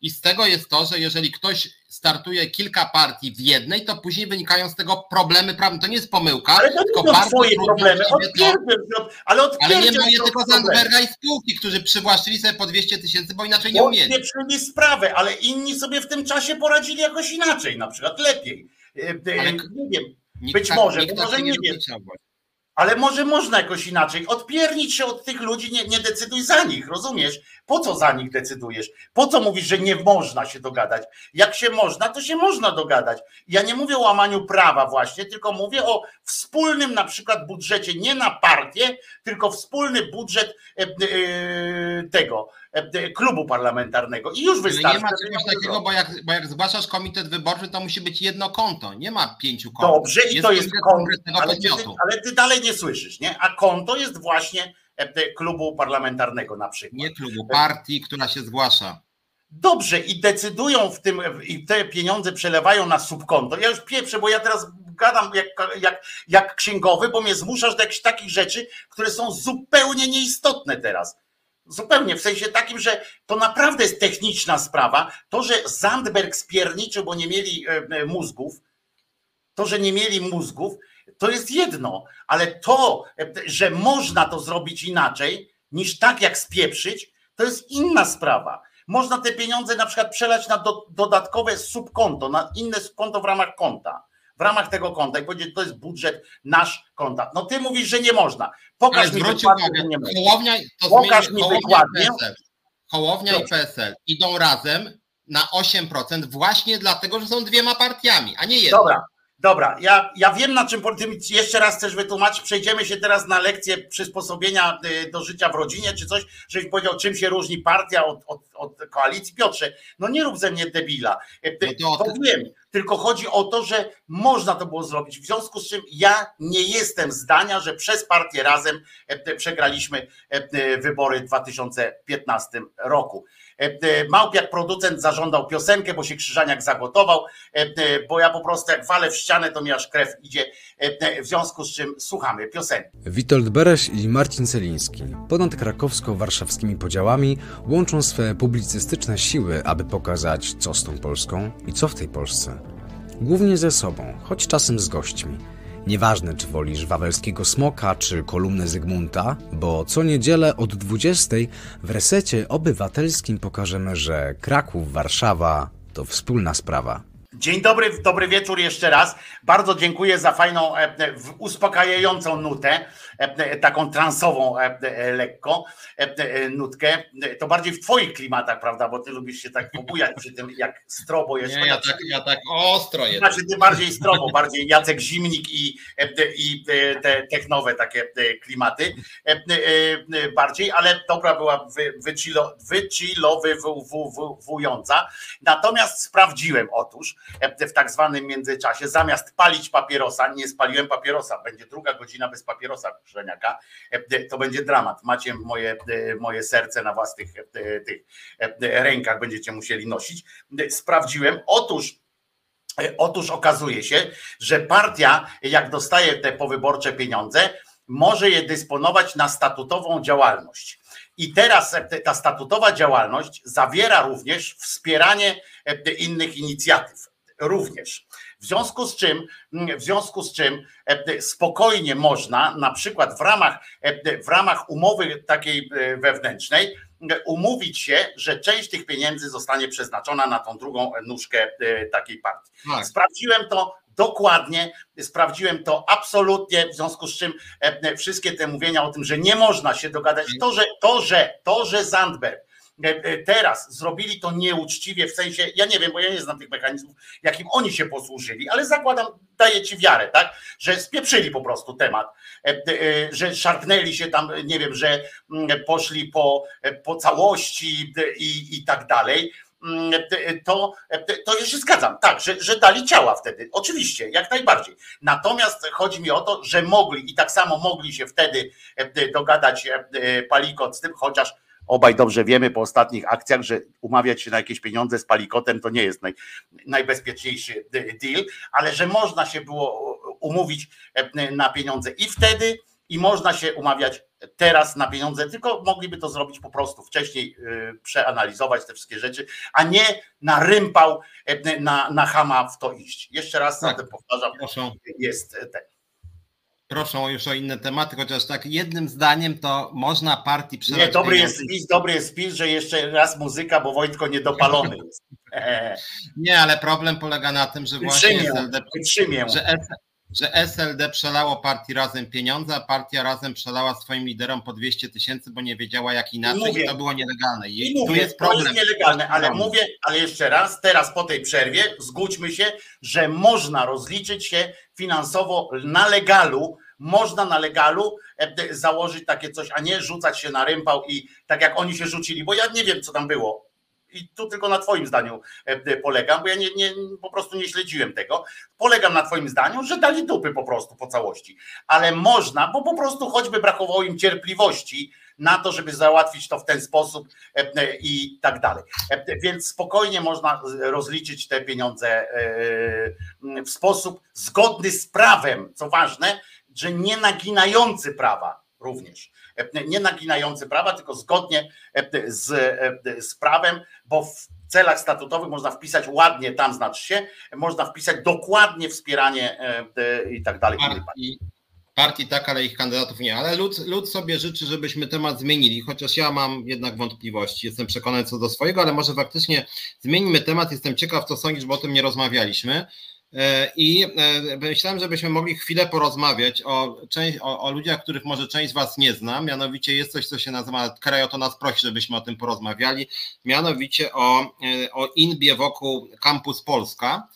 I z tego jest to, że jeżeli ktoś startuje kilka partii w jednej, to później wynikają z tego problemy prawne. To nie jest pomyłka, Ale to tylko nie są twoje problemy, to- ale Ale nie moje, tylko. Zandberga i spółki, którzy przywłaszczyli sobie po 200 tysięcy, bo inaczej nie umieli. Odpieprzyli sprawę, ale inni sobie w tym czasie poradzili jakoś inaczej, na przykład lepiej. E, e, Ale- Nie wiem, być tak, może, może nie nie wiem. ale może można jakoś inaczej. Odpiernić się od tych ludzi, nie, nie decyduj za nich, rozumiesz? Po co za nich decydujesz? Po co mówisz, że nie można się dogadać? Jak się można, to się można dogadać. Ja nie mówię o łamaniu prawa właśnie, tylko mówię o wspólnym na przykład budżecie, nie na partię, tylko wspólny budżet e, e, tego e, klubu parlamentarnego. I już wystarczy. nie ma czegoś takiego, bo jak, bo jak zgłaszasz komitet wyborczy, to musi być jedno konto. Nie ma pięciu kont. Dobrze, i to jest konto, ale ty, ale ty dalej nie słyszysz, nie? A konto jest właśnie klubu parlamentarnego na przykład. Nie klubu, partii, która się zgłasza. Dobrze, i decydują w tym, i te pieniądze przelewają na subkonto. Ja już pieprzę, bo ja teraz gadam jak, jak, jak księgowy, bo mnie zmuszasz do jakichś takich rzeczy, które są zupełnie nieistotne teraz. Zupełnie, w sensie takim, że to naprawdę jest techniczna sprawa. To, że Zandberg spierniczył, bo nie mieli e, e, mózgów, to, że nie mieli mózgów, to jest jedno, ale to, że można to zrobić inaczej, niż tak jak spieprzyć, to jest inna sprawa. Można te pieniądze na przykład przelać na do, dodatkowe subkonto, na inne konto w ramach konta. W ramach tego konta i powiedzieć, to jest budżet nasz konta. No ty mówisz, że nie można. Pokaż mi dokładnie, Hołownia, to Pokaż mi dokładnie. Hołownia i PSL idą razem na 8% właśnie dlatego, że są dwiema partiami, a nie jedną. Dobra, Dobra, ja, ja wiem na czym tym jeszcze raz chcesz wytłumaczyć. Przejdziemy się teraz na lekcję przysposobienia y, do życia w rodzinie, czy coś, żebyś powiedział, czym się różni partia od, od, od koalicji. Piotrze, no nie rób ze mnie debila. Y, no to, to wiem, tylko chodzi o to, że można to było zrobić. W związku z czym ja nie jestem zdania, że przez partię razem y, przegraliśmy wybory w 2015 roku. E, e, Małpiak producent zażądał piosenkę, bo się Krzyżaniak zagotował, e, bo ja po prostu jak walę w ścianę, to mi aż krew idzie, w związku z czym słuchamy piosenki. Witold Bereś i Marcin Celiński ponad krakowsko-warszawskimi podziałami łączą swe publicystyczne siły, aby pokazać, co z tą Polską i co w tej Polsce. Głównie ze sobą, choć czasem z gośćmi – Nieważne, czy wolisz wawelskiego smoka, czy kolumnę Zygmunta, bo co niedzielę od 20 w resecie obywatelskim pokażemy, że Kraków, Warszawa to wspólna sprawa. Dzień dobry, dobry wieczór jeszcze raz. Bardzo dziękuję za fajną, e, uspokajającą nutę, e, taką transową e, lekko nutkę. To bardziej w twoich klimatach, prawda? Bo ty lubisz się tak pobujać przy tym, jak strobo jest. Nie, ja tak, ja tak ostro jest. Znaczy ty bardziej strobo, bardziej Jacek Zimnik i, i te technowe takie klimaty bardziej, ale dobra była wychillowywująca. Natomiast sprawdziłem otóż, w tak zwanym międzyczasie. Zamiast palić papierosa, nie spaliłem papierosa, będzie druga godzina bez papierosa Żeniaka, to będzie dramat. Macie moje, moje serce na własnych tych rękach, będziecie musieli nosić. Sprawdziłem. Otóż Otóż okazuje się, że partia, jak dostaje te powyborcze pieniądze, może je dysponować na statutową działalność. I teraz ta statutowa działalność zawiera również wspieranie innych inicjatyw również. W związku z czym, w związku z czym e, spokojnie można na przykład w ramach, e, w ramach umowy takiej e, wewnętrznej umówić się, że część tych pieniędzy zostanie przeznaczona na tą drugą nóżkę takiej partii. Tak. Sprawdziłem to dokładnie, sprawdziłem to absolutnie, w związku z czym wszystkie te mówienia o tym, że nie można się dogadać, to, że to, że, to, że Zandberg E, e, teraz zrobili to nieuczciwie, w sensie, ja nie wiem, bo ja nie znam tych mechanizmów, jakim oni się posłużyli, ale zakładam, daję ci wiarę, tak, że spieprzyli po prostu temat, e, że szarpnęli się tam, nie wiem, że mm, poszli po, po całości i, i tak dalej, mm, to, to ja się zgadzam, tak, że, że dali ciała wtedy, oczywiście, jak najbardziej. Natomiast chodzi mi o to, że mogli i tak samo mogli się wtedy dogadać Palikot z tym, chociaż Obaj dobrze wiemy po ostatnich akcjach, że umawiać się na jakieś pieniądze z palikotem to nie jest naj, najbezpieczniejszy deal, ale że można się było umówić e, na pieniądze i wtedy, i można się umawiać teraz na pieniądze, tylko mogliby to zrobić po prostu wcześniej, e, przeanalizować te wszystkie rzeczy, a nie na rympał, e, na, na hama w to iść. Jeszcze raz tak, powtarzam, proszę. jest ten proszą już o inne tematy, chociaż tak jednym zdaniem to można partii przelać. Nie, dobry jest spis, dobry jest spis, że jeszcze raz muzyka, bo Wojtko niedopalony jest. (laughs) Nie, ale problem polega na tym, że właśnie SLD, że, że SLD przelało partii Razem pieniądze, a partia Razem przelała swoim liderom po 200 tysięcy, bo nie wiedziała jak inaczej Mówię. i to było nielegalne. I, I tu mówię, jest to problem. jest nielegalne, ale Problem. mówię, ale jeszcze raz, teraz po tej przerwie zgódźmy się, że można rozliczyć się finansowo na legalu, można na legalu e, d- założyć takie coś, a nie rzucać się na rympał i tak jak oni się rzucili, bo ja nie wiem, co tam było. I tu tylko na Twoim zdaniu e, d- polegam, bo ja nie, nie, po prostu nie śledziłem tego. Polegam na Twoim zdaniu, że dali dupy po prostu po całości. Ale można, bo po prostu choćby brakowało im cierpliwości na to, żeby załatwić to w ten sposób e, e, i tak dalej. E, Więc spokojnie można rozliczyć te pieniądze e, w sposób zgodny z prawem, co ważne, że nie naginający prawa również. Nie naginający prawa, tylko zgodnie e, z, e, z prawem, bo w celach statutowych można wpisać ładnie, tam znaczy się, można wpisać dokładnie wspieranie e, i tak dalej. partii, partii tak, ale ich kandydatów nie. Ale lud, lud sobie życzy, żebyśmy temat zmienili, chociaż ja mam jednak wątpliwości. Jestem przekonany co do swojego, ale może faktycznie zmienimy temat. Jestem ciekaw, co sądzisz, bo o tym nie rozmawialiśmy. E, I e, myślałem, żebyśmy mogli chwilę porozmawiać o, część, o, o ludziach, których może część z Was nie zna. Mianowicie jest coś, co się nazywa, Krajo to nas prosi, żebyśmy o tym porozmawiali. Mianowicie o, e, o Inbie wokół Campus Polska.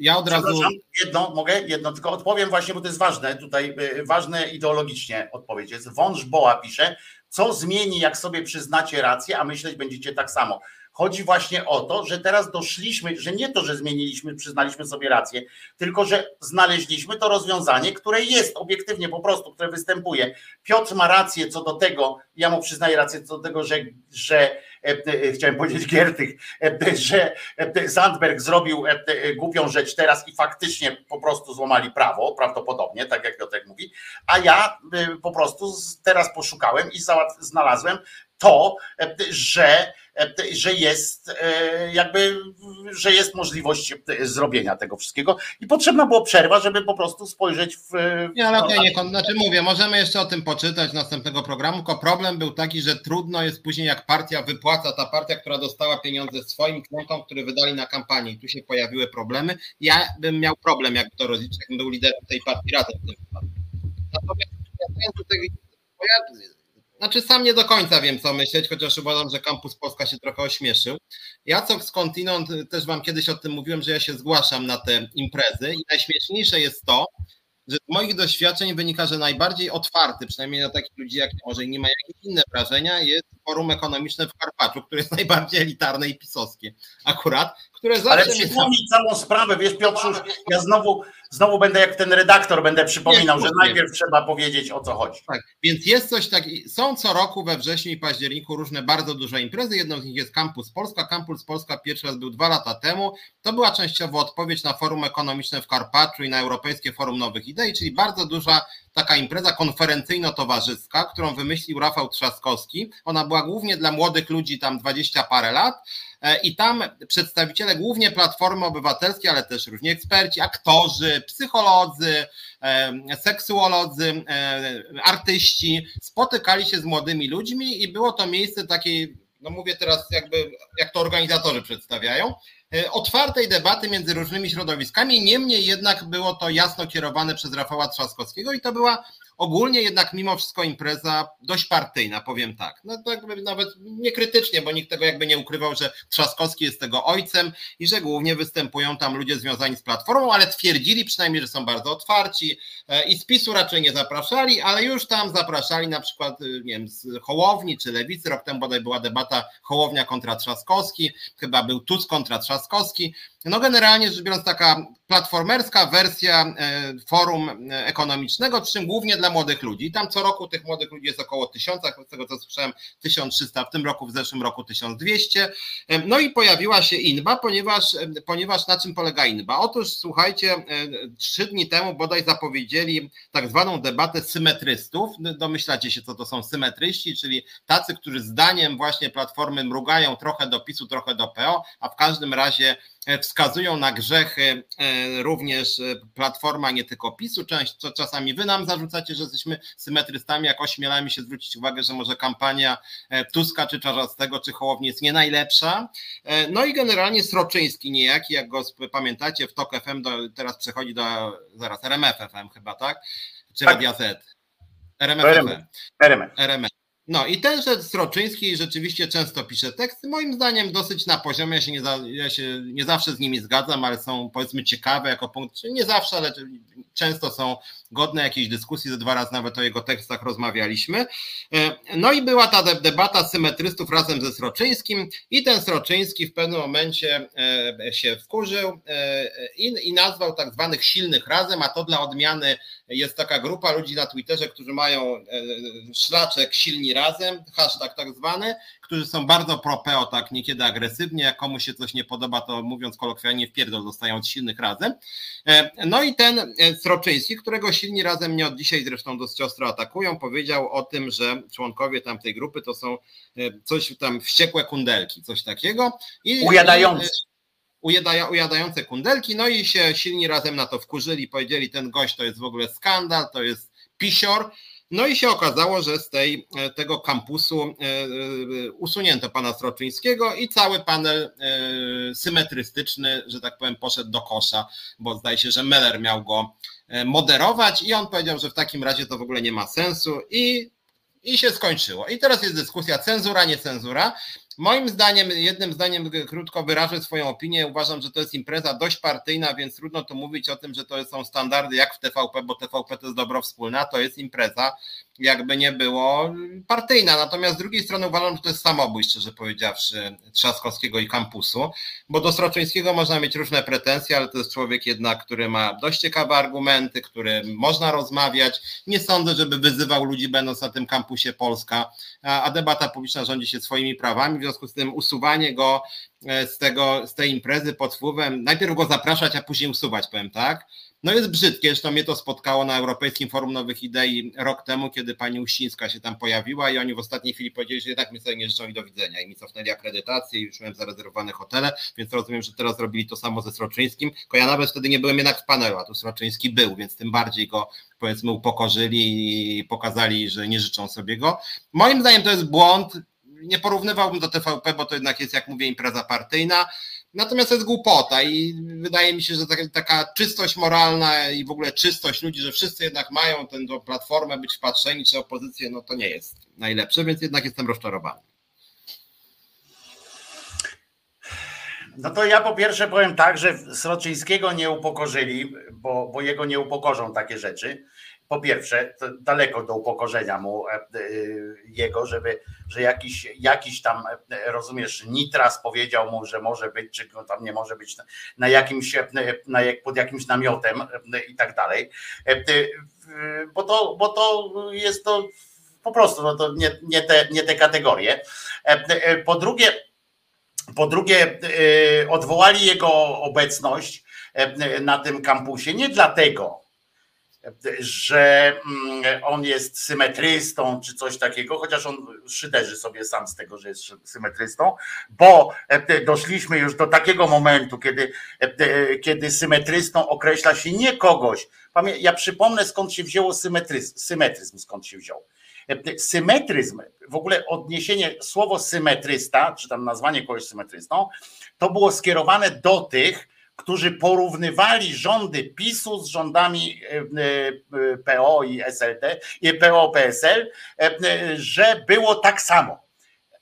Ja od razu. Jedno, mogę? Jedno, tylko odpowiem właśnie, bo to jest ważne tutaj, ważne ideologicznie odpowiedź jest. Wąż Boa pisze, co zmieni, jak sobie przyznacie rację, a myśleć będziecie tak samo. Chodzi właśnie o to, że teraz doszliśmy, że nie to, że zmieniliśmy, przyznaliśmy sobie rację, tylko że znaleźliśmy to rozwiązanie, które jest obiektywnie po prostu, które występuje. Piotr ma rację co do tego, ja mu przyznaję rację co do tego, że, że e, chciałem powiedzieć Giertych, e, że e, Zandberg zrobił głupią rzecz teraz i faktycznie po prostu złamali prawo, prawdopodobnie, tak jak Piotrek mówi, a ja po prostu teraz poszukałem i znalazłem to, że, że jest jakby, że jest możliwość zrobienia tego wszystkiego i potrzebna była przerwa, żeby po prostu spojrzeć w... Nie, ale okay, nie, znaczy mówię, możemy jeszcze o tym poczytać następnego programu, tylko problem był taki, że trudno jest później jak partia wypłaca, ta partia, która dostała pieniądze swoim klientom, które wydali na kampanię i tu się pojawiły problemy. Ja bym miał problem, jakby to rozliczyć, jakbym był liderem tej partii razem w tym wypadku. Natomiast ja tutaj, ja, znaczy sam nie do końca wiem, co myśleć, chociaż uważam, że Kampus Polska się trochę ośmieszył. Ja co skądinąd, też wam kiedyś o tym mówiłem, że ja się zgłaszam na te imprezy i najśmieszniejsze jest to, że z moich doświadczeń wynika, że najbardziej otwarty, przynajmniej na takich ludzi jak może i nie ma jakieś inne wrażenia, jest forum ekonomiczne w Karpaczu, które jest najbardziej elitarne i pisowskie akurat, które zawsze... Ale przypomnij całą sprawę, wiesz Piotrze, ja znowu, znowu będę jak ten redaktor, będę przypominał, że najpierw trzeba powiedzieć o co chodzi. Tak, więc jest coś takiego, są co roku we wrześniu i październiku różne bardzo duże imprezy, jedną z nich jest Campus Polska, Campus Polska pierwszy raz był dwa lata temu, to była częściowo odpowiedź na forum ekonomiczne w Karpaczu i na Europejskie Forum Nowych Idei, czyli bardzo duża taka impreza konferencyjno-towarzyska, którą wymyślił Rafał Trzaskowski. Ona była głównie dla młodych ludzi, tam 20 parę lat. I tam przedstawiciele głównie Platformy Obywatelskiej, ale też różni eksperci, aktorzy, psycholodzy, seksuolodzy, artyści spotykali się z młodymi ludźmi i było to miejsce takiej, no mówię teraz jakby, jak to organizatorzy przedstawiają, otwartej debaty między różnymi środowiskami, niemniej jednak było to jasno kierowane przez Rafała Trzaskowskiego i to była ogólnie jednak mimo wszystko impreza dość partyjna, powiem tak. No to jakby nawet niekrytycznie, bo nikt tego jakby nie ukrywał, że Trzaskowski jest tego ojcem i że głównie występują tam ludzie związani z Platformą, ale twierdzili przynajmniej, że są bardzo otwarci i z PiSu raczej nie zapraszali, ale już tam zapraszali na przykład, nie wiem, z Hołowni czy Lewicy, rok temu bodaj była debata Hołownia kontra Trzaskowski, chyba był Tusk kontra Trzaskowski, no generalnie rzecz biorąc taka platformerska wersja forum ekonomicznego, przy czym głównie dla młodych ludzi. Tam co roku tych młodych ludzi jest około tysiąca, z tego co słyszałem 1300, w tym roku, w zeszłym roku 1200. No i pojawiła się INBA, ponieważ, ponieważ na czym polega INBA? Otóż słuchajcie, trzy dni temu bodaj zapowiedzieli tak zwaną debatę symetrystów. Domyślacie się, co to są symetryści, czyli tacy, którzy zdaniem właśnie Platformy mrugają trochę do PiSu, trochę do PO, a w każdym razie wskazują na grzechy również Platforma, nie tylko PiSu, część, czasami wy nam zarzucacie, że jesteśmy symetrystami, jak ośmielamy się zwrócić uwagę, że może kampania Tuska, czy Czarzastego, czy Hołowni jest nie najlepsza. No i generalnie Sroczyński niejaki, jak go pamiętacie w TOK FM, do, teraz przechodzi do, zaraz, RMF FM chyba, tak? Czy tak. Radia Z? RMF. RMF. RMF. No i tenże Sroczyński rzeczywiście często pisze teksty, moim zdaniem dosyć na poziomie, ja się nie, za, ja się nie zawsze z nimi zgadzam, ale są powiedzmy ciekawe jako punkt, nie zawsze, ale często są godne jakiejś dyskusji, ze dwa razy nawet o jego tekstach rozmawialiśmy. E, no i była ta debata symetrystów razem ze Sroczyńskim i ten Sroczyński w pewnym momencie e, się wkurzył e, i, i nazwał tak zwanych silnych razem, a to dla odmiany jest taka grupa ludzi na Twitterze, którzy mają szlaczek silni razem, hashtag tak zwany, którzy są bardzo pro-PO, tak niekiedy agresywnie, jak komuś się coś nie podoba, to mówiąc kolokwialnie w pierdol dostają od silnych razem. No i ten Sroczyński, którego silni razem mnie od dzisiaj zresztą dość ostro atakują, powiedział o tym, że członkowie tamtej grupy to są e, coś tam wściekłe kundelki, coś takiego. I, ujadające. Ujadające kundelki, no i się silni razem na to wkurzyli, powiedzieli ten gość to jest w ogóle skandal, to jest pisior, no i się okazało, że z tej, e, tego kampusu e, e, usunięto pana Stroczyńskiego i cały panel symetrystyczny, że tak powiem, poszedł do kosza, bo zdaje się, że Meller miał go moderować i on powiedział, że w takim razie to w ogóle nie ma sensu i, i się skończyło. I teraz jest dyskusja cenzura, nie cenzura. Moim zdaniem, jednym zdaniem krótko wyrażę swoją opinię, uważam, że to jest impreza dość partyjna, więc trudno tu mówić o tym, że to są standardy jak w TVP, bo TVP to jest dobro to jest impreza jakby nie było partyjna. Natomiast z drugiej strony uważam, że to jest samobój, szczerze powiedziawszy, Trzaskowskiego i kampusu, bo do Sroczyńskiego można mieć różne pretensje, ale to jest człowiek jednak, który ma dość ciekawe argumenty, który można rozmawiać. Nie sądzę, żeby wyzywał ludzi będąc na tym kampusie Polska, a debata publiczna rządzi się swoimi prawami, związku z tym usuwanie go e, z, tego, z tej imprezy pod wpływem, najpierw go zapraszać, a później usuwać, powiem tak, no jest brzydkie, zresztą mnie to spotkało na Europejskim Forum Nowych Idei rok temu, kiedy pani Uścińska się tam pojawiła i oni w ostatniej chwili powiedzieli, że jednak mi sobie nie życzą i do widzenia i mi cofnęli akredytację i już miałem zarezerwowane hotele, więc rozumiem, że teraz zrobili to samo ze Sroczyńskim, tylko ja nawet wtedy nie byłem jednak w panelu, a tu Sroczyński był, więc tym bardziej go powiedzmy upokorzyli i pokazali, że nie życzą sobie go. Moim zdaniem to jest błąd, nie porównywałbym do TVP, bo to jednak jest, jak mówię, impreza partyjna. Natomiast to jest głupota i wydaje mi się, że taka, taka czystość moralna i w ogóle czystość ludzi, że wszyscy jednak mają tę platformę być wpatrzeni czy opozycję, no to nie jest najlepsze, więc jednak jestem rozczarowany. No to ja po pierwsze powiem tak, że Sroczyńskiego nie upokorzyli, bo, bo jego nie upokorzą takie rzeczy po pierwsze, daleko do upokorzenia mu e, e, jego, żeby, że jakiś, jakiś tam, e, rozumiesz, Nitras powiedział mu, że może być, czy tam nie może być na jakimś, na, pod jakimś namiotem i tak dalej. Bo to, bo to jest to po prostu no to nie, nie, te, nie te kategorie. Po drugie, po drugie, odwołali jego obecność na tym kampusie nie dlatego, że mm, on jest symetrystą czy coś takiego, chociaż on szyderzy sobie sam z tego, że jest symetrystą, bo e, doszliśmy już do takiego momentu, kiedy, e, kiedy symetrystą określa się nie kogoś. Ja przypomnę skąd się wzięło symetryzm, symetryzm skąd się wziął. E, symetryzm, w ogóle odniesienie, słowo symetrysta, czy tam nazwanie kogoś symetrystą, to było skierowane do tych, którzy porównywali rządy PiSu z rządami e, e, PO i SLD, PO, PSL, e, że było tak samo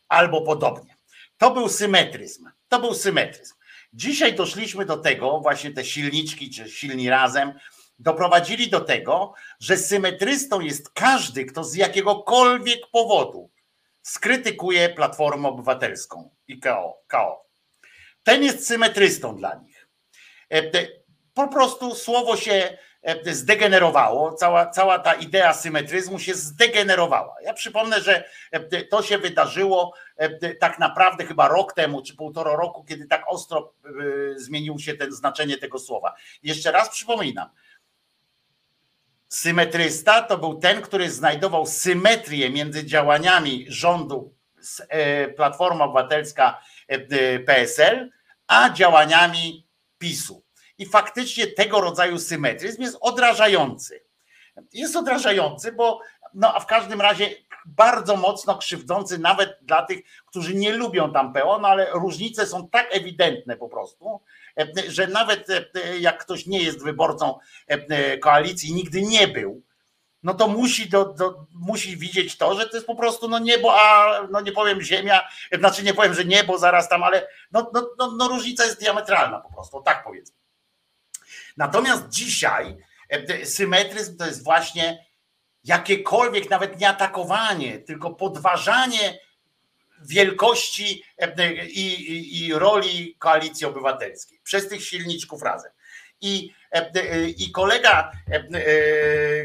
albo podobnie. To był symetryzm. To był symetryzm. Dzisiaj doszliśmy do tego, właśnie te silniczki czy silni razem, doprowadzili do tego, że symetrystą jest każdy, kto z jakiegokolwiek powodu skrytykuje Platformę Obywatelską i KO. KO. Ten jest symetrystą dla nich. E, po prostu słowo się e, zdegenerowało, cała, cała ta idea symetryzmu się zdegenerowała. Ja przypomnę, że e, to się wydarzyło tak naprawdę chyba rok temu, czy półtora roku, kiedy tak ostro zmieniło się ten znaczenie tego słowa. Jeszcze raz przypominam. Symetrysta to był ten, który znajdował symetrię między działaniami rządu Platforma Obywatelska PSL, a działaniami PiSu. I faktycznie tego rodzaju symetryzm jest odrażający. Jest odrażający, bo no a w każdym razie bardzo mocno krzywdzący nawet dla tych, którzy nie lubią tam PO, no ale różnice są tak ewidentne po prostu, że nawet jak ktoś nie jest wyborcą koalicji, nigdy nie był, no to musi, do, do, musi widzieć to, że to jest po prostu no niebo, a no nie powiem ziemia, znaczy nie powiem, że niebo zaraz tam, ale no, no, no, no różnica jest diametralna po prostu, tak powiedzmy. Natomiast dzisiaj symetryzm to jest właśnie jakiekolwiek nawet nie atakowanie, tylko podważanie wielkości i, i, i roli koalicji obywatelskiej przez tych silniczków razem. I, i kolega,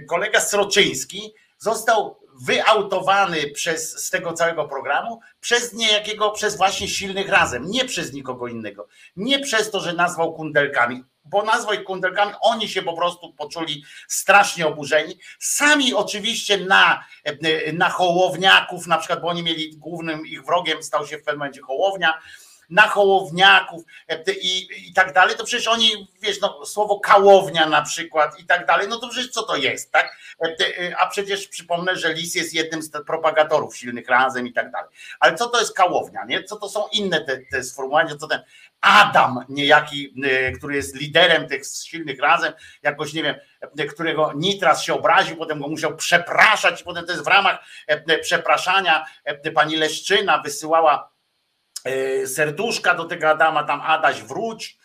kolega Sroczyński został wyautowany przez, z tego całego programu przez niejakiego, przez właśnie silnych razem, nie przez nikogo innego. Nie przez to, że nazwał kundelkami bo nazwał ich kundelkami, oni się po prostu poczuli strasznie oburzeni. Sami oczywiście na, na hołowniaków, na przykład, bo oni mieli głównym ich wrogiem, stał się w pewnym momencie hołownia, na hołowniaków i, i tak dalej, to przecież oni, wiesz, no, słowo kałownia na przykład i tak dalej, no to przecież co to jest, tak? A przecież przypomnę, że Lis jest jednym z propagatorów silnych razem i tak dalej. Ale co to jest kałownia, nie? Co to są inne te, te sformułowania, co ten Adam niejaki, który jest liderem tych silnych razem, jakoś nie wiem, którego Nitras się obraził, potem go musiał przepraszać, potem to jest w ramach przepraszania pani Leszczyna wysyłała serduszka do tego Adama, tam Adaś wróć,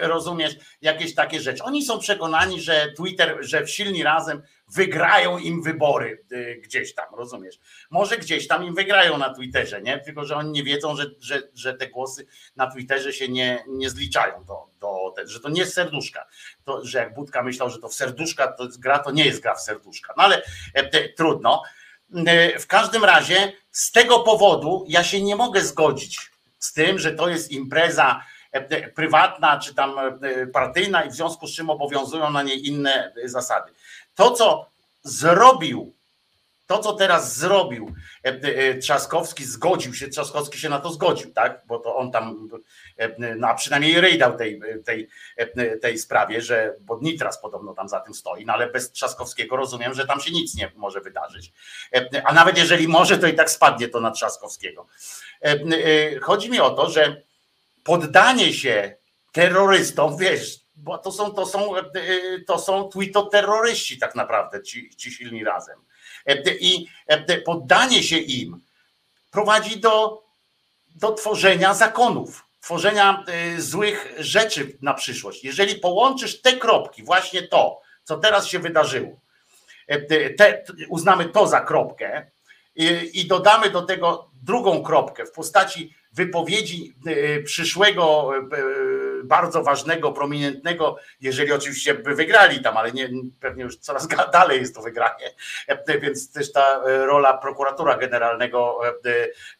rozumiesz, jakieś takie rzeczy. Oni są przekonani, że Twitter, że w silni razem wygrają im wybory y, gdzieś tam, rozumiesz? Może gdzieś tam im wygrają na Twitterze, nie? Tylko, że oni nie wiedzą, że, że, że te głosy na Twitterze się nie, nie zliczają do, do że to nie jest serduszka. To, że jak Budka myślał, że to w serduszka to gra, to nie jest gra w serduszka. No ale e, trudno. E, w każdym razie z tego powodu ja się nie mogę zgodzić z tym, że to jest impreza e, prywatna czy tam partyjna i w związku z czym obowiązują na niej inne zasady. To, co zrobił, to, co teraz zrobił e, e, Trzaskowski, zgodził się, Trzaskowski się na to zgodził, tak? Bo to on tam, e, no a przynajmniej rejdał tej, tej, tej sprawie, że bo Nitras podobno tam za tym stoi, no ale bez Trzaskowskiego rozumiem, że tam się nic nie może wydarzyć. A nawet jeżeli może, to i tak spadnie to na Trzaskowskiego. Chodzi mi o to, że poddanie się terrorystom, wiesz, bo to są, to są, to są tweetoterroryści tak naprawdę, ci, ci silni razem. I poddanie się im prowadzi do, do tworzenia zakonów, tworzenia złych rzeczy na przyszłość. Jeżeli połączysz te kropki, właśnie to, co teraz się wydarzyło, te, uznamy to za kropkę i, i dodamy do tego drugą kropkę w postaci wypowiedzi e, przyszłego, bardzo ważnego, prominentnego, jeżeli oczywiście by wygrali tam, ale nie, pewnie już coraz dalej jest to wygranie, e, więc też ta rola prokuratura generalnego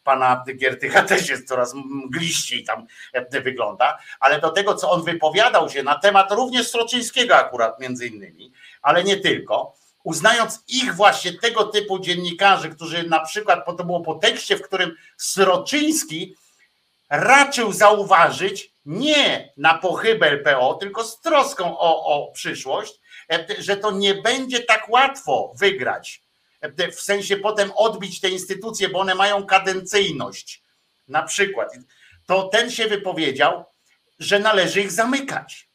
pana Giertycha też jest coraz mgliściej tam wygląda, ale do tego, co on wypowiadał się na temat również Sroczyńskiego akurat między innymi, ale nie tylko, uznając ich właśnie tego typu dziennikarzy, którzy na przykład, bo to było po tekście, w którym Sroczyński raczył zauważyć nie na pochybel PO, tylko z troską o, o przyszłość, że to nie będzie tak łatwo wygrać, w sensie potem odbić te instytucje, bo one mają kadencyjność. Na przykład, to ten się wypowiedział, że należy ich zamykać.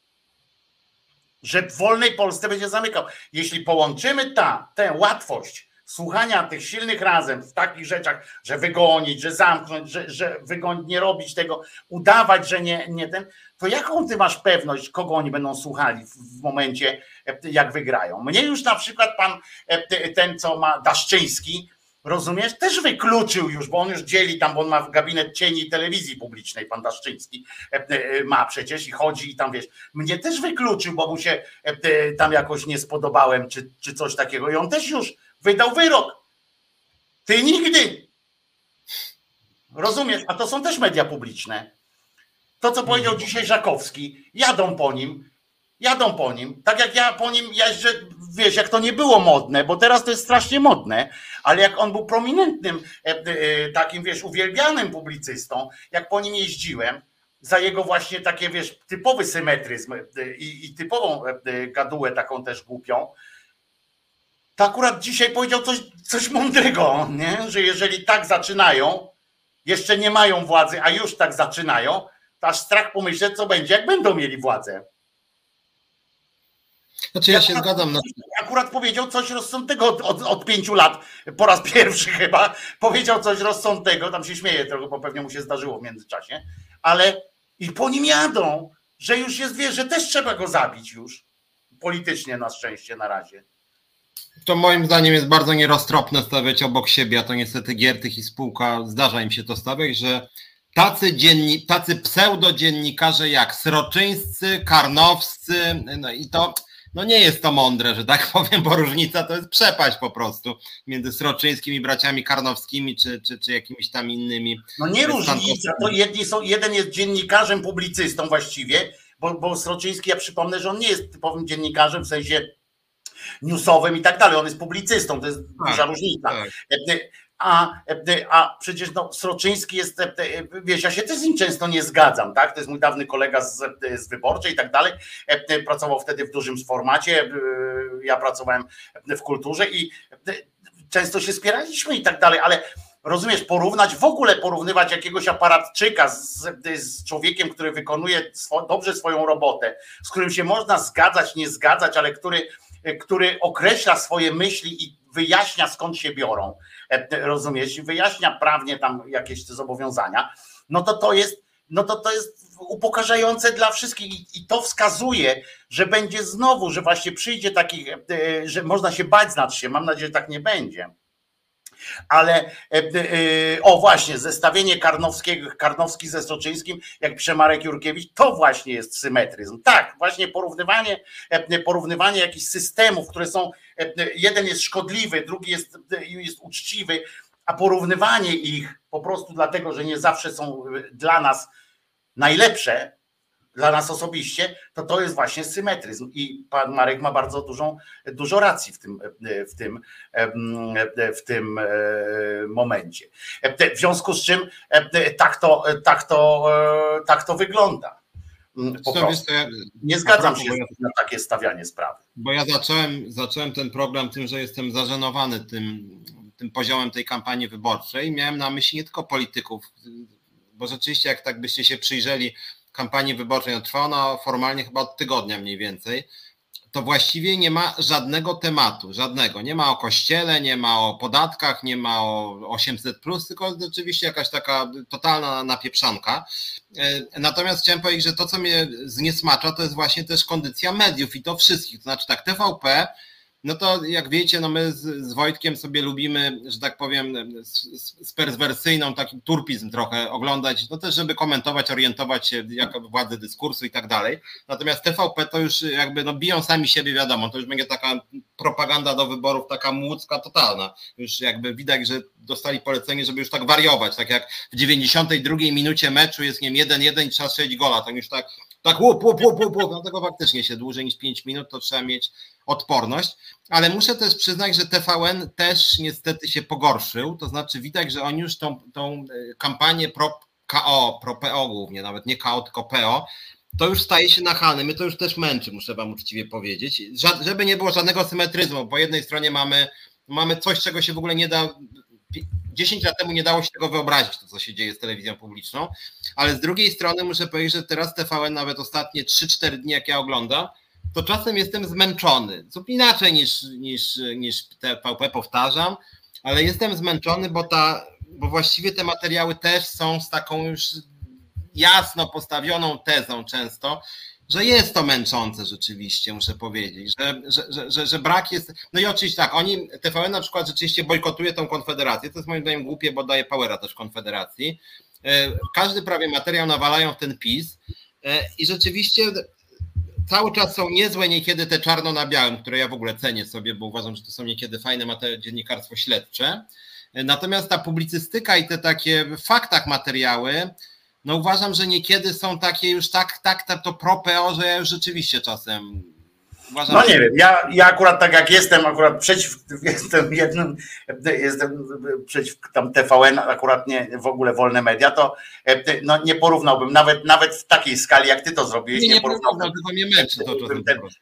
Że w wolnej Polsce będzie zamykał. Jeśli połączymy ta, tę łatwość słuchania tych silnych razem w takich rzeczach, że wygonić, że zamknąć, że, że wygonić, nie robić tego, udawać, że nie, nie ten, to jaką ty masz pewność, kogo oni będą słuchali w, w momencie, jak wygrają? Mnie już na przykład pan, e, ten co ma Daszczyński, rozumiesz, też wykluczył już, bo on już dzieli tam, bo on ma gabinet cieni telewizji publicznej, pan Daszczyński e, e, ma przecież i chodzi i tam wiesz, mnie też wykluczył, bo mu się tam jakoś nie spodobałem, czy, czy coś takiego i on też już wydał wyrok. Ty nigdy. Rozumiesz? A to są też media publiczne. To, co powiedział mhm. dzisiaj Żakowski, jadą po nim, jadą po nim, tak jak ja po nim jeżdżę, wiesz, jak to nie było modne, bo teraz to jest strasznie modne, ale jak on był prominentnym, e, e, takim, wiesz, uwielbianym publicystą, jak po nim jeździłem, za jego właśnie takie, wiesz, typowy symetryzm i, i typową gadułę taką też głupią, to akurat dzisiaj powiedział coś, coś mądrego, nie? że jeżeli tak zaczynają, jeszcze nie mają władzy, a już tak zaczynają, to aż strach pomyśleć, co będzie, jak będą mieli władzę. Znaczy ja, się zgadzam. Na... Akurat powiedział coś rozsądnego od, od, od, pięciu lat, po raz pierwszy chyba, powiedział coś rozsądnego, tam się śmieje trochę, bo pewnie mu się zdarzyło w międzyczasie, ale i po nim jadą, że już jest, wie, że też trzeba go zabić już, politycznie na szczęście na razie to moim zdaniem jest bardzo nieroztropne stawiać obok siebie, a to niestety Giertych i spółka zdarza im się to stawiać, że tacy, dzienni, tacy pseudodziennikarze jak Sroczyńscy, Karnowscy, no i to no nie jest to mądre, że tak (laughs) powiem, bo różnica to jest przepaść po prostu między Sroczyńskimi braciami Karnowskimi czy, czy, czy jakimiś tam innymi. No nie różnica, to jedni są, jeden jest dziennikarzem, publicystą właściwie, bo, bo Sroczyński, ja przypomnę, że on nie jest typowym dziennikarzem w sensie newsowym i tak dalej. On jest publicystą, to jest tak, duża różnica. Tak. A, a przecież no, Sroczyński jest, wiesz, ja się też z nim często nie zgadzam, tak? To jest mój dawny kolega z, z wyborczej i tak dalej. Pracował wtedy w dużym formacie. Ja pracowałem w kulturze i często się spieraliśmy i tak dalej, ale rozumiesz, porównać, w ogóle porównywać jakiegoś aparatczyka z, z człowiekiem, który wykonuje swo, dobrze swoją robotę, z którym się można zgadzać, nie zgadzać, ale który który określa swoje myśli i wyjaśnia skąd się biorą, e, rozumiesz, wyjaśnia prawnie tam jakieś zobowiązania, no to to jest, no to to jest upokarzające dla wszystkich i to wskazuje, że będzie znowu, że właśnie przyjdzie takich, e, że można się bać nad się, mam nadzieję, że tak nie będzie ale e, e, o właśnie, zestawienie Karnowskiego, Karnowski ze Soczyńskim, jak pisze Marek Jurkiewicz, to właśnie jest symetryzm. Tak, właśnie porównywanie, e, porównywanie jakichś systemów, które są, jeden jest szkodliwy, drugi jest, jest uczciwy, a porównywanie ich po prostu dlatego, że nie zawsze są dla nas najlepsze, dla nas osobiście, to to jest właśnie symetryzm. I pan Marek ma bardzo dużą, dużo racji w tym, w tym, w tym e, momencie. W związku z czym e, tak to, tak to, e, tak to wygląda. Mm, po prostu. Nie zgadzam się na takie stawianie sprawy. Bo ja zacząłem, zacząłem ten program tym, że jestem zażenowany tym, tym poziomem tej kampanii wyborczej. Miałem na myśli nie tylko polityków, bo rzeczywiście, jak tak byście się przyjrzeli kampanii wyborczej, no trwa ona formalnie chyba od tygodnia mniej więcej, to właściwie nie ma żadnego tematu, żadnego. Nie ma o kościele, nie ma o podatkach, nie ma o 800, tylko rzeczywiście jakaś taka totalna napieprzanka. E, natomiast chciałem powiedzieć, że to, co mnie zniesmacza, to jest właśnie też kondycja mediów i to wszystkich. To znaczy tak, TVP no to jak wiecie, no my z, z Wojtkiem sobie lubimy, że tak powiem, sperswersyjną, taki turpizm trochę oglądać, no też żeby komentować, orientować się jako władzy dyskursu i tak dalej. Natomiast TVP to już jakby no biją sami siebie, wiadomo, to już będzie taka propaganda do wyborów, taka młódzka totalna. Już jakby widać, że dostali polecenie, żeby już tak wariować, tak jak w 92 minucie meczu jest nie wiem 1-1 i trzeba strzelić gola, to już tak tak łup, łup, łup, łup, łup. Dlatego faktycznie się dłużej niż 5 minut to trzeba mieć odporność. Ale muszę też przyznać, że TVN też niestety się pogorszył. To znaczy widać, że oni już tą, tą e, kampanię pro KO, pro PO głównie, nawet nie KO, tylko PO, to już staje się nachalny. My to już też męczy, muszę wam uczciwie powiedzieć. Żeby nie było żadnego symetryzmu. Po jednej stronie mamy, mamy coś, czego się w ogóle nie da 10 lat temu nie dało się tego wyobrazić, to co się dzieje z telewizją publiczną, ale z drugiej strony muszę powiedzieć, że teraz TVN nawet ostatnie 3-4 dni, jak ja oglądam, to czasem jestem zmęczony. Co inaczej niż, niż, niż powtarzam, ale jestem zmęczony, bo, ta, bo właściwie te materiały też są z taką już jasno postawioną tezą często, że jest to męczące rzeczywiście, muszę powiedzieć, że, że, że, że, brak jest. No i oczywiście tak, oni, TVN na przykład rzeczywiście bojkotuje tą konfederację. To jest moim zdaniem głupie, bo daje powera też konfederacji. E, każdy prawie materiał nawalają w ten PiS e, i rzeczywiście cały czas są niezłe niekiedy te czarno na białym, które ja w ogóle cenię sobie, bo uważam, że to są niekiedy fajne materiały, dziennikarstwo śledcze. E, natomiast ta publicystyka i te takie w faktach materiały, no uważam, że niekiedy są takie już tak, tak to pro PO, że ja już rzeczywiście czasem Uważam, No że- nie wiem, ja, ja akurat tak jak jestem, akurat przeciw, (laughs) jestem jednym, jestem przeciw tam TVN, akurat nie w ogóle wolne media, to e, no nie porównałbym, nawet, nawet w takiej skali jak ty to zrobiłeś, nie, nie nie porównałbym porównał, tylko mnie męczy to czasem ten- prostu.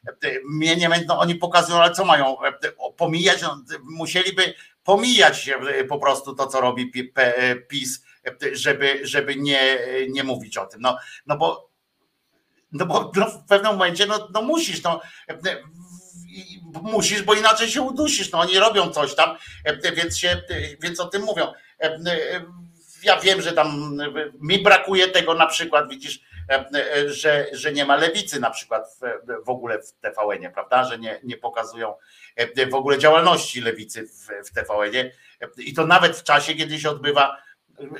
mnie nie będzie, no oni pokazują, ale co mają e, pomijać? No, musieliby pomijać e, po prostu to, co robi e, PiS, e, żeby, żeby nie, nie mówić o tym. No, no bo, no bo no w pewnym momencie no, no musisz, no, musisz, bo inaczej się udusisz. No oni robią coś tam, więc się, więc o tym mówią. Ja wiem, że tam mi brakuje tego na przykład, widzisz, że, że nie ma lewicy na przykład w, w ogóle w TVN-ie, prawda? Że nie, nie pokazują w ogóle działalności lewicy w, w TVN-ie. I to nawet w czasie, kiedy się odbywa,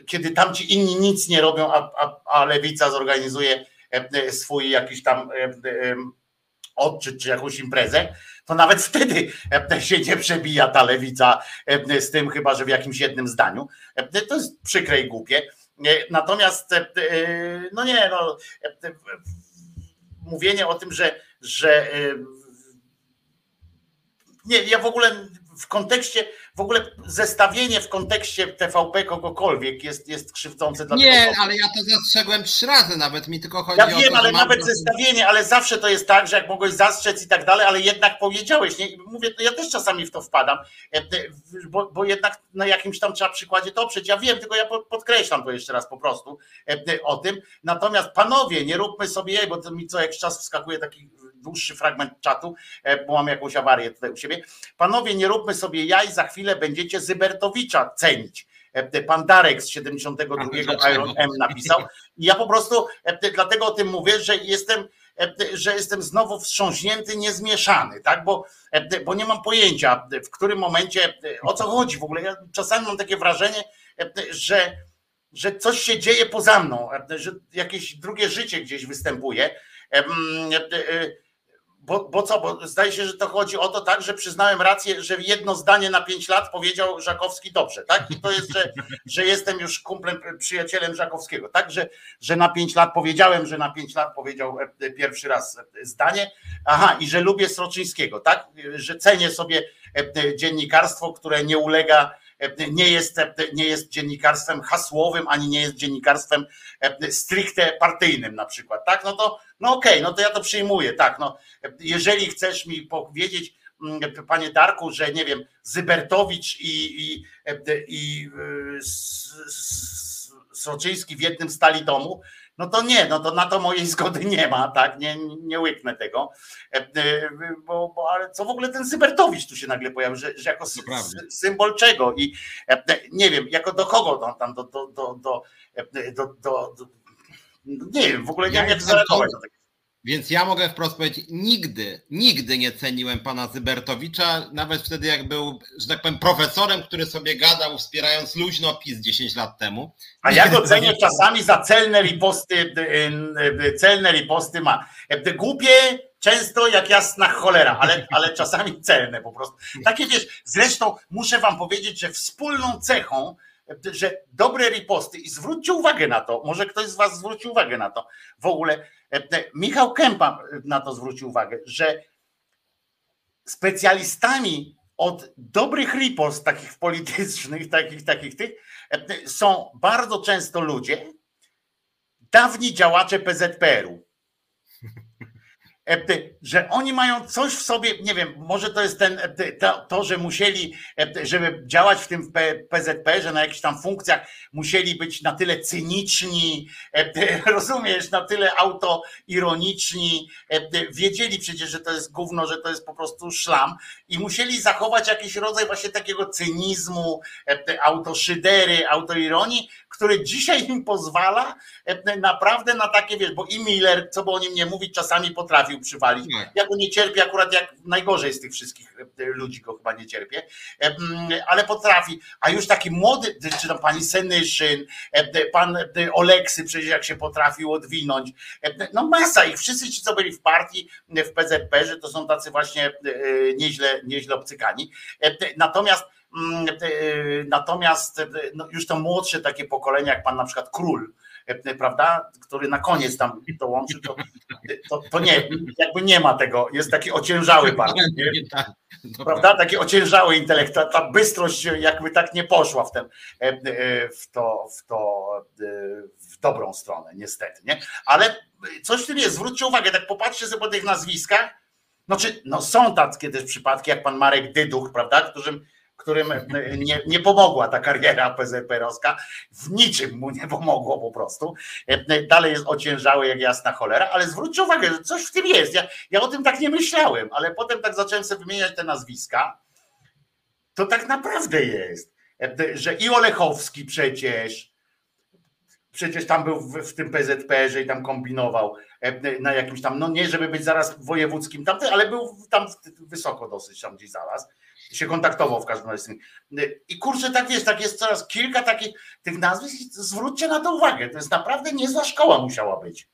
kiedy tamci inni nic nie robią, a, a, a lewica zorganizuje e, swój jakiś tam e, e, odczyt czy jakąś imprezę, to nawet (laughs) wtedy e, się nie przebija ta lewica e, z tym, chyba że w jakimś jednym zdaniu. E, To jest przykre i głupie. E, Natomiast, e, no nie, no, e, mówienie o tym, że, że e, nie, ja w ogóle w kontekście, w ogóle zestawienie w kontekście TVP kogokolwiek jest, jest krzywdzące dla tego Nie, powodu. ale ja to zastrzegłem trzy razy nawet, mi tylko chodzi Ja o wiem, to, ale że mam nawet zestawienie, ale zawsze to jest tak, że jak mogłeś zastrzec i tak dalej, ale jednak powiedziałeś, nie? mówię, to ja też czasami w to wpadam, e, e, bo, bo jednak na jakimś tam trzeba przykładzie to oprzeć. Ja wiem, tylko ja po- podkreślam to jeszcze raz po prostu e, o tym. Natomiast panowie, nie róbmy sobie, bo to mi co jakiś czas wskakuje taki dłuższy fragment czatu, e, bo mam jakąś awarię tutaj u siebie. Panowie, nie róbmy sobie jaj, za chwilę będziecie Zybertowicza cenić. E, Pan Darek z 72 A, dlaczego? Iron M napisał. I ja po prostu e, dlatego o tym mówię, że jestem, że jestem znowu wstrząśnięty, niezmieszany, tak? Bo, bo nie mam pojęcia, w którym momencie, o co chodzi w ogóle. Ja czasami mam takie wrażenie, że, że coś się dzieje poza mną, że jakieś drugie życie gdzieś występuje. E, e, Bo, bo co, bo zdaje się, że to chodzi o to tak, że przyznałem rację, że jedno zdanie na pięć lat powiedział Żakowski dobrze, tak? I to jest, że, że jestem już kumplem, przyjacielem Żakowskiego, tak? Że, że na pięć lat powiedziałem, że na pięć lat powiedział e, pierwszy raz e, zdanie. Aha, i że lubię Sroczyńskiego, tak? Że cenię sobie e, dziennikarstwo, które nie ulega, e, nie jest, e, nie jest dziennikarstwem hasłowym, ani nie jest dziennikarstwem e, stricte partyjnym na przykład, tak? No to, no okej, no to ja to przyjmuję, tak? No, jeżeli chcesz mi powiedzieć, mm, panie Darku, że nie wiem, Zybertowicz i, i, i y, S- S- Sroczyński w jednym stali domu, no to nie, no to na to mojej zgody nie ma, tak, nie, nie łyknę tego, E, e, bo, bo ale co w ogóle ten Zybertowicz tu się nagle pojawił, że, że jako symbol czego? I e, nie wiem, jako do kogo tam, tam do, do, do, do, do, do, do nie wiem, w ogóle nie Ja wiem jak zareagować na takie Więc ja mogę wprost powiedzieć, nigdy, nigdy nie ceniłem pana Zybertowicza, nawet wtedy jak był, że tak powiem, profesorem, który sobie gadał, wspierając luźno PiS 10 lat temu. A ja go cenię czasami za celne riposty, y, y, celne riposty ma. Głupie często jak jasna cholera, ale, ale czasami celne po prostu. Takie wiesz, zresztą muszę wam powiedzieć, że wspólną cechą, że dobre riposty i zwróćcie uwagę na to, może ktoś z was zwróci uwagę na to, w ogóle y, Michał Kępa na to zwrócił uwagę, że specjalistami od dobrych ripost takich politycznych, takich, takich tych, e, są bardzo często ludzie, dawni działacze PZPR-u. Że oni mają coś w sobie, nie wiem, może to jest ten, to, to, że musieli, żeby działać w tym PZP, że na jakichś tam funkcjach musieli być na tyle cyniczni, (laughs) rozumiesz, na tyle autoironiczni, wiedzieli przecież, że to jest gówno, że to jest po prostu szlam i musieli zachować jakiś rodzaj właśnie takiego cynizmu, e, autoszydery, autoironii, który dzisiaj im pozwala e, naprawdę na takie, wiesz, bo i Miller, co by o nim nie mówić, czasami potrafił przywalić. Tak. Ja go nie cierpię akurat jak najgorzej z tych wszystkich e, ludzi go chyba nie cierpię, ale potrafi. A już taki młody, czy tam pani Senyszyn, pan Oleksy przecież jak się potrafił odwinąć. No masa ich, wszyscy ci, co byli w partii, w PZP, że to są tacy właśnie nieźle, nieźle obcykani. E, Natomiast Mm, natomiast no, już to młodsze takie pokolenie, jak pan na przykład król, prawda, który na koniec tam dołączy, to, to, to nie, jakby nie ma tego, jest taki ociężały bardzo? Tak, prawda, taki ociężały intelekt, ta, ta bystrość jakby tak nie poszła w, ten, w to, w to w dobrą stronę, niestety, nie? Ale coś w tym jest, zwróćcie uwagę, tak popatrzcie sobie po tych nazwiskach, no, czy, no są takie też przypadki, jak pan Marek Dyduch, prawda, którym, którym nie, nie pomogła ta kariera PZPR-owska, w niczym mu nie pomogło po prostu. Dalej jest ociężały jak jasna cholera, ale zwróćcie uwagę, że coś w tym jest. Ja, ja o tym tak nie myślałem, ale potem tak zacząłem sobie wymieniać te nazwiska. To tak naprawdę jest, że i Olechowski przecież, przecież tam był w, w tym PZPR-ze i tam kombinował e, na jakimś tam, no nie żeby być zaraz wojewódzkim tam, ale był tam wysoko dosyć tam gdzieś zaraz, się kontaktował w każdym razie. I kurczę, tak jest, tak jest coraz kilka takich tych nazwisk, zwróćcie na to uwagę, to jest naprawdę niezła szkoła musiała być.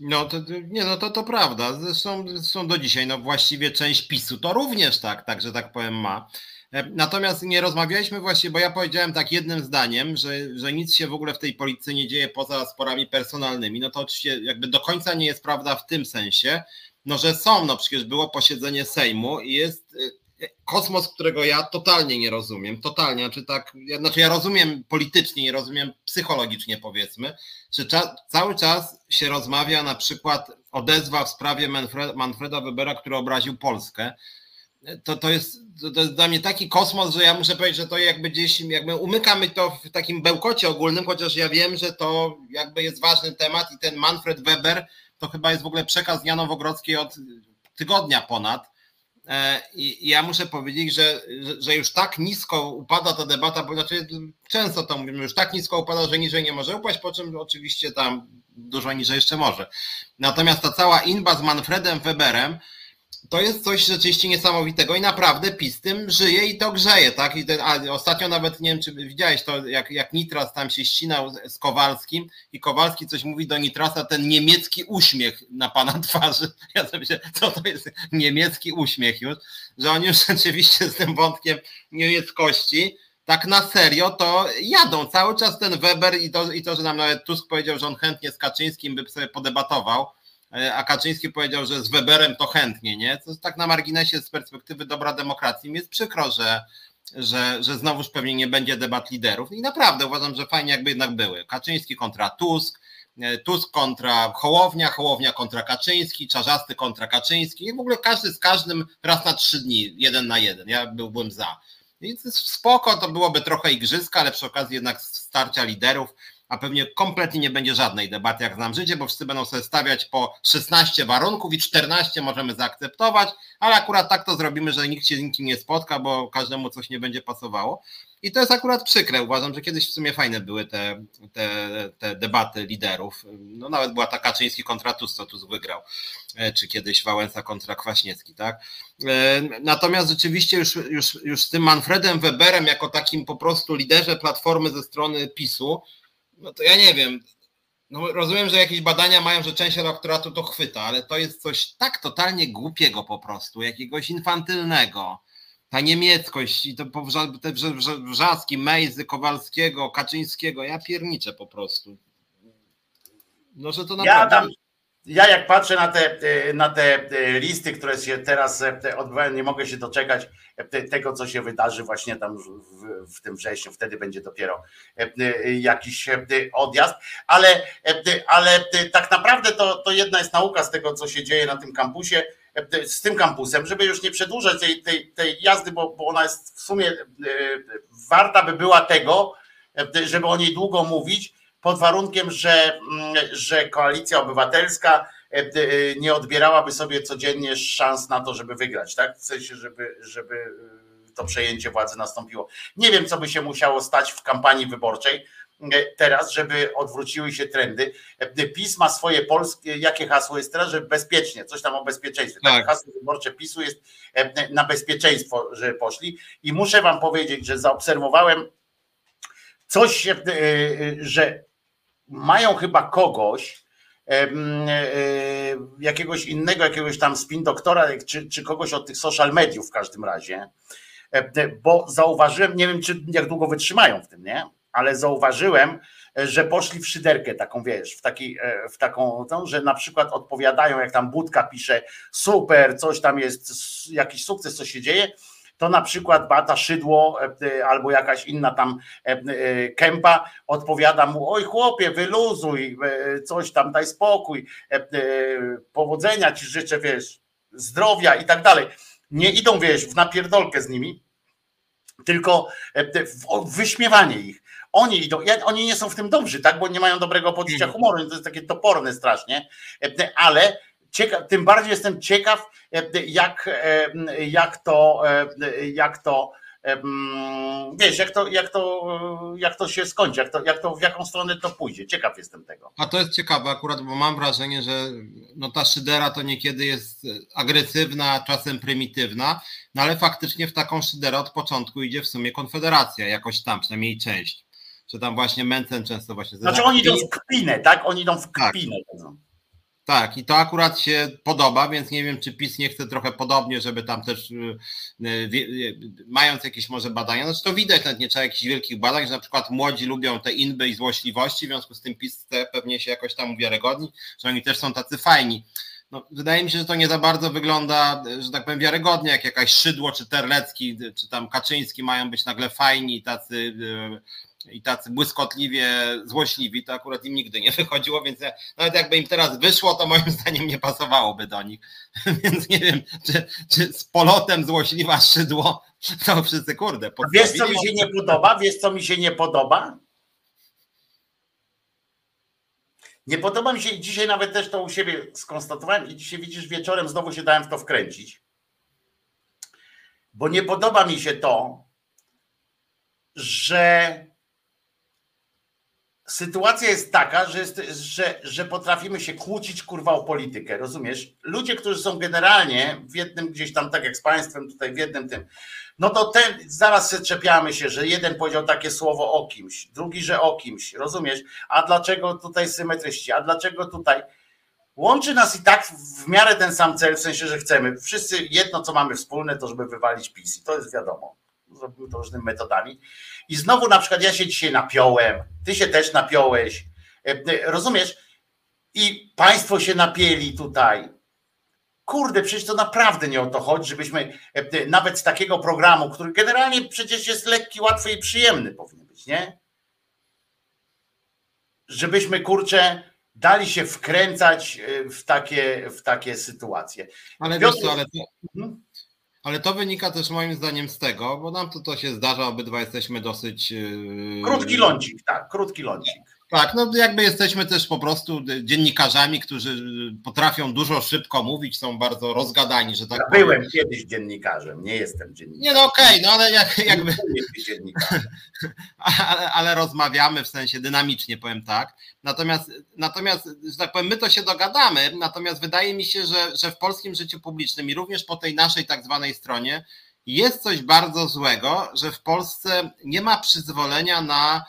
No to nie, no to to prawda. Zresztą, do dzisiaj, no właściwie część PiSu to również tak, tak, że tak powiem ma. E, natomiast nie rozmawialiśmy właśnie, bo ja powiedziałem tak jednym zdaniem, że, że nic się w ogóle w tej polityce nie dzieje poza sporami personalnymi. No to oczywiście jakby do końca nie jest prawda w tym sensie, no że są, no przecież było posiedzenie Sejmu i jest e, kosmos, którego ja totalnie nie rozumiem, totalnie, znaczy tak, ja, znaczy ja rozumiem politycznie, nie rozumiem psychologicznie powiedzmy, że cza, cały czas się rozmawia na przykład odezwa w sprawie Manfred, Manfreda Webera, który obraził Polskę, to, to, jest, to jest dla mnie taki kosmos, że ja muszę powiedzieć, że to jakby gdzieś, jakby umykamy to w takim bełkocie ogólnym, chociaż ja wiem, że to jakby jest ważny temat i ten Manfred Weber to chyba jest w ogóle przekaz Janowo-Grodzkiej od tygodnia ponad. E, I ja muszę powiedzieć, że, że już tak nisko upada ta debata, bo znaczy często to mówimy, już tak nisko upada, że niżej nie może upaść, po czym oczywiście tam dużo niżej jeszcze może. Natomiast ta cała inba z Manfredem Weberem, to jest coś rzeczywiście niesamowitego i naprawdę PiS tym żyje i to grzeje, tak? I ten, a ostatnio nawet nie wiem, czy widziałeś to, jak, jak Nitras tam się ścinał z Kowalskim i Kowalski coś mówi do Nitrasa, ten niemiecki uśmiech na pana (laughs) twarzy. Ja sobie co to jest niemiecki uśmiech już, że oni już (laughs) rzeczywiście z tym wątkiem niemieckości tak na serio to jadą. Cały czas ten Weber i to, i to, że nam nawet Tusk powiedział, że on chętnie z Kaczyńskim by sobie podebatował, a Kaczyński powiedział, że z Weberem to chętnie, nie? To tak na marginesie z perspektywy dobra demokracji mi jest przykro, że, że, że znowuż pewnie nie będzie debat liderów i naprawdę uważam, że fajnie jakby jednak były. Kaczyński kontra Tusk, e, Tusk kontra Hołownia, Hołownia kontra Kaczyński, Czarzasty kontra Kaczyński i w ogóle każdy z każdym raz na trzy dni, jeden na jeden. Ja byłbym za. I spoko, to byłoby trochę igrzyska, ale przy okazji jednak starcia liderów a pewnie kompletnie nie będzie żadnej debaty, jak znam życie, bo wszyscy będą sobie stawiać po 16 warunków i 14 możemy zaakceptować, ale akurat tak to zrobimy, że nikt się z nikim nie spotka, bo każdemu coś nie będzie pasowało. I to jest akurat przykre. Uważam, że kiedyś w sumie fajne były te, te, te debaty liderów. No nawet była ta Kaczyński kontra Tusk, co Tusk wygrał, e, czy kiedyś Wałęsa kontra Kwaśniewski, tak? E, natomiast rzeczywiście już, już, już z tym Manfredem Weberem jako takim po prostu liderze Platformy ze strony PiSu, no to ja nie wiem. No rozumiem, że jakieś badania mają, że część elektoratu to chwyta, ale to jest coś tak totalnie głupiego po prostu, jakiegoś infantylnego. Ta niemieckość i to te wrzaski Mejzy, Kowalskiego, Kaczyńskiego, ja pierniczę po prostu. No, że to naprawdę... Ja tam, ja jak patrzę na te, e, na te e, listy, które się teraz e, odbywają, nie mogę się doczekać tego, co się wydarzy właśnie tam w, w tym wrześniu. Wtedy będzie dopiero jakiś odjazd. Ale, ale tak naprawdę to, to jedna jest nauka z tego, co się dzieje na tym kampusie, z tym kampusem, żeby już nie przedłużać tej, tej, tej jazdy, bo, bo ona jest w sumie warta by była tego, żeby o niej długo mówić pod warunkiem, że, mm, że koalicja obywatelska e, e, nie odbierałaby sobie codziennie szans na to, żeby wygrać, tak? W sensie, żeby, żeby e, to przejęcie władzy nastąpiło. Nie wiem, co by się musiało stać w kampanii wyborczej teraz, żeby odwróciły się trendy. PiS ma swoje polskie, jakie hasło jest teraz, że bezpiecznie, coś tam o bezpieczeństwie. Tak. tak. Hasło wyborcze PiSu jest na bezpieczeństwo, że poszli. I muszę wam powiedzieć, że zaobserwowałem coś, że mają chyba kogoś, e, jakiegoś innego, jakiegoś tam spin doktora, czy, czy kogoś od tych social mediów w każdym razie, bo zauważyłem, nie wiem, czy jak długo wytrzymają w tym, nie? Ale zauważyłem, że poszli w szyderkę taką, wiesz, w, taki, w taką, że na przykład odpowiadają, jak tam Budka pisze, super, coś tam jest, jakiś sukces, co się dzieje, to na przykład Bata Szydło e, albo jakaś inna tam e, e, kępa odpowiada mu, oj chłopie, wyluzuj, coś tam, daj spokój, powodzenia ci życzę, wiesz, zdrowia i tak dalej. Nie idą, wiesz, w napierdolkę z nimi, tylko w wyśmiewanie ich. Oni idą, oni nie są w tym dobrzy, tak, bo nie mają dobrego poczucia mhm. humoru, to jest takie toporne strasznie, ale ciekaw, tym bardziej jestem ciekaw, e, jak, e, jak to, e, jak to wiesz, jak to, jak to, jak to się skończy, jak to, jak to, w jaką stronę to pójdzie. Ciekaw jestem tego. A to jest ciekawe akurat, bo mam wrażenie, że no ta szydera to niekiedy jest agresywna, czasem prymitywna, no ale faktycznie w taką szyderę od początku idzie w sumie Konfederacja, jakoś tam, przynajmniej część. Że tam właśnie Mencen często właśnie... Znaczy oni idą w kpinę, tak? Oni idą w tak. kpinę. Tak. Tak, i to akurat się podoba, więc nie wiem, czy PiS nie chce trochę podobnie, żeby tam też, y, y, y, mając jakieś może badania, no to widać, nawet nie trzeba jakichś wielkich badań, że na przykład młodzi lubią te inby i złośliwości, w związku z tym PiS chce pewnie się jakoś tam uwiarygodni, że oni też są tacy fajni. No, wydaje mi się, że to nie za bardzo wygląda, że tak powiem, wiarygodnie, jak jakaś Szydło, czy Terlecki, czy tam Kaczyński mają być nagle fajni, tacy i tacy błyskotliwie złośliwi, to akurat im nigdy nie (laughs) wychodziło, więc nawet jakby im teraz wyszło, to moim zdaniem nie pasowałoby do nich. (laughs) Więc nie wiem, czy, czy z polotem złośliwa szydło, to wszyscy kurde. Wiesz, co mi się nie podoba? Wiesz, co mi się nie podoba? Nie podoba mi się, dzisiaj nawet też to u siebie skonstatowałem i dzisiaj widzisz, wieczorem znowu się dałem w to wkręcić. Bo nie podoba mi się to, że sytuacja jest taka, że, jest, że, że potrafimy się kłócić kurwa o politykę, rozumiesz? Ludzie, którzy są generalnie w jednym gdzieś tam, tak jak z państwem tutaj w jednym tym, no to ten, zaraz czepiamy się, że jeden powiedział takie słowo o kimś, drugi, że o kimś, rozumiesz? A dlaczego tutaj symetryści, a dlaczego tutaj? Łączy nas i tak w miarę ten sam cel, w sensie, że chcemy. Wszyscy jedno, co mamy wspólne, to żeby wywalić PiS i to jest wiadomo. Zrobimy to różnymi metodami. I znowu na przykład ja się dzisiaj napiąłem, ty się też napiąłeś, e, e, rozumiesz? I państwo się napieli tutaj. Kurde, przecież to naprawdę nie o to chodzi, żebyśmy e, nawet z takiego programu, który generalnie przecież jest lekki, łatwy i przyjemny powinien być, nie? Żebyśmy kurczę dali się wkręcać w takie, w takie sytuacje. Ale Piotr... wiesz co, ale to, mhm. Ale to wynika też moim zdaniem z tego, bo nam to, to się zdarza, obydwa jesteśmy dosyć. Yy, krótki lądzik, tak, krótki lądzik. Tak, no jakby jesteśmy też po prostu dziennikarzami, którzy potrafią dużo szybko mówić, są bardzo rozgadani, że tak ja Byłem kiedyś dziennikarzem, nie jestem dziennikarzem. Nie no okej, okay, no ale jak, jakby... (laughs) ale, ale rozmawiamy w sensie dynamicznie, powiem tak. Natomiast, natomiast, że tak powiem, my to się dogadamy, natomiast wydaje mi się, że, że w polskim życiu publicznym i również po tej naszej tak zwanej stronie jest coś bardzo złego, że w Polsce nie ma przyzwolenia na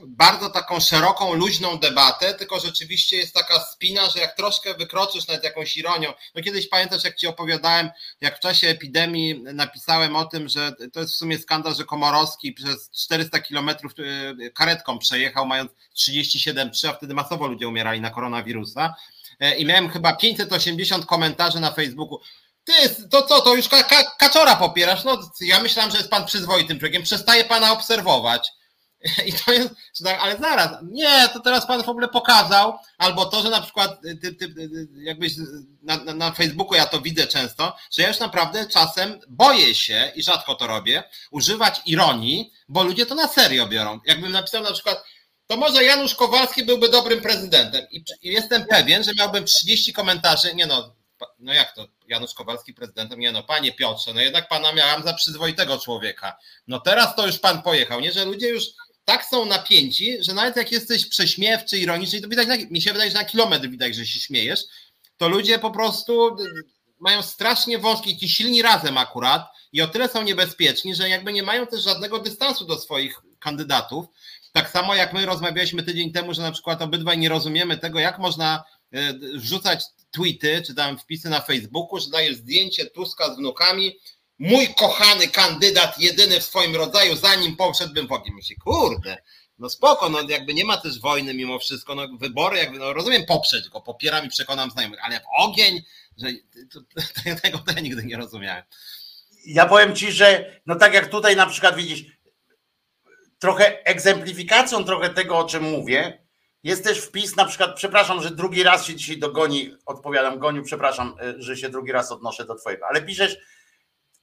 bardzo taką szeroką, luźną debatę, tylko rzeczywiście jest taka spina, że jak troszkę wykroczysz nad jakąś ironią, no kiedyś pamiętasz, jak ci opowiadałem, jak w czasie epidemii napisałem o tym, że to jest w sumie skandal, że Komorowski przez 400 kilometrów e, karetką przejechał, mając 37,3, a wtedy masowo ludzie umierali na koronawirusa e, i miałem chyba 580 komentarzy na Facebooku, ty, to co, to już ka kaczora popierasz? No, ja myślałem, że jest pan przyzwoitym człowiekiem, przestaje pana obserwować. (laughs) I to jest, tak, ale zaraz, nie, to teraz pan w ogóle pokazał, albo to, że na przykład ty, ty, jakbyś na, na, na, Facebooku ja to widzę często, że ja już naprawdę czasem boję się i rzadko to robię, używać ironii, bo ludzie to na serio biorą. Jakbym napisał na przykład, to może Janusz Kowalski byłby dobrym prezydentem i, i jestem pewien, że miałbym 30 komentarzy, nie no, no jak to, Janusz Kowalski prezydentem, nie no, panie Piotrze, no jednak pana miałam za przyzwoitego człowieka. No teraz to już pan pojechał, nie, że ludzie już tak są napięci, że nawet jak jesteś prześmiewczy, ironiczny, to widać, na, mi się wydaje, że na kilometr widać, że się śmiejesz, to ludzie po prostu mają strasznie wąskie, ci silni razem akurat i o tyle są niebezpieczni, że jakby nie mają też żadnego dystansu do swoich kandydatów. Tak samo jak my rozmawialiśmy tydzień temu, że na przykład obydwaj nie rozumiemy tego, jak można e, wrzucać tweety czy tam wpisy na Facebooku, że dajesz zdjęcie Tuska z wnukami, mój kochany kandydat, jedyny w swoim rodzaju, zanim poszedłbym w ogień. Myślę, kurde, no spoko, no jakby nie ma też wojny mimo wszystko, no wybory, jakby, no rozumiem poprzeć go, popieram i przekonam znajomych, ale w ogień, że to, to, tego to ja nigdy nie rozumiałem. Ja powiem ci, że no tak jak tutaj na przykład widzisz, trochę egzemplifikacją trochę tego, o czym mówię, jest też wpis, na przykład, przepraszam, że drugi raz się dzisiaj dogoni, odpowiadam Goniu, przepraszam, y, że się drugi raz odnoszę do twojego, ale piszesz,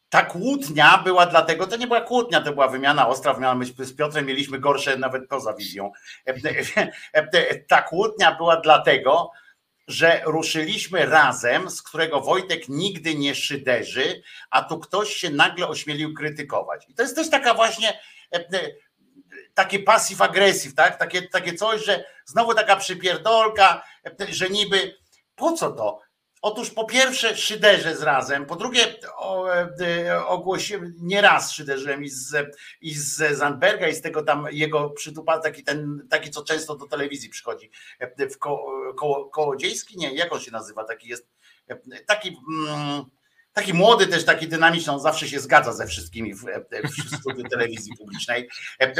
ta kłótnia była dlatego, to nie była kłótnia, to była wymiana ostra, wymiana z Piotrem mieliśmy gorsze nawet poza wizją. E, e, e, ta kłótnia była dlatego, że ruszyliśmy razem, z którego Wojtek nigdy nie szyderzy, a tu ktoś się nagle ośmielił krytykować. I to jest też taka właśnie takie pasyw agresyw, tak? Takie, takie coś, że znowu taka przypierdolka, że niby po co to? Otóż po pierwsze szyderzę z razem, po drugie e, ogłosiłem, nie raz szyderzyłem i z, i z Zandberga i z tego tam jego przytupa, taki ten, taki co często do telewizji przychodzi, e, w ko, ko, kołodziejski, nie, jak on się nazywa, taki jest, e, taki mm, taki młody, też taki dynamiczny, on zawsze się zgadza ze wszystkimi w, w studiu telewizji publicznej.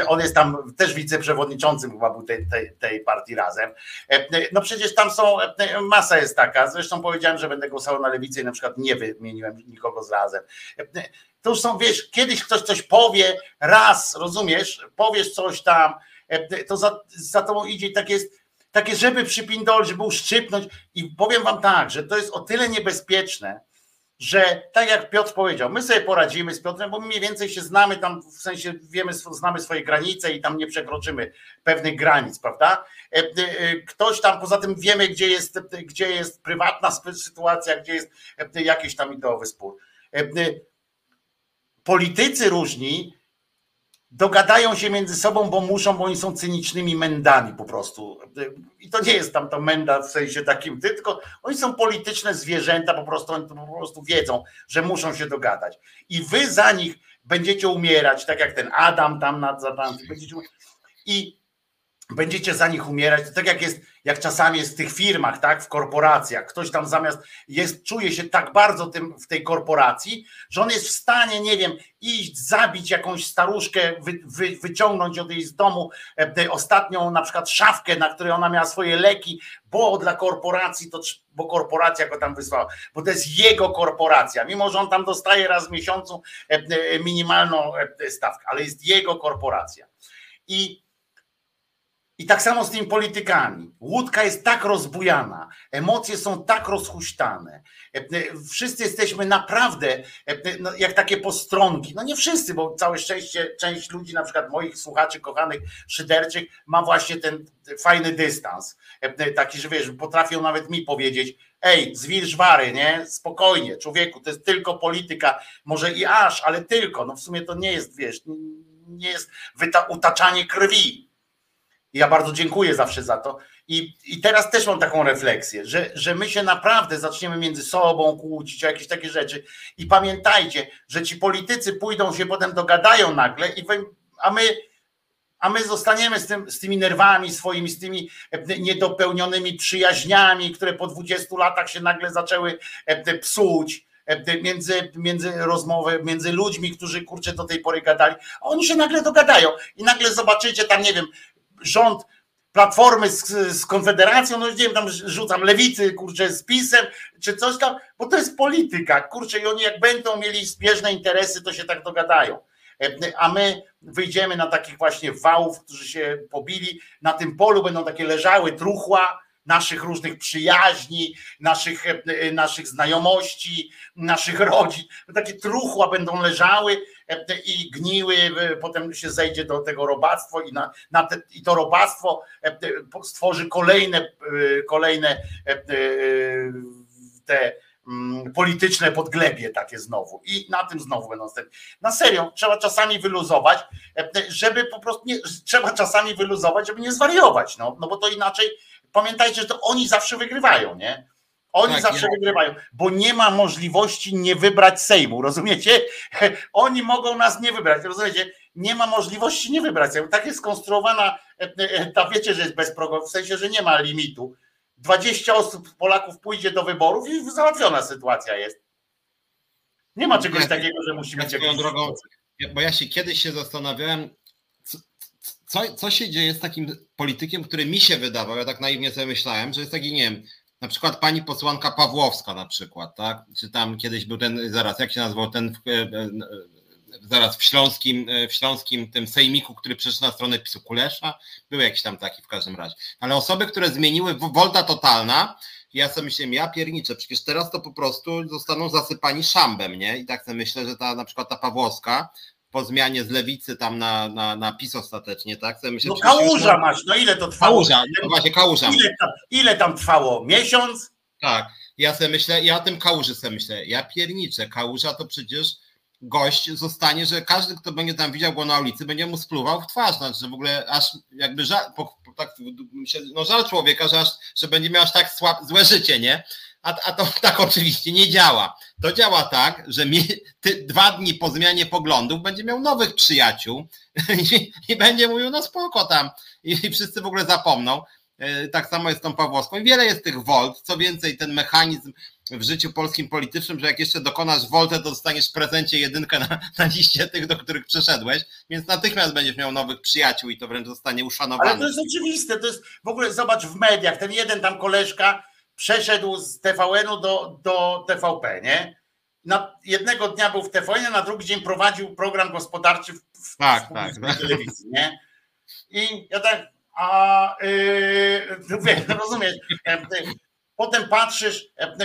On jest tam też wiceprzewodniczącym chyba był tej, tej, tej, partii razem. No przecież tam są, masa jest taka, zresztą powiedziałem, że będę głosował na lewicę i na przykład nie wymieniłem nikogo z razem. To już są, wiesz, kiedyś ktoś coś powie, raz, rozumiesz, powiesz coś tam, to za, za tobą idzie tak jest, takie żeby przypindolić, żeby uszczypnąć i powiem wam tak, że to jest o tyle niebezpieczne, że tak jak Piotr powiedział, my sobie poradzimy z Piotrem, bo mniej więcej się znamy tam, w sensie wiemy, znamy swoje granice i tam nie przekroczymy pewnych granic, prawda? E, e, ktoś tam, poza tym wiemy, gdzie jest, gdzie jest prywatna sytuacja, gdzie jest e, jakiś tam ideowy spór. Politycy różni dogadają się między sobą, bo muszą, bo oni są cynicznymi mędami po prostu. I to nie jest tam to menda w sensie takim, tylko oni są polityczne zwierzęta, po prostu oni po prostu wiedzą, że muszą się dogadać. I wy za nich będziecie umierać, tak jak ten Adam tam nad Zatanty, i będziecie za nich umierać. To tak jak jest, jak czasami jest w tych firmach, tak, w korporacjach, ktoś tam zamiast jest, czuje się tak bardzo tym w tej korporacji, że on jest w stanie, nie wiem, iść, zabić jakąś staruszkę, wy, wy, wyciągnąć od jej z domu e, ostatnią na przykład szafkę, na której ona miała swoje leki, bo dla korporacji to, bo korporacja go tam wysłała, bo to jest jego korporacja, mimo że on tam dostaje raz w miesiącu e, e, minimalną stawkę, ale jest jego korporacja. I i tak samo z tymi politykami. Łódka jest tak rozbujana, emocje są tak rozhuśtane. Wszyscy jesteśmy naprawdę no, jak takie postronki. No nie wszyscy, bo całe szczęście część ludzi, na przykład moich słuchaczy, kochanych, szyderczych, ma właśnie ten fajny dystans. Taki, że wiesz, potrafią nawet mi powiedzieć, ej, zwilż wary, nie? Spokojnie, człowieku, to jest tylko polityka, może i aż, ale tylko. No w sumie to nie jest, wiesz, nie jest utaczanie krwi ja bardzo dziękuję zawsze za to. I, I teraz też mam taką refleksję, że, że my się naprawdę zaczniemy między sobą kłócić o jakieś takie rzeczy. I pamiętajcie, że ci politycy pójdą się potem dogadają nagle, i a my. A my zostaniemy z, tym, z tymi nerwami swoimi, z tymi e, niedopełnionymi przyjaźniami, które po 20 latach się nagle zaczęły e, psuć e, między, między rozmowy, między ludźmi, którzy kurczę do tej pory gadali, a oni się nagle dogadają i nagle zobaczycie tam, nie wiem, rząd Platformy z, z Konfederacją, no nie wiem, tam rzucam lewicy, kurczę, z PiSem, czy coś tam, bo to jest polityka, kurczę, i oni jak będą mieli zbieżne interesy, to się tak dogadają. E, a my wyjdziemy na takich właśnie wałów, którzy się pobili, na tym polu będą takie leżały truchła, naszych różnych przyjaźni, naszych, e, naszych znajomości, naszych rodzin. Takie truchła będą leżały e, i gniły, e, potem się zejdzie do tego robactwo i, na, na te, i to robactwo stworzy kolejne, kolejne te mm, polityczne podglebie takie znowu i na tym znowu będą stać. Na serio, trzeba czasami wyluzować, żeby po prostu nie, trzeba czasami wyluzować, żeby nie zwariować, no, no bo to inaczej pamiętajcie, że to oni zawsze wygrywają, nie? Oni tak, zawsze ja. wygrywają, bo nie ma możliwości nie wybrać Sejmu, rozumiecie? (laughs) Oni mogą nas nie wybrać, rozumiecie? Nie ma możliwości nie wybrać Sejmu. Tak jest skonstruowana, e, e, ta wiecie, że jest bezprogowa, w sensie, że nie ma limitu. 20 osób, Polaków pójdzie do wyborów i załatwiona sytuacja jest. Nie ma czegoś takiego, że musi być jakiś... drogą, bo ja się kiedyś się zastanawiałem, co, co się dzieje z takim politykiem, który mi się wydawał, ja tak naiwnie sobie myślałem, że jest taki, nie wiem, na przykład pani posłanka Pawłowska na przykład, tak? Czy tam kiedyś był ten, zaraz, jak się nazywał ten, e, e, zaraz w śląskim, e, w śląskim tym sejmiku, który przyszedł na stronę PiSu Kulesza, był jakiś tam taki w każdym razie. Ale osoby, które zmieniły wolta totalna, ja sobie myślałem, ja pierniczę, przecież teraz to po prostu zostaną zasypani szambem, nie? I tak sobie myślę, że ta na przykład ta Pawłowska po zmianie z lewicy tam na, na, na PiS ostatecznie, tak? No kałuża masz, no ile to trwało? Kałuża, no właśnie kałuża. Ile tam, ile tam trwało? Miesiąc? Tak, ja sobie myślę, ja o tym kałuży sobie myślę, ja pierniczę, kałuża to przecież gość zostanie, że każdy, kto będzie tam widział go na ulicy, będzie mu spluwał w twarz, znaczy, że w ogóle aż jakby żal, po, po, tak, no żal człowieka, że, aż, że będzie miał aż tak słab, złe życie, nie? A, a to tak oczywiście nie działa. To działa tak, że mi, ty, dwa dni po zmianie poglądów będzie miał nowych przyjaciół (laughs) i, i będzie mówił, no spoko tam i, i wszyscy w ogóle zapomną. E, tak samo jest z tą Pawłowską. I wiele jest tych volt. Co więcej, ten mechanizm w życiu polskim politycznym, że jak jeszcze dokonasz woltę, to dostaniesz w prezencie jedynkę na, (laughs) na liście tych, do których przeszedłeś, więc natychmiast będziesz miał nowych przyjaciół i to wręcz zostanie uszanowane. Ale to jest oczywiste, to jest w ogóle zobacz w mediach, ten jeden tam koleżka przeszedł z TVN-u do, do TVP, nie? Na, jednego dnia był w TVN, na drugi dzień prowadził program gospodarczy w, w, tak, w tak, tak. telewizji, nie? I ja tak, a (laughs) yy, rozumiesz, Potem patrzysz, e, e,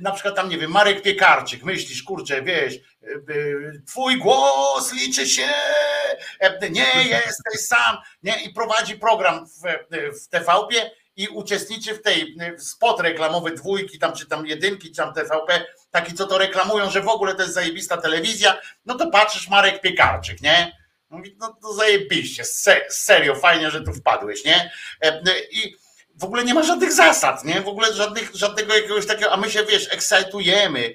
na przykład tam, nie wiem, Marek Piekarczyk, myślisz, kurczę, wiesz, e, twój głos liczy się, nie jesteś sam, nie? I prowadzi program w, w TVP i uczestniczy w tej spot reklamowy dwójki, tam czy tam jedynki, czy tam TVP, taki co to reklamują, że w ogóle to jest zajebista telewizja, no to patrzysz Marek Piekarczyk, nie? Mówi, no to zajebiście, serio, fajnie, że tu wpadłeś, nie? I w ogóle nie ma żadnych zasad, nie? W ogóle żadnych, żadnego jakiegoś takiego, a my się, wiesz, ekscytujemy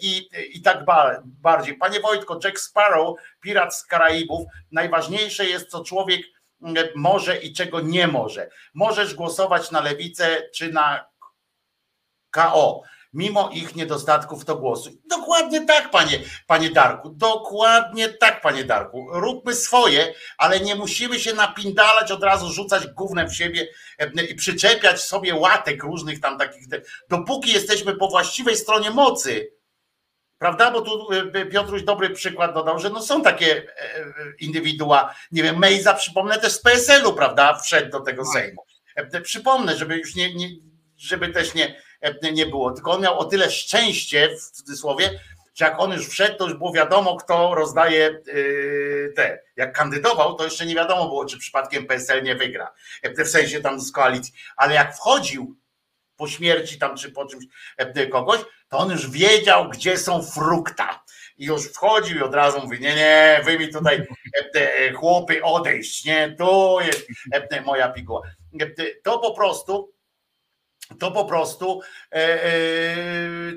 i, i tak bardziej. Panie Wojtko, Jack Sparrow, pirat z Karaibów, najważniejsze jest, co człowiek może i czego nie może. Możesz głosować na lewicę czy na KO mimo ich niedostatków to głosu. Dokładnie tak, panie, panie Darku, dokładnie tak, panie Darku. Róbmy swoje, ale nie musimy się napindalać, od razu rzucać gównem w siebie e, i przyczepiać sobie łatek różnych tam takich, dopóki jesteśmy po właściwej stronie mocy, prawda? Bo tu e, Piotruś dobry przykład dodał, że no są takie e, indywidua, nie wiem, Mejza, przypomnę też z PSL-u, prawda, wszedł do tego Sejmu. Przypomnę, żeby już nie, nie żeby też nie, E, nie było. Tylko on miał o tyle szczęście, w cudzysłowie, że jak on już wszedł, to już było wiadomo, kto rozdaje e, te. Jak kandydował, to jeszcze nie wiadomo było, czy przypadkiem PSL nie wygra. E, w sensie tam z koalicji. Ale jak wchodził po śmierci tam, czy po czymś kogoś, to on już wiedział, gdzie są frukta. I już wchodził i od razu mówi, nie, nie, wy mi tutaj chłopy odejść, nie, tu jest moja piguła. To po prostu to po prostu e, e,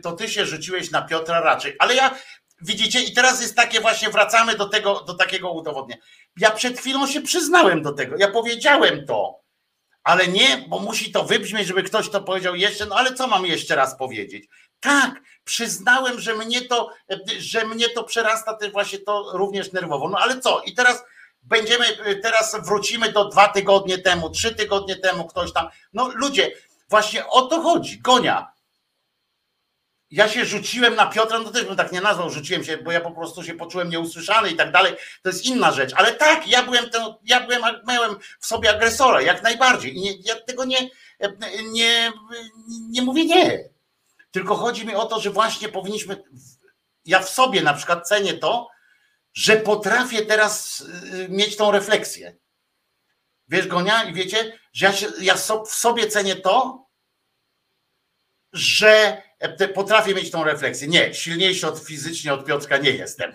to ty się rzuciłeś na Piotra raczej. Ale ja, widzicie, i teraz jest takie właśnie, wracamy do tego, do takiego udowodnienia. Ja przed chwilą się przyznałem do tego, ja powiedziałem to, ale nie, bo musi to wybrzmieć, żeby ktoś to powiedział jeszcze, no ale co mam jeszcze raz powiedzieć? Tak, przyznałem, że mnie to, że mnie to przerasta też właśnie to również nerwowo. No ale co? I teraz będziemy, teraz wrócimy do dwa tygodnie temu, trzy tygodnie temu, ktoś tam. No ludzie, Właśnie o to chodzi, konia. Ja się rzuciłem na Piotra, no też bym tak nie nazwał, rzuciłem się, bo ja po prostu się poczułem nieusłyszany i tak dalej. To jest inna rzecz. Ale tak, ja byłem ten, ja byłem, miałem w sobie agresora, jak najbardziej. I nie, ja tego nie, nie, nie mówię nie. Tylko chodzi mi o to, że właśnie powinniśmy. Ja w sobie na przykład cenię to, że potrafię teraz y, mieć tą refleksję. Wiesz, Gonia, i wiecie, że ja, się, ja so, w sobie cenię to, że e, potrafię mieć tą refleksję. Nie, silniejszy od fizycznie od Piotrka nie jestem.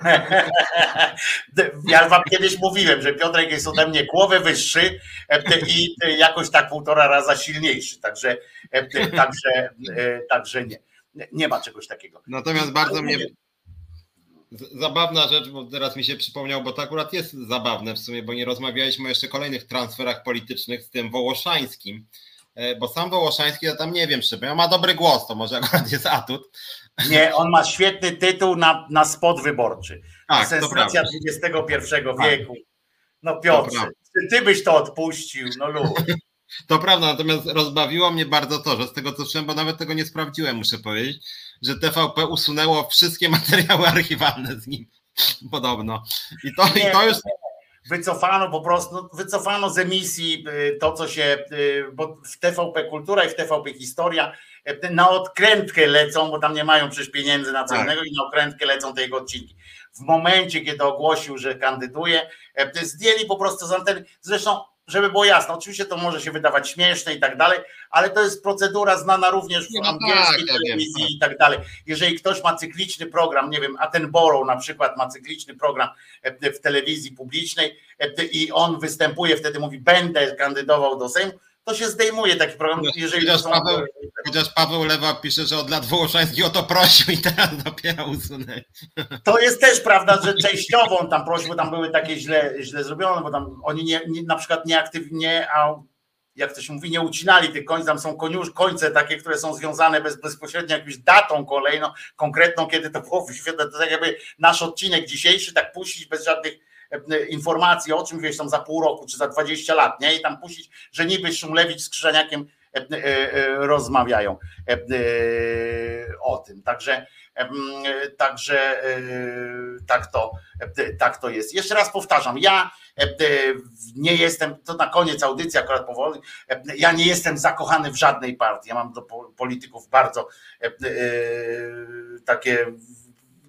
(laughs) ja wam kiedyś mówiłem, że Piotrek jest ode mnie głowę wyższy e, i jakoś tak półtora raza silniejszy. Także, e, także, także nie. Nie ma czegoś takiego. Natomiast bardzo mnie zabawna rzecz, bo teraz mi się przypomniał, bo to akurat jest zabawne w sumie, bo nie rozmawialiśmy o jeszcze kolejnych transferach politycznych z tym Wołoszańskim. Bo sam Wołoszański, ja tam nie wiem, czy ma dobry głos, to może akurat jest atut. Nie, on ma świetny tytuł na, na spot wyborczy. Tak, Sensacja XXI wieku. No Piotrze, czy ty byś to odpuścił? No lub. (laughs) To prawda, natomiast rozbawiło mnie bardzo to, że z tego co słyszałem, bo nawet tego nie sprawdziłem, muszę powiedzieć, że TVP usunęło wszystkie (laughs) materiały archiwalne z nim. Podobno. I to, nie, i to już. Wycofano po prostu, no, wycofano z emisji y, to, co się, y, bo w TVP Kultura i w TVP Historia y, na odkrętkę lecą, bo tam nie mają przecież pieniędzy na co tak. innego i na odkrętkę lecą te jego odcinki. W momencie, kiedy ogłosił, że kandyduje, zdjęli po prostu z anteny. Zresztą żeby było jasne, oczywiście to może się wydawać śmieszne i tak dalej, ale to jest procedura znana również w no angielskiej tak, telewizji ja i tak dalej. Jeżeli ktoś ma cykliczny program, nie wiem, Attenborough na przykład ma cykliczny program e, w telewizji publicznej e, i on występuje, wtedy mówi, będę kandydował do Sejmu, to się zdejmuje taki program, jeżeli chociaż, są... Paweł, chociaż Paweł Lewa pisze, że od lat Wołoszański o to prosił i teraz dopiero usunęli. To jest też prawda, że częściowo on tam prosił, bo tam były takie źle, źle zrobione, bo tam oni nie, nie, na przykład nieaktywnie, a jak to się mówi, nie ucinali tych końców, tam są koniusz, końce takie, które są związane bez, bezpośrednio jakąś datą kolejną, konkretną, kiedy to było to tak jakby nasz odcinek dzisiejszy tak puścić bez żadnych E, informacji o czym wiesz tam za pół roku czy za 20 lat, nie? I tam puścić, że niby Szumlewicz z Krzyżaniakiem e, e, rozmawiają o tym. Także Także tak to, tak to jest. Jeszcze raz powtarzam, ja nie jestem, to na koniec audycji akurat powoli, ja nie jestem zakochany w żadnej partii. Ja mam do polityków bardzo takie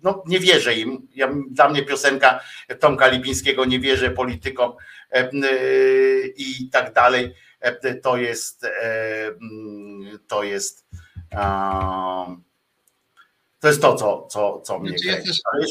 no nie wierzę im. Ja, dla mnie piosenka Tomka Lipińskiego nie wierzę politykom e, e, i tak dalej. E, to jest to jest to jest to, co, co, co mnie znaczy,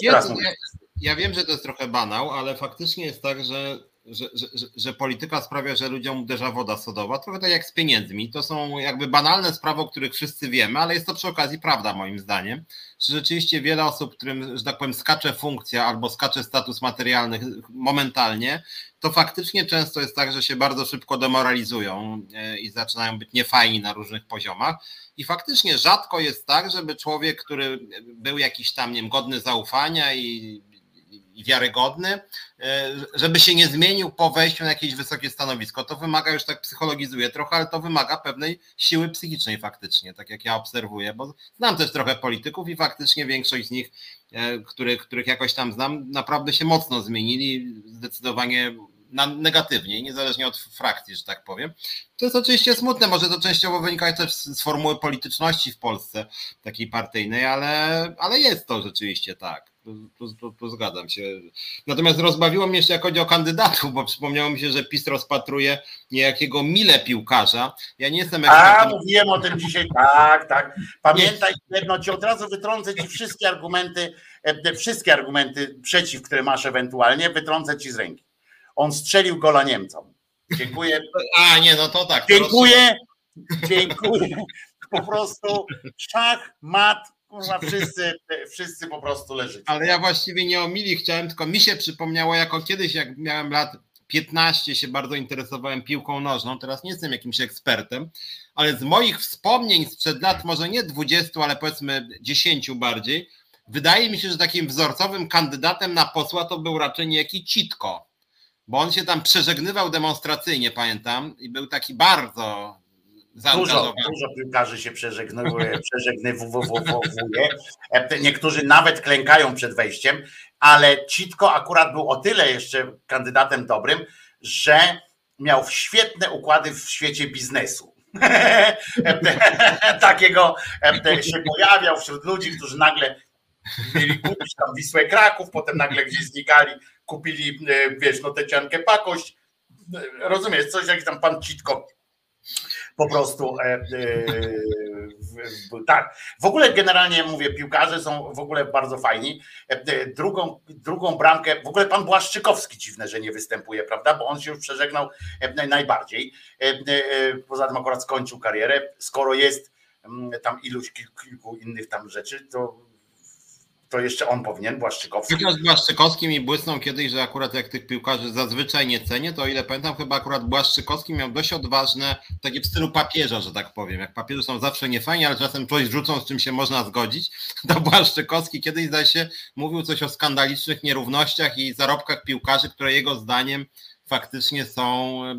ja, też, ja, ja wiem, że to jest trochę banał, ale faktycznie jest tak, że że, że, że, polityka sprawia, że ludziom uderza woda sodowa, trochę tak jak z pieniędzmi. To są jakby banalne sprawy, o których wszyscy wiemy, ale jest to przy okazji prawda moim zdaniem, że rzeczywiście wiele osób, którym, że tak powiem, skacze funkcja albo skacze status materialny momentalnie, to faktycznie często jest tak, że się bardzo szybko demoralizują e, i zaczynają być niefajni na różnych poziomach. I faktycznie rzadko jest tak, żeby człowiek, który był jakiś tam, nie wiem, godny zaufania i i wiarygodny, żeby się nie zmienił po wejściu na jakieś wysokie stanowisko. To wymaga, już tak psychologizuję trochę, ale to wymaga pewnej siły psychicznej faktycznie, tak jak ja obserwuję, bo znam też trochę polityków i faktycznie większość z nich, e, których, których jakoś tam znam, naprawdę się mocno zmienili, zdecydowanie na negatywnie, niezależnie od frakcji, że tak powiem. To jest oczywiście smutne, może to częściowo wynika też z formuły polityczności w Polsce, takiej partyjnej, ale, ale jest to rzeczywiście tak. Tu, tu, tu, zgadzam się. Natomiast rozbawiło mnie jeszcze jak chodzi o kandydatów, bo przypomniało mi się, że PiS rozpatruje niejakiego mile piłkarza. Ja nie jestem ekspertem. A, mówiłem o tym dzisiaj. Tak, tak. Pamiętaj, jedno ci od razu wytrącę ci wszystkie argumenty, e, wszystkie argumenty przeciw, które masz ewentualnie, wytrącę ci z ręki. On strzelił gola Niemcom. Dziękuję. A, nie, no to tak. Dziękuję. Dziękuję. Po prostu szach, mat, kurwa, wszyscy, (laughs) wszyscy po prostu leżycie. Ale ja właściwie nie o Mili chciałem, tylko mi się przypomniało, jako kiedyś, jak miałem lat 15, się bardzo interesowałem piłką nożną, teraz nie jestem jakimś ekspertem, ale z moich wspomnień sprzed lat, może nie 20, ale powiedzmy 10 bardziej, wydaje mi się, że takim wzorcowym kandydatem na posła to był raczej niejaki Citko, bo on się tam przeżegnywał demonstracyjnie, pamiętam, i był taki bardzo Dużo, dużo piłkarzy się przeżegnuje, (laughs) Niektórzy nawet klękają przed wejściem, ale Citko akurat był o tyle jeszcze kandydatem dobrym, że miał świetne układy w świecie biznesu. (laughs) (laughs) Takiego się pojawiał wśród ludzi, którzy nagle mieli kupić tam Wisłę Kraków, potem nagle gdzieś znikali, kupili, e, wiesz, no tę ciankę pakość. Rozumiesz, coś jak tam pan Citko po prostu e, e, tak. W ogóle generalnie mówię, piłkarze są w ogóle bardzo fajni. E, drugą, drugą bramkę, w ogóle pan Błaszczykowski dziwne, że nie występuje, prawda? Bo on się już przeżegnał najbardziej. Poza tym akurat skończył karierę. Skoro jest mm, tam iluś kilku innych tam rzeczy, to to jeszcze on powinien, Błaszczykowski. Chociaż z Błaszczykowskim i błysnął kiedyś, że akurat jak tych piłkarzy zazwyczaj nie cenię, to o ile pamiętam, chyba akurat Błaszczykowski miał dość odważne, takie w stylu papieża, że tak powiem. Jak papieże są zawsze niefajni, ale czasem coś rzucą, z czym się można zgodzić, to Błaszczykowski kiedyś, zdaje się, mówił coś o skandalicznych nierównościach i zarobkach piłkarzy, które jego zdaniem faktycznie są e,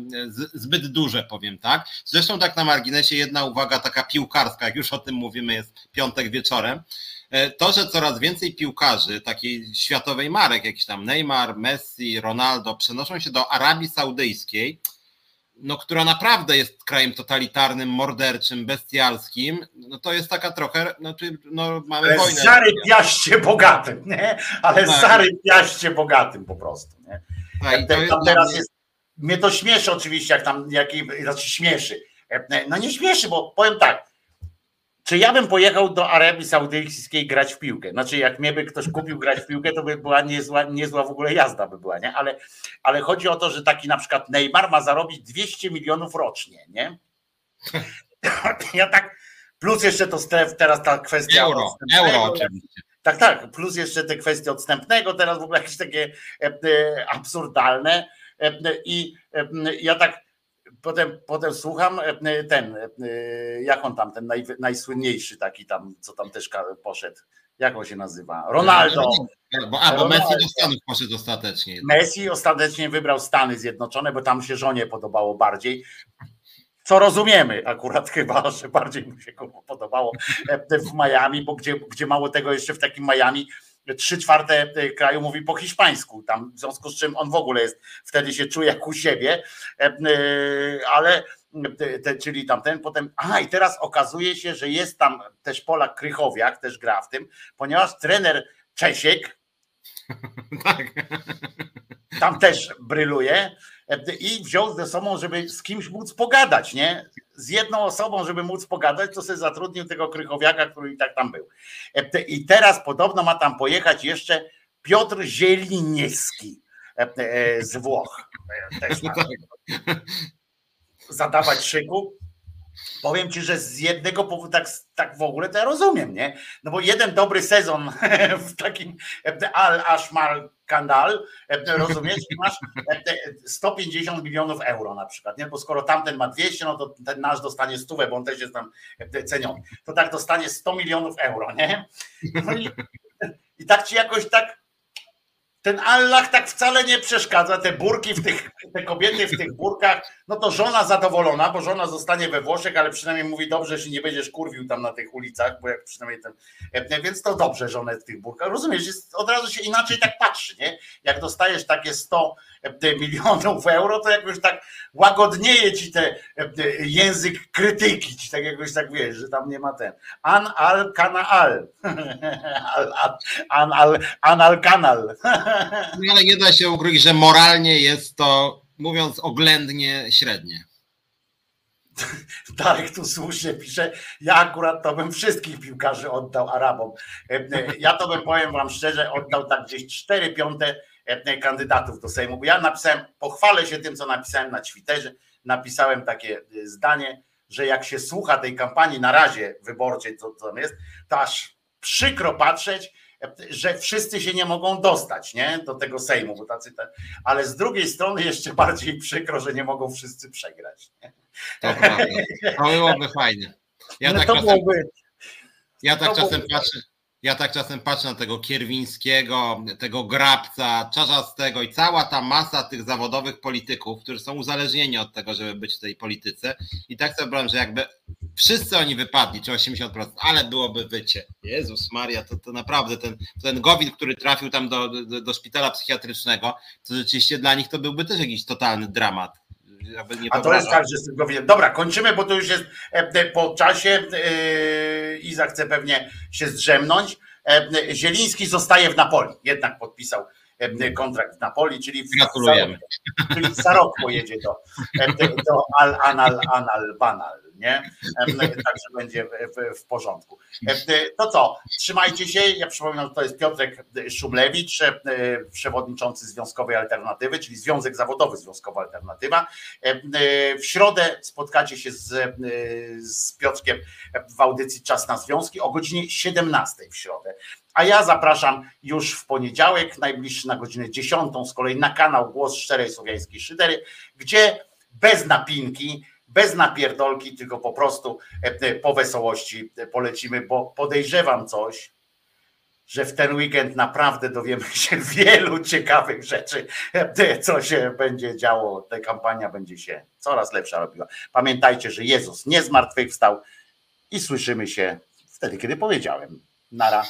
zbyt duże, powiem tak. Zresztą tak na marginesie jedna uwaga taka piłkarska, jak już o tym mówimy, jest piątek wieczorem. E, to, że coraz więcej piłkarzy takiej światowej marek, jakiś tam Neymar, Messi, Ronaldo, przenoszą się do Arabii Saudyjskiej, no, która naprawdę jest krajem totalitarnym, morderczym, bestialskim, no to jest taka trochę, znaczy, no mamy wojnę. Zarypiaście bogatym, nie? Ale Tak. zarypiaście bogatym po prostu, nie? Tak, to Tam jest teraz jest, mnie to śmieszy oczywiście, jak tam, jak, znaczy śmieszy. No nie śmieszy, bo powiem tak, czy ja bym pojechał do Arabii Saudyjskiej grać w piłkę? Znaczy, jak mnie by ktoś kupił grać w piłkę, to by była niezła, niezła w ogóle jazda by była, nie? Ale, ale chodzi o to, że taki na przykład Neymar ma zarobić 200 milionów rocznie, nie? Ja tak, plus jeszcze to stref, teraz ta kwestia Euro, euro oczywiście. tak, tak. Plus jeszcze te kwestie odstępnego, teraz w ogóle jakieś takie e, e, absurdalne. E, I ja tak potem, potem słucham e, ten, e, jak on tam, ten naj, najsłynniejszy taki tam, co tam też poszedł. Jak on się nazywa? Ronaldo. Bo, a, bo Ronaldo. Messi do Stanów poszedł ostatecznie. Messi ostatecznie wybrał Stany Zjednoczone, bo tam się żonie podobało bardziej. Co rozumiemy akurat (laughs) chyba, że bardziej mu się podobało e, w Miami, bo gdzie, gdzie mało tego jeszcze w takim Miami trzy czwarte e, kraju mówi po hiszpańsku, tam w związku z czym on w ogóle jest, wtedy się czuje jak u siebie, e, e, ale te, czyli tamten, potem, aha i teraz okazuje się, że jest tam też Polak Krychowiak, też gra w tym, ponieważ trener Czesiek, (laughs) Tak. tam też bryluje i wziął ze sobą, żeby z kimś móc pogadać, nie? Z jedną osobą, żeby móc pogadać, to sobie zatrudnił tego Krychowiaka, który i tak tam był. E, I teraz podobno ma tam pojechać jeszcze Piotr Zieliniewski e, e, z Włoch. E, Też ma zadawać szyku. Powiem ci, że z jednego powodu tak, tak w ogóle to ja rozumiem, nie? No bo jeden dobry sezon (laughs) w takim e, Al Ashmal Kandal, e, rozumiesz, masz e, te 150 milionów euro na przykład, nie? Bo skoro tamten ma 200, no to ten nasz dostanie stówę, bo on też jest tam e, ceniony. To tak dostanie 100 milionów euro, nie? No i, i tak ci jakoś tak ten Allah tak wcale nie przeszkadza, te burki w tych, te kobiety w tych burkach, no to żona zadowolona, bo żona zostanie we Włoszech, ale przynajmniej mówi dobrze, że nie będziesz kurwił tam na tych ulicach, bo jak przynajmniej ten, e, więc to dobrze, że one w tych burkach, rozumiesz, jest, od razu się inaczej tak patrzy, nie? Jak dostajesz takie 100 milionów euro, to jakoś tak łagodnieje ci te e, język krytyki, ci tak jakoś tak wiesz, że tam nie ma ten. An al kana al. Al- (laughs) al- An an al kanal. (laughs) No, ale nie da się ukryć, że moralnie jest to, mówiąc oględnie, średnie. Darek (laughs) tu słusznie pisze, ja akurat to bym wszystkich piłkarzy oddał Arabom. E, e, Ja to bym, powiem wam szczerze, oddał tak gdzieś 4 piąte e, kandydatów do Sejmu, ja napisałem, pochwalę się tym, co napisałem na Twitterze, napisałem takie zdanie, że jak się słucha tej kampanii na razie wyborczej, co tam jest, to aż przykro patrzeć, że wszyscy się nie mogą dostać nie, do tego Sejmu, bo tacy, te- ale z drugiej strony jeszcze bardziej przykro, że nie mogą wszyscy przegrać. Nie? To prawda. To byłoby fajne. Ja no tak to czasem, byłoby, ja tak to czasem byłoby- patrzę. Ja tak czasem patrzę na tego Kierwińskiego, tego Grabca, Czarzastego i cała ta masa tych zawodowych polityków, którzy są uzależnieni od tego, żeby być w tej polityce. I tak sobie wyobrażam, że jakby wszyscy oni wypadli, czy 80%, ale byłoby wycie. Jezus Maria, to, to naprawdę ten, ten Gowin, który trafił tam do, do, do szpitala psychiatrycznego, to rzeczywiście dla nich to byłby też jakiś totalny dramat. A to jest tak, że z tego wiem. Dobra, kończymy, bo to już jest e, e, po czasie. e, Iza chce pewnie się zdrzemnąć. Zieliński zostaje w Napoli. Jednak podpisał kontrakt w Napoli, czyli w, Gratulujemy. Za rok, czyli pojedzie do, do Al Anal Anal Banal. Nie? Także będzie w, w porządku. To co, trzymajcie się. Ja przypominam, to jest Piotrek Szumlewicz, przewodniczący Związkowej Alternatywy, czyli Związek Zawodowy Związkowa Alternatywa. W środę spotkacie się z, z Piotrkiem w audycji Czas na Związki o godzinie 17 w środę. A ja zapraszam już w poniedziałek, najbliższy na godzinę 10 z kolei na kanał Głos Szczerej Słowiańskiej Szydery, gdzie bez napinki, bez napierdolki, tylko po prostu po wesołości polecimy, bo podejrzewam coś, że w ten weekend naprawdę dowiemy (laughs) się wielu ciekawych rzeczy, co się będzie działo. Ta kampania będzie się coraz lepsza robiła. Pamiętajcie, że Jezus nie zmartwychwstał i słyszymy się wtedy, kiedy powiedziałem. Nara.